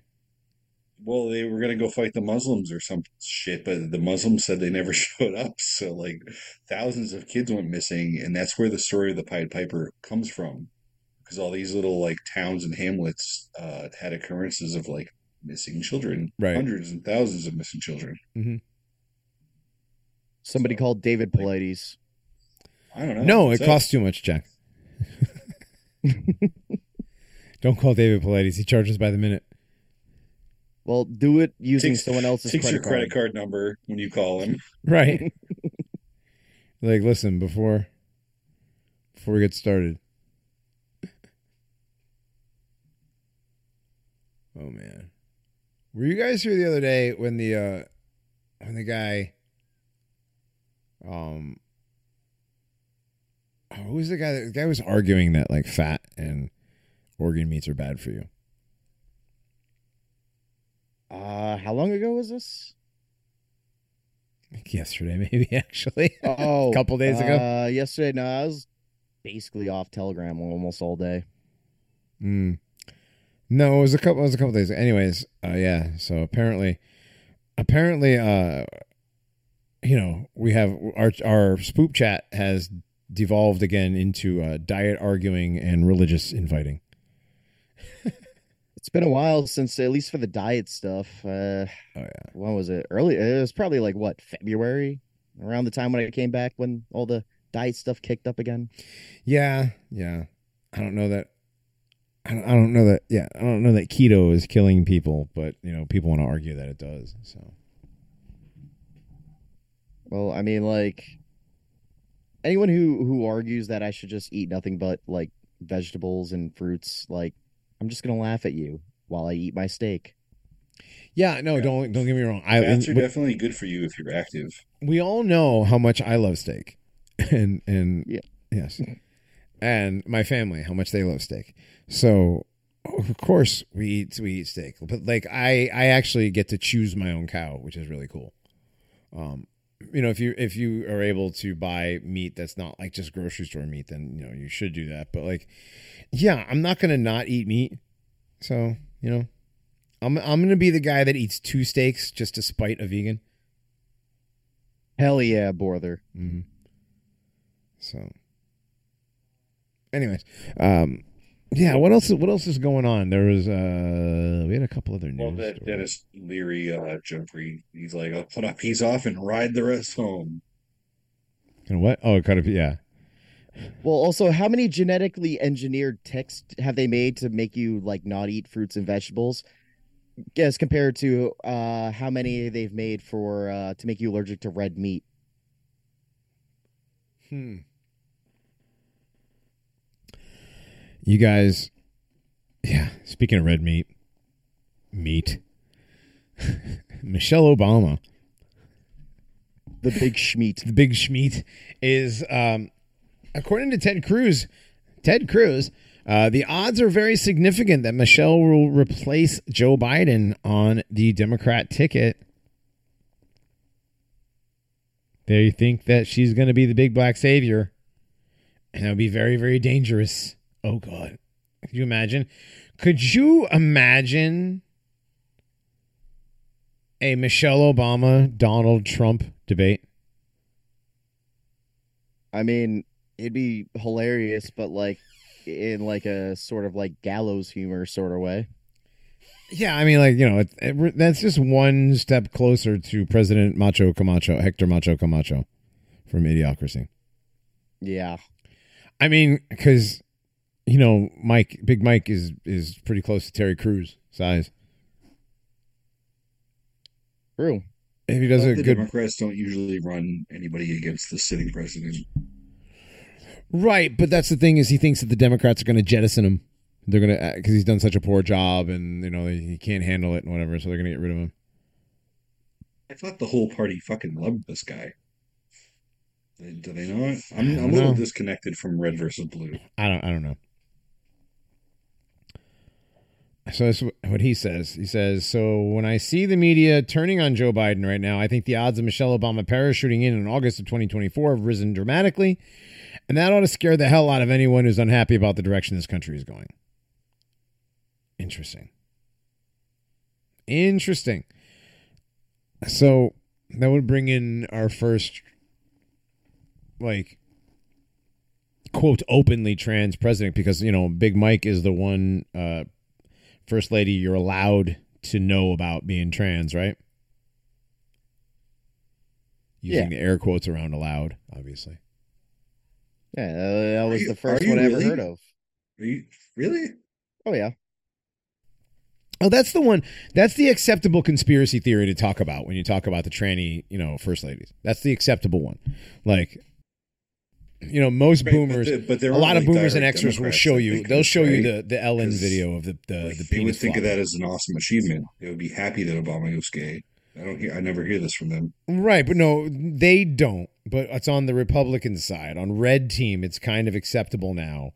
Well, they were gonna go fight the Muslims or some shit, but the Muslims said they never *laughs* showed up. So like thousands of kids went missing, and that's where the story of the Pied Piper comes from. Because all these little like towns and hamlets uh, had occurrences of like missing children, Right. hundreds and thousands of missing children. Somebody So, called David like- Paulides. I don't know. No, it costs too much, Jack. *laughs* Don't call David Paulides. He charges by the minute. Well, do it using Takes- someone else's Takes credit your credit card. card number when you call him. *laughs* Right. *laughs* like, listen, before before we get started. Oh man. Were you guys here the other day when the uh when the guy um oh, who was the guy that the guy was arguing that like fat and organ meats are bad for you? Uh, how long ago was this? Like yesterday *laughs* maybe actually. *laughs* Oh, A couple days ago? Uh, yesterday, no, I was basically off Telegram almost all day. Mm. No, it was a couple. It was a couple days. Anyways, uh, yeah. So apparently, apparently, uh, you know, we have our our spoop chat has devolved again into uh, diet arguing and religious inviting. It's been a while since, at least for the diet stuff. Uh, Oh yeah, when was it? Early. It was probably like what February, around the time when I came back when all the diet stuff kicked up again. yeah, yeah. I don't know that. I don't, I don't know that. Yeah, I don't know that keto is killing people, but you know, people want to argue that it does. So Well, I mean, like anyone who who argues that I should just eat nothing but like vegetables and fruits, like I'm just gonna laugh at you while I eat my steak. yeah, no, Yeah. don't don't get me wrong. I Fats are but- definitely good for you if you're active. we all know how much I love steak, *laughs* and and Yeah. yes, and my family how much they love steak. So of course we eat we eat steak, but like I I actually get to choose my own cow, which is really cool. Um, you know, if you if you are able to buy meat that's not like just grocery store meat, then you know you should do that. But like, yeah, I'm not gonna not eat meat. So you know, I'm I'm gonna be the guy that eats two steaks just to spite a vegan. Hell yeah, Borther. hmm So, anyways, um, yeah. What else? What else is going on? There was uh, we had a couple other news. Well, that stories. Dennis Leary uh, Jeffrey, he's like, I'll put a piece off and ride the rest home. And what? Oh, it kind of yeah. Well, also, how many genetically engineered ticks have they made to make you like not eat fruits and vegetables? As compared to uh, how many they've made for uh, to make you allergic to red meat. Hmm. You guys, yeah. Speaking of red meat, meat. *laughs* Michelle Obama, The big schmeat. the big schmeat, is um, according to Ted Cruz. Ted Cruz, uh, the odds are very significant that Michelle will replace Joe Biden on the Democrat ticket. They think that she's going to be the big black savior, and that would be very, very dangerous. Oh God, could you imagine? Could you imagine a Michelle Obama Donald Trump debate? I mean, it'd be hilarious, but like in like a sort of like gallows humor sort of way. Yeah, I mean, like you know, it, it, that's just one step closer to President Macho Camacho, Hector Macho Camacho, from Idiocracy. Yeah. I mean, because you know, Mike, Big Mike is is pretty close to Terry Crews size. True. If he does But a the good Democrats don't usually run anybody against the sitting president. right, but that's the thing is he thinks that the Democrats are going to jettison him. They're gonna uh, because he's done such a poor job, and you know he can't handle it and whatever, so they're gonna get rid of him. I thought the whole party fucking loved this guy. Do they not? I'm, I'm a little disconnected from red versus blue. I don't. I don't know. So that's what he says. He says, "So when I see the media turning on Joe Biden right now, I think the odds of Michelle Obama parachuting in in August of 2024 have risen dramatically, and that ought to scare the hell out of anyone who's unhappy about the direction this country is going." Interesting. Interesting. So that would bring in our first, like, quote openly trans president because you know Big Mike is the one uh first lady you're allowed to know about being trans, right? Using the air quotes around allowed, obviously. Yeah, that was you- the first are you one I ever heard of. Are you really? Oh yeah. Oh, that's the one. That's the acceptable conspiracy theory to talk about when you talk about the tranny, you know, first ladies. That's the acceptable one. Like, you know, most Right, but boomers, the- but there a lot of boomers and extras will show you. They'll show you the the Ellen video of the the, Like, the would think of that as an awesome achievement. They would be happy that Obama was gay. I don't hear. I never hear this from them. Right, but no, they don't. But it's on the Republican side. On red team, it's kind of acceptable now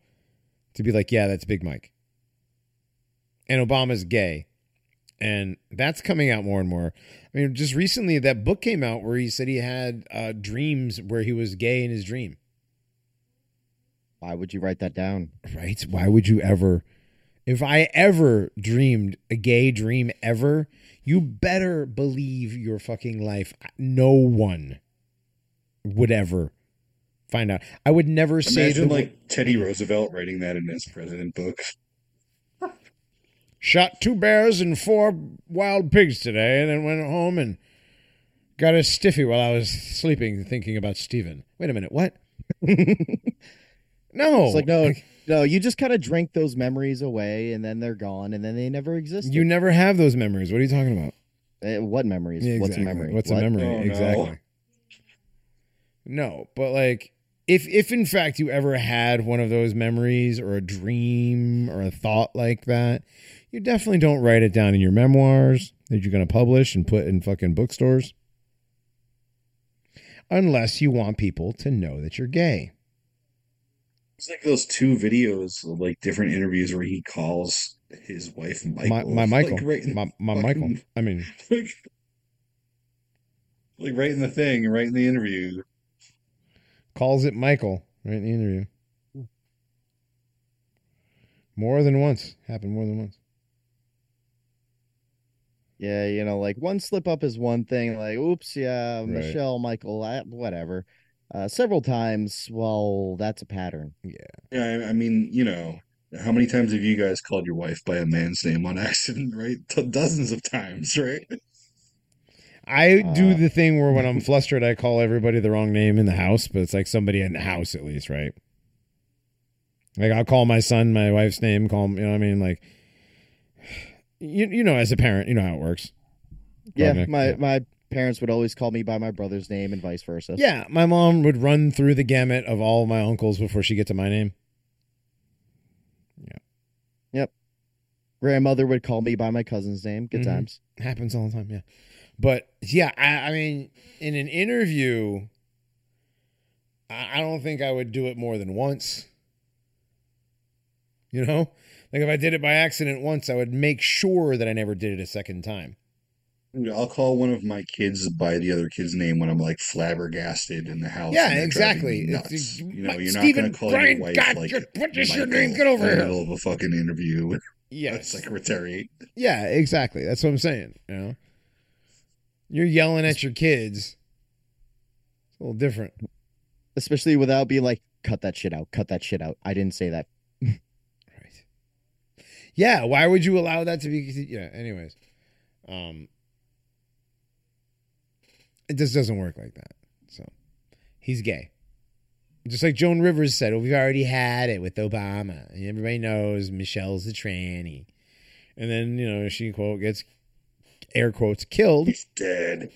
to be like, yeah, that's Big Mike. And Obama's gay. And that's coming out more and more. I mean, just recently that book came out where he said he had uh, dreams where he was gay in his dream. Why would you write that down? Right? Why would you ever if I ever dreamed a gay dream ever, you better believe your fucking life no one would ever find out. I would never say Imagine like Teddy Roosevelt writing that in his president book. *laughs* shot two bears and four wild pigs today, and then went home and got a stiffy while I was sleeping, thinking about Stephen. Wait a minute, what? *laughs* no, It's like no, no. You just kind of drink those memories away, and then they're gone, and then they never exist. you never have those memories. What are you talking about? Eh, what memories? Yeah, What's a exactly. memory? What's What? a memory? Oh, no. exactly. No, but like if if in fact you ever had one of those memories or a dream or a thought like that, you definitely don't write it down in your memoirs that you're going to publish and put in fucking bookstores. Unless you want people to know that you're gay. It's like those two videos of like different interviews where he calls his wife Michael. My, my Michael. *laughs* Like, right my my fucking- Michael. I mean, *laughs* Like, like right in the thing, right in the interview. calls it Michael right in the interview. More than once. Happened more than once. Yeah, you know, like one slip up is one thing. Like, oops, yeah, Right. Michelle, Michael, I, whatever. Uh, several times. Well, that's a pattern. Yeah, I, I mean, you know, how many times have you guys called your wife by a man's name on *laughs* accident, right? Dozens of times, right? I do Uh, the thing where when I'm *laughs* flustered, I call everybody the wrong name in the house, but it's like somebody in the house at least, right? Like I'll call my son my wife's name, call him, you know what I mean? Like, *sighs* you you know, as a parent, you know how it works. Yeah, Okay, my yeah. my parents would always call me by my brother's name and vice versa. Yeah, my mom would run through the gamut of all my uncles before she get to my name. Yeah. Yep. Grandmother would call me by my cousin's name. Good Mhm. times. Happens all the time, yeah. But yeah, I, I mean, in an interview, I, I don't think I would do it more than once. You know, like if I did it by accident once, I would make sure that I never did it a second time. I'll call one of my kids by the other kid's name when I'm like flabbergasted in the house. Yeah, exactly. driving me It's- Nuts. You know, you're Stephen, not going to call Brian, your wife God, like just- what is your name? Get over in the here. middle of a fucking interview *laughs* with Yes, a secretary. yeah, exactly. That's what I'm saying. You know, you're yelling at your kids. It's a little different. Especially without being like, cut that shit out, cut that shit out. I didn't say that. *laughs* Right. Yeah, why would you allow that to be yeah, anyways. Um it just doesn't work like that. So he's gay. Just like Joan Rivers said, well, we've already had it with Obama. Everybody knows Michelle's a tranny. And then, you know, she quote gets air quotes killed. He's dead.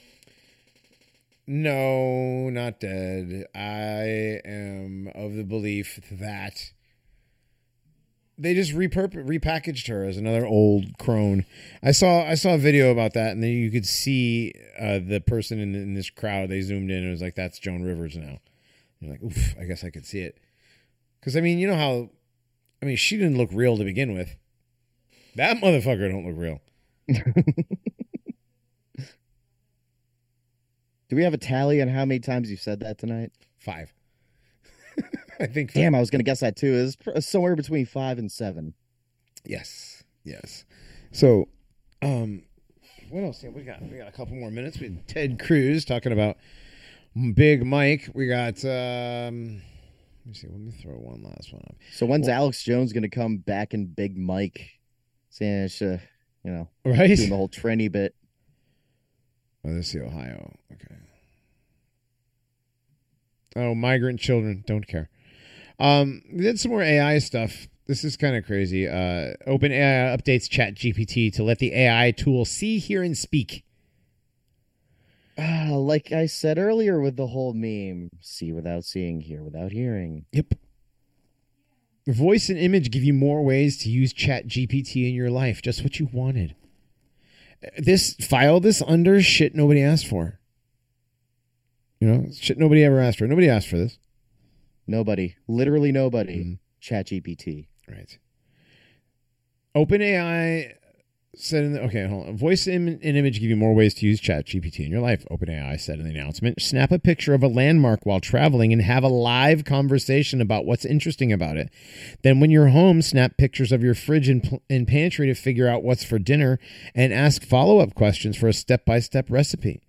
No, not dead. I am of the belief that they just repurp- repackaged her as another old crone. I saw I saw a video about that, and then you could see uh, the person in, in this crowd. They zoomed in and it was like, "That's Joan Rivers now." You're like, "Oof!" I guess I could see it. Because I mean, you know how, I mean, she didn't look real to begin with. That motherfucker don't look real. *laughs* Do we have a tally on how many times you've said that tonight? Five. I think. Damn, I was gonna guess that too. Is somewhere between five and seven. Yes, yes. So, um, what else? Yeah, we got we got a couple more minutes. We had Ted Cruz talking about Big Mike. We got. um Let me see. Let me throw one last one up. So when's Well- Alex Jones gonna come back in Big Mike? Saying it's, uh, you know, Right. doing the whole trendy bit. Oh, let's see. Ohio. Okay. Oh, migrant children don't care. Um, we did some more AI stuff. This is kind of crazy. Uh, OpenAI updates Chat GPT to let the AI tool see, hear, and speak. Ah, like I said earlier with the whole meme, see without seeing, hear without hearing. Yep. Voice and image give you more ways to use Chat GPT in your life. Just what you wanted. This file this under shit nobody asked for. You know, shit nobody ever asked for. Nobody asked for this. Nobody, literally nobody. Mhm. Chat GPT. Right. OpenAI said in the okay, hold on. Voice and image give you more ways to use Chat GPT in your life. OpenAI said in the announcement. Snap a picture of a landmark while traveling and have a live conversation about what's interesting about it. Then, when you're home, snap pictures of your fridge and, pl- and pantry to figure out what's for dinner and ask follow up questions for a step by step recipe.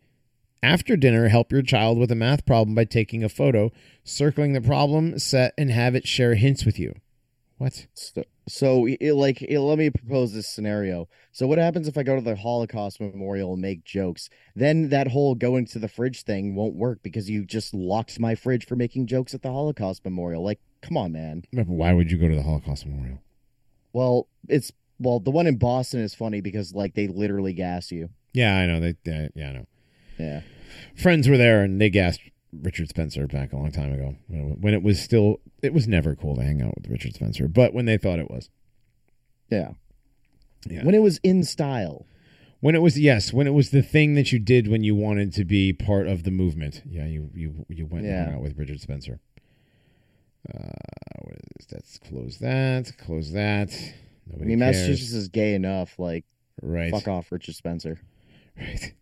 After dinner, help your child with a math problem by taking a photo, circling the problem set, and have it share hints with you. What? So, so it, like, it, let me propose this scenario. So, what happens if I go to the Holocaust Memorial and make jokes? Then that whole going to the fridge thing won't work because you just locked my fridge for making jokes at the Holocaust Memorial. Like, come on, man. Why would you go to the Holocaust Memorial? Well, it's well, the one in Boston is funny because like they literally gas you. Yeah, I know. They, they yeah, I know. Yeah. Friends were there and they gassed Richard Spencer back a long time ago when it was still it was never cool to hang out with Richard Spencer, but when they thought it was. Yeah. Yeah. When it was in style. When it was yes, when it was the thing that you did when you wanted to be part of the movement. Yeah, you you you went and hung Yeah. out with Richard Spencer. Uh, what is this? Let's close that. Close that. I Nobody mean, cares. Massachusetts is gay enough. Like, right. fuck off, Richard Spencer. Right.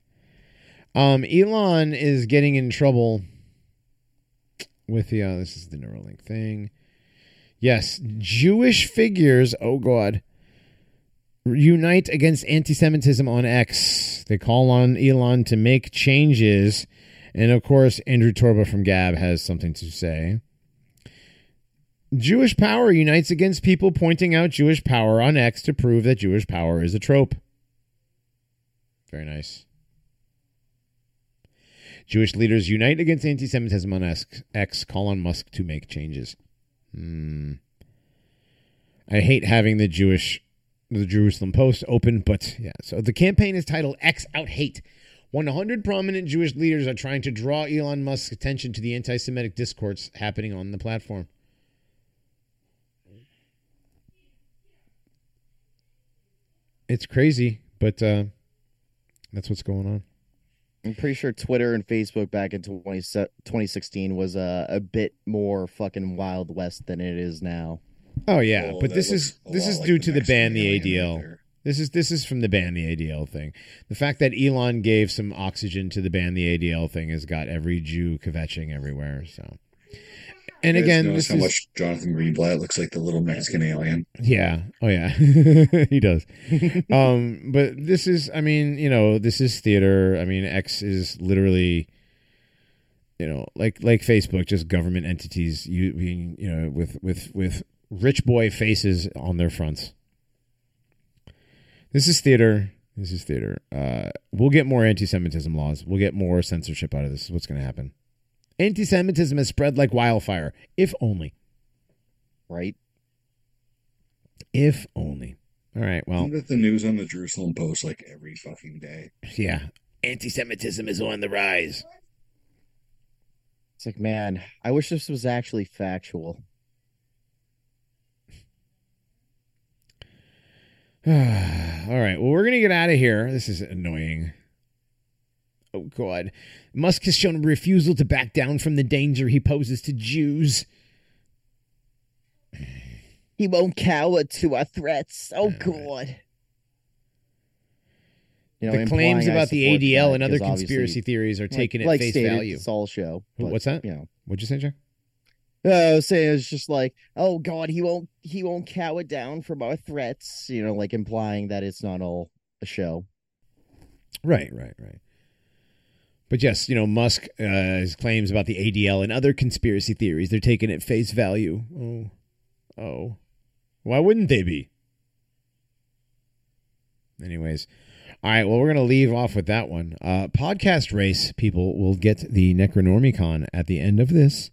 Um, Elon is getting in trouble with the. Uh, this is the Neuralink thing. Yes, Jewish figures. Oh God. Unite against anti-Semitism on X. They call on Elon to make changes, and of course, Andrew Torba from Gab has something to say. Jewish power unites against people pointing out Jewish power on X to prove that Jewish power is a trope. Very nice. Jewish leaders unite against anti Semitism on X, call on Musk to make changes. Hmm. I hate having the Jewish, the Jerusalem Post open, but yeah. So the campaign is titled X Out Hate. 100 prominent Jewish leaders are trying to draw Elon Musk's attention to the anti Semitic discourse happening on the platform. it's crazy, but uh, that's what's going on. I'm pretty sure Twitter and Facebook back in 20, 2016 was uh, a bit more fucking Wild West than it is now. Oh yeah, Oh, but this is this is like due to the ban the alien right ADL. This is this is from the ban the ADL thing. The fact that Elon gave some oxygen to the ban the ADL thing has got every Jew kvetching everywhere. So, and You again, this how is much Jonathan Greenblatt looks like the little Mexican alien. yeah, oh yeah, *laughs* he does. *laughs* um, but this is, I mean, you know, this is theater. I mean, X is literally, you know, like like Facebook, just government entities. You being, you know, with with with rich boy faces on their fronts. This is theater. This is theater. Uh, we'll get more anti-Semitism laws. We'll get more censorship out of this. Is what's going to happen. Anti-Semitism has spread like wildfire. If only. Right? If only. All right. Well, Isn't that the news on the Jerusalem Post like every fucking day? yeah. Anti-Semitism is on the rise. It's like, man, I wish this was actually factual. *sighs* All right. Well, we're going to get out of here. This is annoying. Oh, God. Musk has shown a refusal to back down from the danger he poses to Jews. He won't cower to our threats. Oh, Yeah, right. God. You the claims about the ADL and other conspiracy theories are like- taken at like face stated, value. It's all show. But, what's that? You know, What'd you say, Jack? uh, I was saying it's just like, oh God, he won't, he won't cower down from our threats. You know, like implying that it's not all a show. Right, right, right. But yes, you know, Musk, uh, his claims about the ADL and other conspiracy theories, they're taken at face value. Oh, oh. Why wouldn't they be? Anyways, all right, well, we're going to leave off with that one. Uh, podcast race people will get the Necronormiecon at the end of this.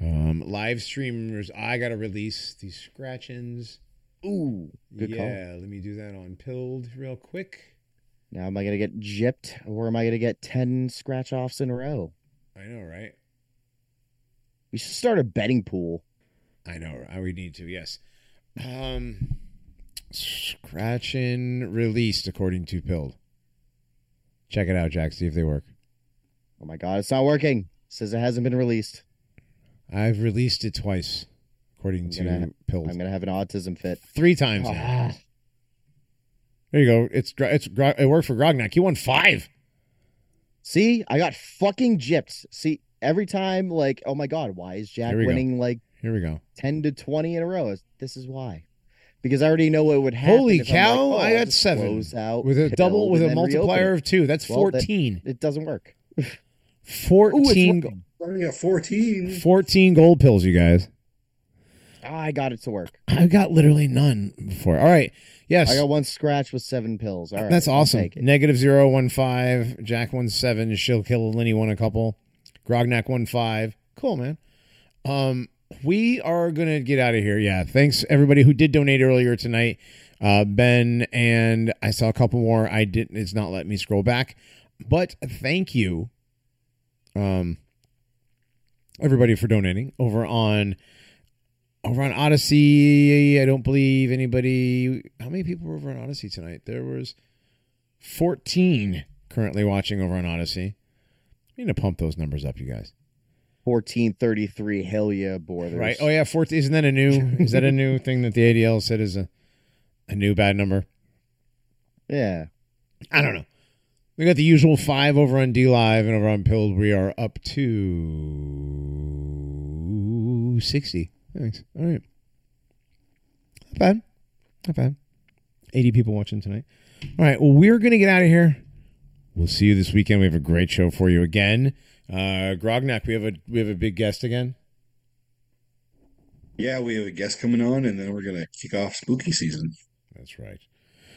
Um, live streamers, I got to release these scratch ins. Ooh, good call. yeah, let me do that on Pilled real quick. Now, am I gonna get gypped, or am I gonna get ten scratch offs in a row? I know, right? We should start a betting pool. I know. I would need to. Yes. Um, scratching released according to Pilled. Check it out, Jack. See if they work. Oh my God, it's not working. It says it hasn't been released. I've released it twice, according I'm to gonna- Pilled. I'm gonna have an autism fit. Three times. now. There you go. It's it's it worked for Grognak. He won five. see, I got fucking gypped. See, every time, like, oh my God, why is Jack Here we go. winning like Here we go. 10 to 20 in a row? This is why. Because I already know what would happen. Holy cow! like, oh, I I'll got seven close out, with a double with a then reopen multiplier of two. That's Well, that- fourteen. It doesn't work. Fourteen. working. I got 14. 14 gold pills, you guys. I got it to work. I got literally none before. All right. Yes. I got one scratch with seven pills. All right. That's awesome. Negative zero one five. Jack one seven. She'll kill Lenny one a couple. Grognak one five. Cool, man. Um, we are gonna get out of here. Yeah. Thanks everybody who did donate earlier tonight. Uh, Ben and I saw a couple more. I didn't. It's not letting me scroll back, but thank you, um, everybody for donating over on over on Odysee. I don't believe anybody. How many people were over on Odysee tonight? There was 14 currently watching over on Odysee. We need to pump those numbers up, you guys. 1433. Hell yeah, Borders. Right? Oh yeah, 14. Isn't that a new? is that a new *laughs* thing that the ADL said is a a new bad number? Yeah. I don't know. We got the usual five over on D Live and over on Pilled. We are up to 60. Thanks. All right. Not bad. Not bad. 80 people watching tonight. All right. Well, we're going to get out of here. We'll see you this weekend. We have a great show for you again. Uh, Grognak, we have a we have a big guest again. Yeah, we have a guest coming on, and then we're gonna kick off spooky season. That's right.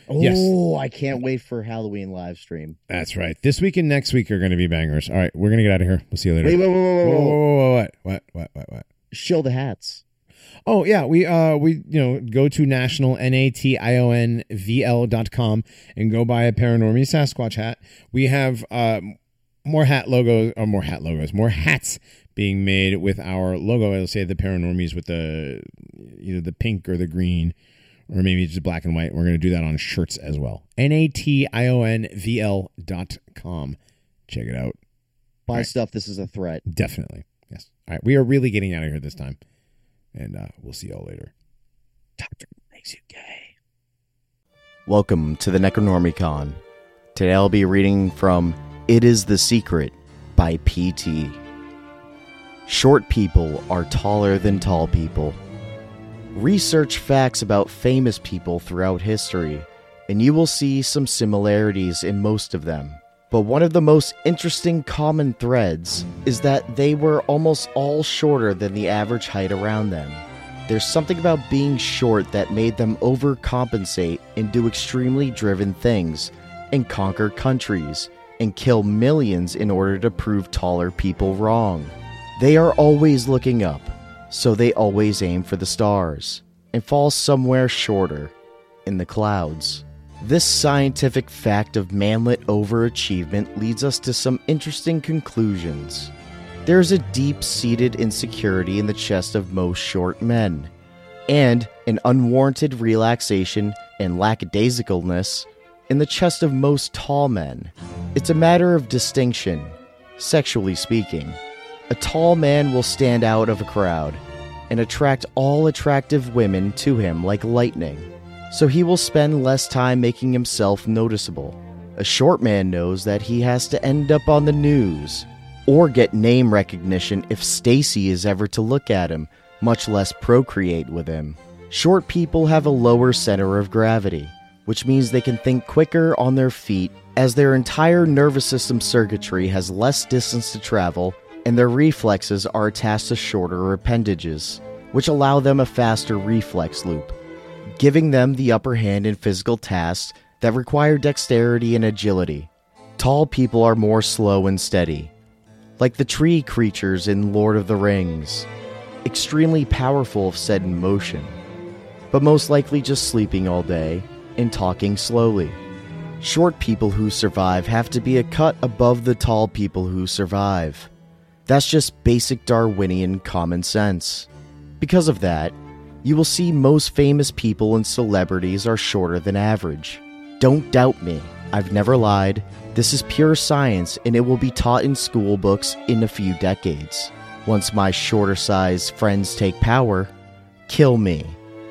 Oh, Yes. I can't wait for Halloween live stream. That's right. This week and next week are going to be bangers. All right, we're going to get out of here. We'll see you later. Wait, wait, wait, wait, Whoa, wait, whoa, wait. whoa, whoa, what? What? What? What? What? Show the hats. Oh yeah, we uh we you know go to national n a t i o n v l dot com and go buy a paranormy Sasquatch hat. We have uh more hat logos or more hat logos, more hats being made with our logo. I'll say the paranormies with the either the pink or the green or maybe just black and white. We're going to do that on shirts as well. N A T I O N V L dot com. Check it out. Buy Right. stuff. This is a threat. Definitely. Yes. All right. We are really getting out of here this time. And uh, we'll see y'all later. Doctor makes you gay. Welcome to the Necronormiecon. Today I'll be reading from It Is the Secret by P.T. Short people are taller than tall people. Research facts about famous people throughout history, and you will see some similarities in most of them. But one of the most interesting common threads is that they were almost all shorter than the average height around them. There's something about being short that made them overcompensate and do extremely driven things, and conquer countries, and kill millions in order to prove taller people wrong. They are always looking up, so they always aim for the stars, and fall somewhere shorter, in the clouds. This scientific fact of manlet overachievement leads us to some interesting conclusions. There is a deep seated insecurity in the chest of most short men, and an unwarranted relaxation and lackadaisicalness in the chest of most tall men. It's a matter of distinction, sexually speaking. A tall man will stand out of a crowd and attract all attractive women to him like lightning, so he will spend less time making himself noticeable. A short man knows that he has to end up on the news or get name recognition if Stacy is ever to look at him, much less procreate with him. Short people have a lower center of gravity, which means they can think quicker on their feet as their entire nervous system circuitry has less distance to travel and their reflexes are attached to shorter appendages, which allow them a faster reflex loop, giving them the upper hand in physical tasks that require dexterity and agility. Tall people are more slow and steady, like the tree creatures in Lord of the Rings, extremely powerful if set in motion, but most likely just sleeping all day and talking slowly. Short people who survive have to be a cut above the tall people who survive. That's just basic Darwinian common sense. Because of that, you will see most famous people and celebrities are shorter than average. Don't doubt me, I've never lied. This is pure science and it will be taught in school books in a few decades. Once my shorter sized friends take power, kill me,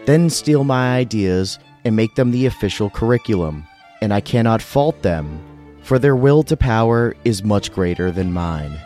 then steal my ideas and make them the official curriculum. And I cannot fault them, for their will to power is much greater than mine.